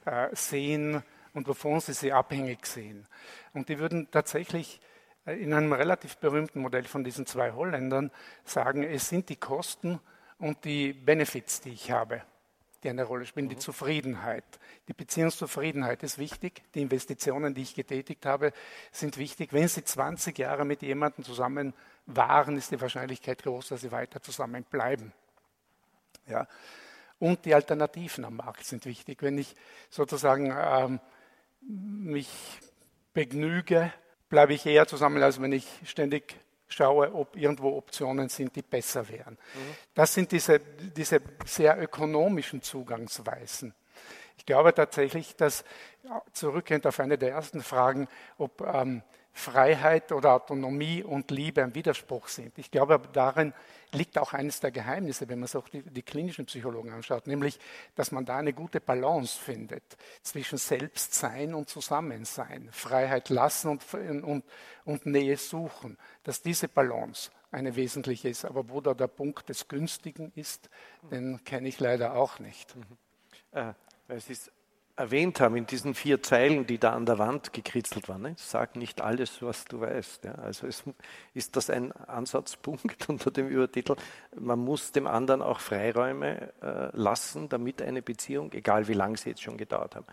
S7: äh, sehen und wovon sie sie abhängig sehen. Und die würden tatsächlich äh, in einem relativ berühmten Modell von diesen zwei Holländern sagen, es sind die Kosten und die Benefits, die ich habe die eine Rolle spielen. Die mhm. Zufriedenheit. Die Beziehungszufriedenheit ist wichtig. Die Investitionen, die ich getätigt habe, sind wichtig. Wenn Sie 20 Jahre mit jemandem zusammen waren, ist die Wahrscheinlichkeit groß, dass Sie weiter zusammen bleiben. Ja. Und die Alternativen am Markt sind wichtig. Wenn ich sozusagen ähm, mich begnüge, bleibe ich eher zusammen, als wenn ich ständig schaue, ob irgendwo Optionen sind, die besser wären. Mhm. Das sind diese, diese sehr ökonomischen Zugangsweisen. Ich glaube tatsächlich, dass, zurückgehend auf eine der ersten Fragen, ob ähm, Freiheit oder Autonomie und Liebe ein Widerspruch sind. Ich glaube, darin liegt auch eines der Geheimnisse, wenn man sich auch die, die, klinischen Psychologen anschaut, nämlich, dass man da eine gute Balance findet zwischen Selbstsein und Zusammensein, Freiheit lassen und, und, und Nähe suchen, dass diese Balance eine wesentliche ist. Aber wo da der Punkt des Günstigen ist, den kenne ich leider auch nicht. Mhm.
S5: Äh, es ist erwähnt haben in diesen vier Zeilen, die da an der Wand gekritzelt waren. Ne? Sag nicht alles, was du weißt. Ja? Also es, ist das ein Ansatzpunkt unter dem Übertitel. Man muss dem anderen auch Freiräume äh, lassen, damit eine Beziehung, egal wie lange sie jetzt schon gedauert haben,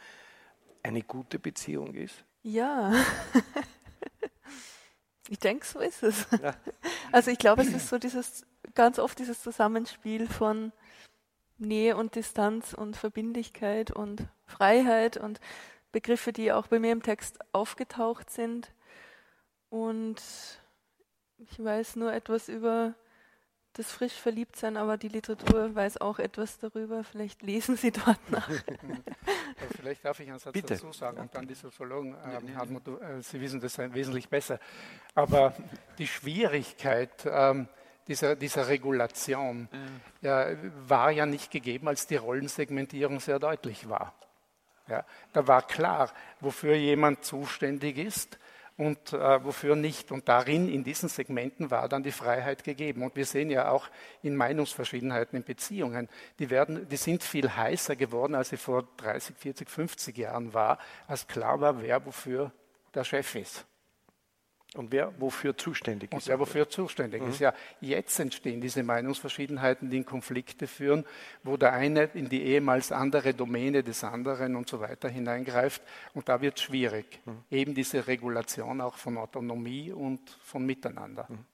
S5: eine gute Beziehung ist.
S6: Ja. ich denke, so ist es. Ja. Also ich glaube, es ist so dieses ganz oft dieses Zusammenspiel von Nähe und Distanz und Verbindlichkeit und Freiheit und Begriffe, die auch bei mir im Text aufgetaucht sind. Und ich weiß nur etwas über das frisch Verliebtsein, aber die Literatur weiß auch etwas darüber. Vielleicht lesen Sie dort nach.
S7: Vielleicht darf ich einen Satz Bitte. dazu sagen und dann die Soziologen, ähm, Hartmut, äh, Sie wissen das wesentlich besser. Aber die Schwierigkeit, ähm, dieser, dieser Regulation ja. war ja nicht gegeben, als die Rollensegmentierung sehr deutlich war. Ja, da war klar, wofür jemand zuständig ist und äh, wofür nicht. Und darin, in diesen Segmenten, war dann die Freiheit gegeben. Und wir sehen ja auch in Meinungsverschiedenheiten in Beziehungen, die, werden, die sind viel heißer geworden, als sie vor 30, 40, 50 Jahren war, als klar war, wer wofür der Chef ist.
S5: Und wer wofür zuständig
S7: ist. Und wer wofür zuständig mhm. ist. Ja, jetzt entstehen diese Meinungsverschiedenheiten, die in Konflikte führen, wo der eine in die ehemals andere Domäne des anderen und so weiter hineingreift. Und da wird es schwierig. Mhm. Eben diese Regulation auch von Autonomie und von Miteinander. Mhm.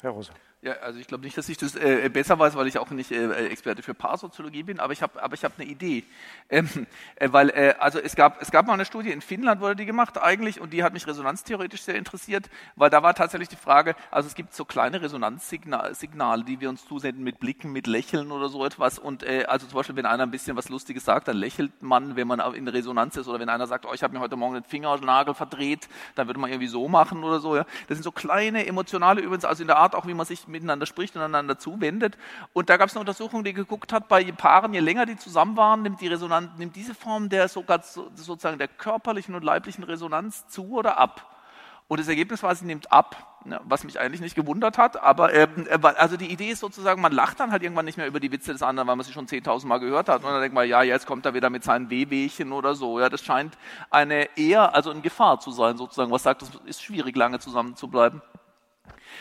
S8: Herr Rosa. Ja, also ich glaube nicht, dass ich das äh, besser weiß, weil ich auch nicht äh, Experte für Paarsoziologie bin, aber ich habe aber ich habe eine Idee, ähm, äh, weil äh, also es gab es gab mal eine Studie in Finnland wurde die gemacht eigentlich und die hat mich resonanztheoretisch sehr interessiert, weil da war tatsächlich die Frage, also es gibt so kleine Resonanzsignale, die wir uns zusenden mit Blicken, mit Lächeln oder so etwas und äh, also zum Beispiel wenn einer ein bisschen was Lustiges sagt, dann lächelt man, wenn man in Resonanz ist oder wenn einer sagt, oh ich habe mir heute Morgen den Fingernagel verdreht, dann würde man irgendwie so machen oder so. Ja, das sind so kleine emotionale übrigens, also in der Art auch wie man sich miteinander spricht und einander zuwendet. Und da gab es eine Untersuchung, die geguckt hat, bei Paaren, je länger die zusammen waren, nimmt die Resonanz, nimmt diese Form der sogar sozusagen der körperlichen und leiblichen Resonanz zu oder ab. Und das Ergebnis war, sie nimmt ab, ne, was mich eigentlich nicht gewundert hat. Aber äh, also die Idee ist sozusagen, man lacht dann halt irgendwann nicht mehr über die Witze des anderen, weil man sie schon 10.000 Mal gehört hat. Und dann denkt man, ja, jetzt kommt er wieder mit seinen Wehwehchen oder so. Ja, das scheint eine eher, also eine Gefahr zu sein sozusagen. Was sagt, es ist schwierig, lange zusammen zu bleiben.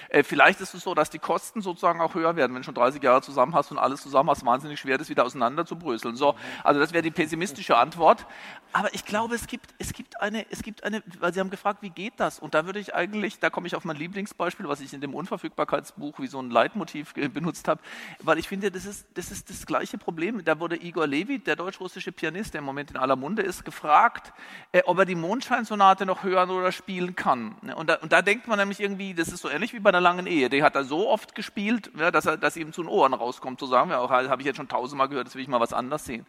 S8: Äh, vielleicht ist es so, dass die Kosten sozusagen auch höher werden. Wenn du schon 30 Jahre zusammen hast und alles zusammen hast, wahnsinnig schwer, das wieder auseinander zu bröseln. So, also das wäre die pessimistische Antwort. Aber ich glaube, es gibt, es gibt eine, es gibt eine, weil Sie haben gefragt, wie geht das? Und da würde ich eigentlich, da komme ich auf mein Lieblingsbeispiel, was ich in dem Unverfügbarkeitsbuch wie so ein Leitmotiv benutzt habe, weil ich finde, das ist, das ist das gleiche Problem. Da wurde Igor Levy, der deutsch-russische Pianist, der im Moment in aller Munde ist, gefragt, äh, ob er die Mondscheinsonate noch hören oder spielen kann. Und da, und da denkt man nämlich irgendwie, das ist so ähnlich wie bei einer langen Ehe. Die hat er so oft gespielt, ja, dass, er, dass ihm zu den Ohren rauskommt, zu sagen, ja, habe ich jetzt schon tausendmal gehört, jetzt will ich mal was anderes sehen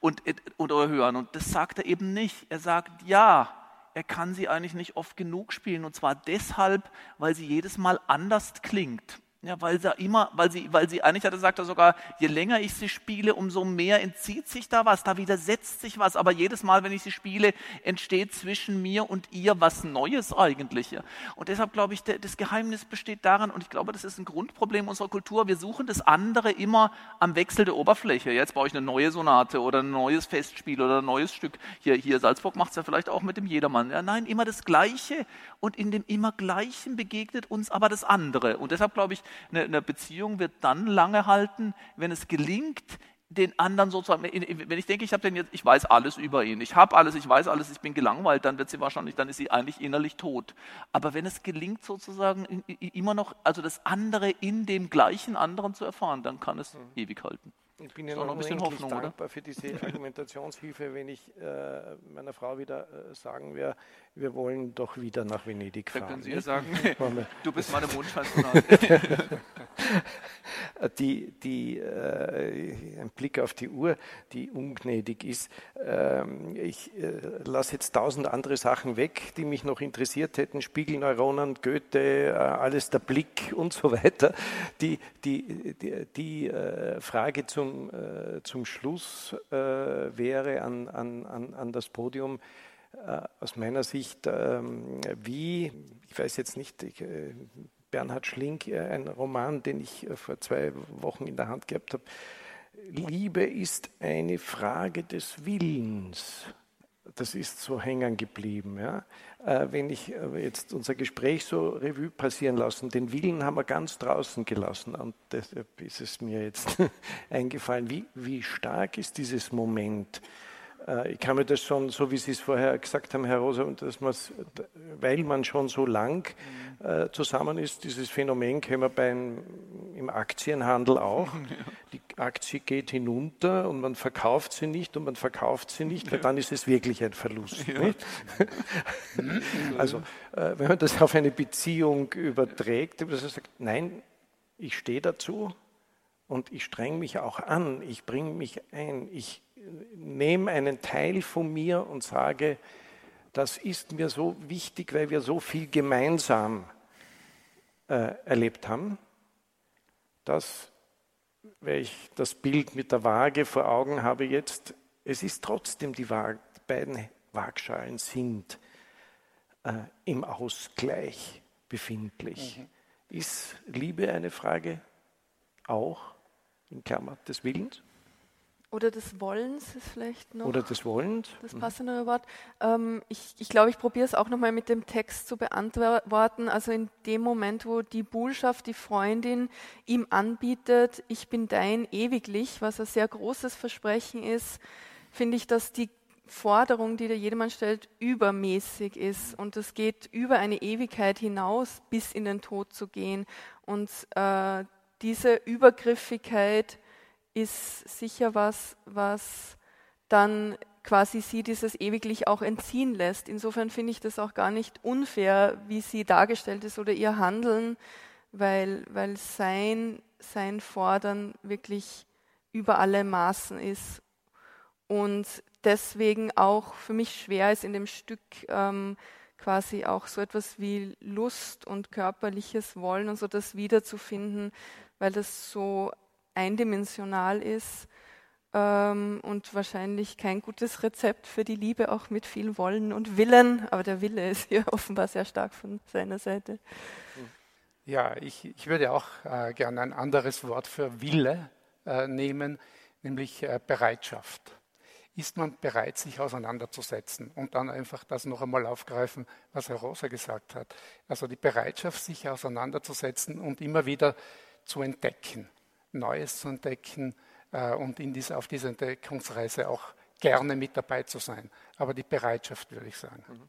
S8: und, und oder hören. Und das sagt er eben nicht. Er sagt, ja, er kann sie eigentlich nicht oft genug spielen. Und zwar deshalb, weil sie jedes Mal anders klingt. Ja, weil sie immer, weil sie, weil sie, eigentlich hat er gesagt, sogar, je länger ich sie spiele, umso mehr entzieht sich da was, da widersetzt sich was. Aber jedes Mal, wenn ich sie spiele, entsteht zwischen mir und ihr was Neues eigentlich. Und deshalb glaube ich, das Geheimnis besteht daran, und ich glaube, das ist ein Grundproblem unserer Kultur. Wir suchen das andere immer am Wechsel der Oberfläche. Jetzt baue ich eine neue Sonate oder ein neues Festspiel oder ein neues Stück. Hier, hier Salzburg macht es ja vielleicht auch mit dem Jedermann. Ja, nein, immer das Gleiche. Und in dem immer Gleichen begegnet uns aber das andere. Und deshalb glaube ich, eine, eine Beziehung wird dann lange halten, wenn es gelingt, den anderen sozusagen, wenn ich denke, ich habe den jetzt, ich weiß alles über ihn, ich habe alles, ich weiß alles, ich bin gelangweilt, dann wird sie wahrscheinlich, dann ist sie eigentlich innerlich tot. Aber wenn es gelingt sozusagen immer noch, also das andere in dem gleichen anderen zu erfahren, dann kann es mhm. ewig halten.
S5: Ich bin Ihnen noch ein bisschen Hoffnung, dankbar oder? für diese Argumentationshilfe, wenn ich äh, meiner Frau wieder äh, sagen wäre, wir wollen doch wieder nach Venedig fahren. Da
S8: können Sie ja sagen, du bist meine Mondscheinsonate.
S5: die, die, äh, ein Blick auf die Uhr, die ungnädig ist. Ähm, ich äh, lasse jetzt tausend andere Sachen weg, die mich noch interessiert hätten. Spiegelneuronen, Goethe, äh, alles der Blick und so weiter. Die, die, die, die äh, Frage zum, äh, zum Schluss äh, wäre an, an, an das Podium, aus meiner Sicht, ähm, wie, ich weiß jetzt nicht, ich, Bernhard Schlink, äh, ein Roman, den ich äh, vor zwei Wochen in der Hand gehabt habe. Liebe ist eine Frage des Willens. Das ist so hängen geblieben. Ja. Äh, wenn ich jetzt unser Gespräch so Revue passieren lassen, den Willen haben wir ganz draußen gelassen und deshalb ist es mir jetzt eingefallen, wie, wie stark ist dieses Moment, äh, ich kann mir das schon, so wie Sie es vorher gesagt haben, Herr Rosa, dass weil man schon so lang äh, zusammen ist, dieses Phänomen kennen wir beim, im Aktienhandel auch. Die Aktie geht hinunter und man verkauft sie nicht und man verkauft sie nicht, weil dann ist es wirklich ein Verlust. Ja. also, äh, wenn man das auf eine Beziehung überträgt, dass man sagt, nein, ich stehe dazu und ich streng mich auch an, ich bringe mich ein, ich nehme einen Teil von mir und sage, das ist mir so wichtig, weil wir so viel gemeinsam äh, erlebt haben. das, weil ich das Bild mit der Waage vor Augen habe jetzt, es ist trotzdem die Waage, die beiden Waagschalen sind äh, im Ausgleich befindlich. Mhm. Ist Liebe eine Frage auch in Klammer des Willens?
S6: Oder des Wollens ist vielleicht noch.
S5: Oder des Wollens.
S6: Das mhm. passende Wort. Ähm, ich, ich glaube, ich probiere es auch nochmal mit dem Text zu beantworten. Also in dem Moment, wo die Bullschaft, die Freundin, ihm anbietet, ich bin dein ewiglich, was ein sehr großes Versprechen ist, finde ich, dass die Forderung, die der jedermann stellt, übermäßig ist. Und es geht über eine Ewigkeit hinaus, bis in den Tod zu gehen. Und äh, diese Übergriffigkeit, ist sicher was, was dann quasi sie dieses ewiglich auch entziehen lässt. Insofern finde ich das auch gar nicht unfair, wie sie dargestellt ist oder ihr Handeln, weil, weil sein, sein Fordern wirklich über alle Maßen ist und deswegen auch für mich schwer ist in dem Stück ähm, quasi auch so etwas wie Lust und körperliches Wollen und so das wiederzufinden, weil das so eindimensional ist ähm, und wahrscheinlich kein gutes Rezept für die Liebe, auch mit viel Wollen und Willen. Aber der Wille ist hier offenbar sehr stark von seiner Seite.
S7: Ja, ich, ich würde auch äh, gerne ein anderes Wort für Wille äh, nehmen, nämlich äh, Bereitschaft. Ist man bereit, sich auseinanderzusetzen und dann einfach das noch einmal aufgreifen, was Herr Rosa gesagt hat? Also die Bereitschaft, sich auseinanderzusetzen und immer wieder zu entdecken. Neues zu entdecken äh, und in dieser, auf dieser Entdeckungsreise auch gerne mit dabei zu sein. Aber die Bereitschaft, würde ich sagen. Mhm.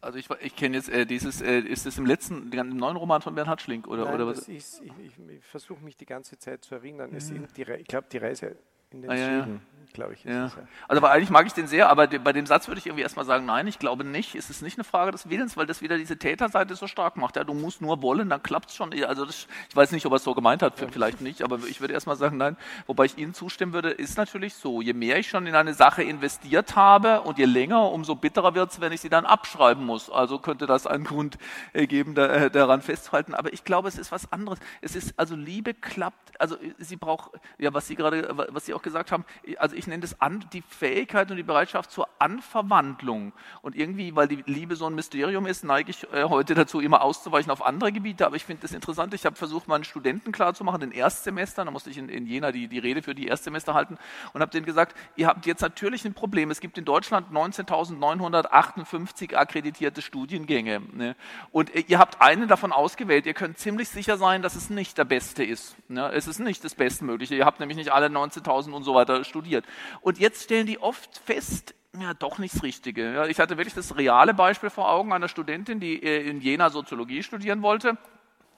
S8: Also ich, ich kenne jetzt äh, dieses, äh, ist das im letzten, im neuen Roman von Bernhard Schlink oder,
S5: Nein,
S8: oder
S5: was? Ist, ich, ich, ich versuche mich die ganze Zeit zu erinnern. Mhm. Die, ich glaube, die Reise in den ah, Süden. Ja glaube ich.
S8: Ja. Also aber eigentlich mag ich den sehr, aber bei dem Satz würde ich irgendwie erstmal sagen, nein, ich glaube nicht. Es ist nicht eine Frage des Willens, weil das wieder diese Täterseite so stark macht. Ja, du musst nur wollen, dann klappt es schon. Also das, ich weiß nicht, ob er es so gemeint hat, vielleicht nicht, aber ich würde erstmal sagen, nein. Wobei ich Ihnen zustimmen würde, ist natürlich so, je mehr ich schon in eine Sache investiert habe und je länger, umso bitterer wird es, wenn ich sie dann abschreiben muss. Also könnte das einen Grund geben, da, äh, daran festzuhalten. Aber ich glaube, es ist was anderes. Es ist, also Liebe klappt, also sie braucht, ja, was Sie gerade, was Sie auch gesagt haben, also ich nenne das an, die Fähigkeit und die Bereitschaft zur Anverwandlung. Und irgendwie, weil die Liebe so ein Mysterium ist, neige ich äh, heute dazu, immer auszuweichen auf andere Gebiete. Aber ich finde das interessant. Ich habe versucht, meinen Studenten klarzumachen, den Erstsemestern, da musste ich in, in Jena die, die Rede für die Erstsemester halten und habe denen gesagt, ihr habt jetzt natürlich ein Problem. Es gibt in Deutschland 19.958 akkreditierte Studiengänge. Ne? Und äh, ihr habt einen davon ausgewählt. Ihr könnt ziemlich sicher sein, dass es nicht der beste ist. Ne? Es ist nicht das Bestmögliche. Ihr habt nämlich nicht alle 19.000 und so weiter studiert. Und jetzt stellen die oft fest, ja, doch nichts Richtige. Ja, ich hatte wirklich das reale Beispiel vor Augen einer Studentin, die äh, in Jena Soziologie studieren wollte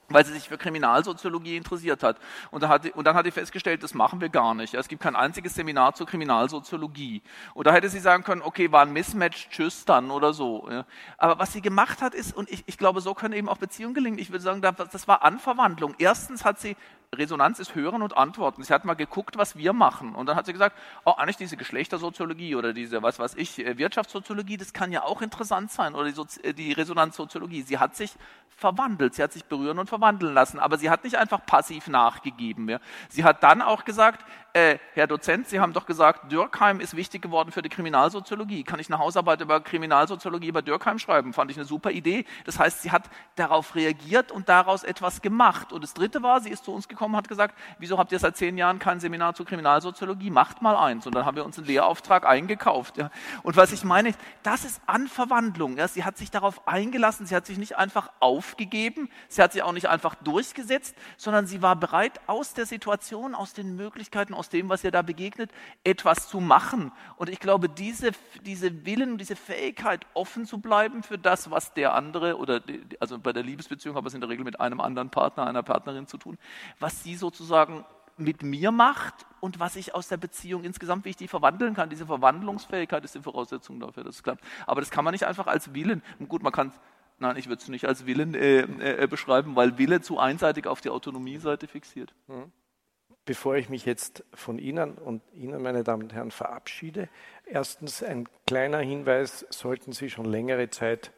S8: weil sie sich für Kriminalsoziologie interessiert hat. Und, da hat, und dann hat sie festgestellt, das machen wir gar nicht. Es gibt kein einziges Seminar zur Kriminalsoziologie. Und da hätte sie sagen können, okay, war ein Mismatch, tschüss dann oder so. Aber was sie gemacht hat ist, und ich, ich glaube, so können eben auch Beziehungen gelingen, ich würde sagen, das war Anverwandlung. Erstens hat sie Resonanz ist Hören und Antworten. Sie hat mal geguckt, was wir machen. Und dann hat sie gesagt, oh, eigentlich diese Geschlechtersoziologie oder diese, was weiß ich, äh, Wirtschaftssoziologie, das kann ja auch interessant sein. Oder die, Sozi äh, die Resonanzsoziologie. Sie hat sich verwandelt. Sie hat sich berühren und verwandeln lassen. Aber sie hat nicht einfach passiv nachgegeben. Ja. Sie hat dann auch gesagt, äh, Herr Dozent, Sie haben doch gesagt, Dürkheim ist wichtig geworden für die Kriminalsoziologie. Kann ich eine Hausarbeit über Kriminalsoziologie über Dürkheim schreiben? Fand ich eine super Idee. Das heißt, sie hat darauf reagiert und daraus etwas gemacht. Und das Dritte war, sie ist zu uns gekommen, hat gesagt, wieso habt ihr seit zehn Jahren kein Seminar zur Kriminalsoziologie? Macht mal eins. Und dann haben wir uns einen Lehrauftrag eingekauft. Ja. Und was ich meine, das ist Anverwandlung. Ja. Sie hat sich darauf eingelassen, sie hat sich nicht einfach aufgegeben, sie hat sich auch nicht einfach durchgesetzt, sondern sie war bereit, aus der Situation, aus den Möglichkeiten, aus aus dem, was ihr da begegnet, etwas zu machen. Und ich glaube, diese, diese Willen, diese Fähigkeit, offen zu bleiben für das, was der andere, oder also bei der Liebesbeziehung habe ich es in der Regel mit einem anderen Partner, einer Partnerin zu tun, was sie sozusagen mit mir macht und was ich aus der Beziehung insgesamt, wie ich die verwandeln kann. Diese Verwandlungsfähigkeit ist die Voraussetzung dafür, dass es klappt. Aber das kann man nicht einfach als Willen, gut, man kann Nein, ich würde es nicht als Willen äh, äh, beschreiben, weil Wille zu einseitig auf die Autonomie-Seite fixiert. Mhm.
S5: Bevor ich mich jetzt von Ihnen und Ihnen, meine Damen und Herren, verabschiede, erstens ein kleiner Hinweis, sollten Sie schon längere Zeit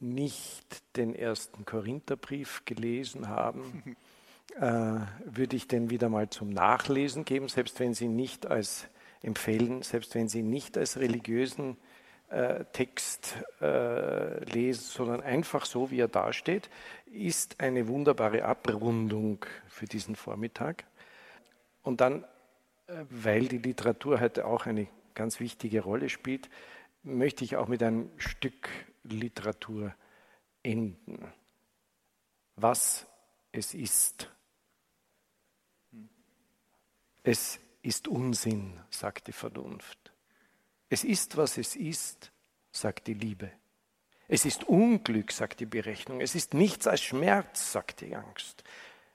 S5: nicht den ersten Korintherbrief gelesen haben, äh, würde ich den wieder mal zum Nachlesen geben, selbst wenn Sie nicht als empfehlen, selbst wenn Sie nicht als religiösen äh, Text äh, lesen, sondern einfach so, wie er dasteht, ist eine wunderbare Abrundung für diesen Vormittag. Und dann, äh, weil die Literatur heute auch eine ganz wichtige Rolle spielt, möchte ich auch mit einem Stück Literatur enden. Was es ist. Es ist Unsinn, sagt die Vernunft. Es ist, was es ist, sagt die Liebe. Es ist Unglück, sagt die Berechnung. Es ist nichts als Schmerz, sagt die Angst.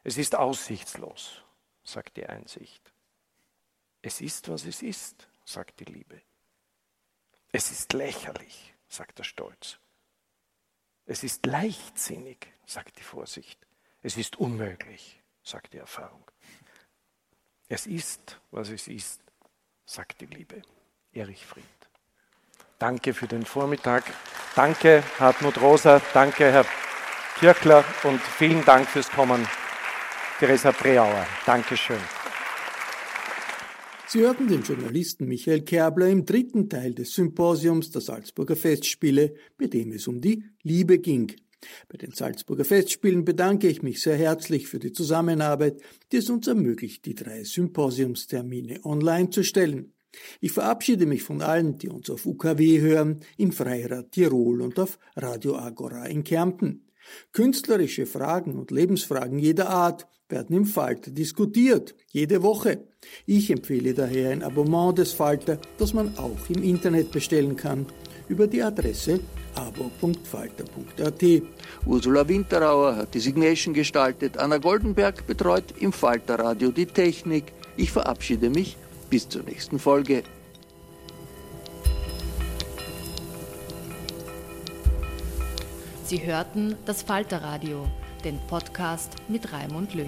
S5: Es ist aussichtslos, sagt die Einsicht. Es ist, was es ist, sagt die Liebe. Es ist lächerlich, sagt der Stolz. Es ist leichtsinnig, sagt die Vorsicht. Es ist unmöglich, sagt die Erfahrung. Es ist, was es ist, sagt die Liebe. Erich Fried. Danke für den Vormittag. Danke, Hartmut Rosa. Danke, Herr Kirchler. Und vielen Dank fürs Kommen, Theresa Breauer. Dankeschön.
S4: Sie hörten den Journalisten Michael Kerbler im dritten Teil des Symposiums der Salzburger Festspiele, bei dem es um die Liebe ging. Bei den Salzburger Festspielen bedanke ich mich sehr herzlich für die Zusammenarbeit, die es uns ermöglicht, die drei Symposiumstermine online zu stellen. Ich verabschiede mich von allen, die uns auf UKW hören, im Freirad Tirol und auf Radio Agora in Kärnten. Künstlerische Fragen und Lebensfragen jeder Art werden im Falter diskutiert, jede Woche. Ich empfehle daher ein Abonnement des Falter, das man auch im Internet bestellen kann, über die Adresse abo.falter.at.
S9: Ursula Winterauer hat die Signation gestaltet, Anna Goldenberg betreut im Falterradio die Technik. Ich verabschiede mich bis zur nächsten Folge.
S2: Sie hörten das Falterradio, den Podcast mit Raimund Löw.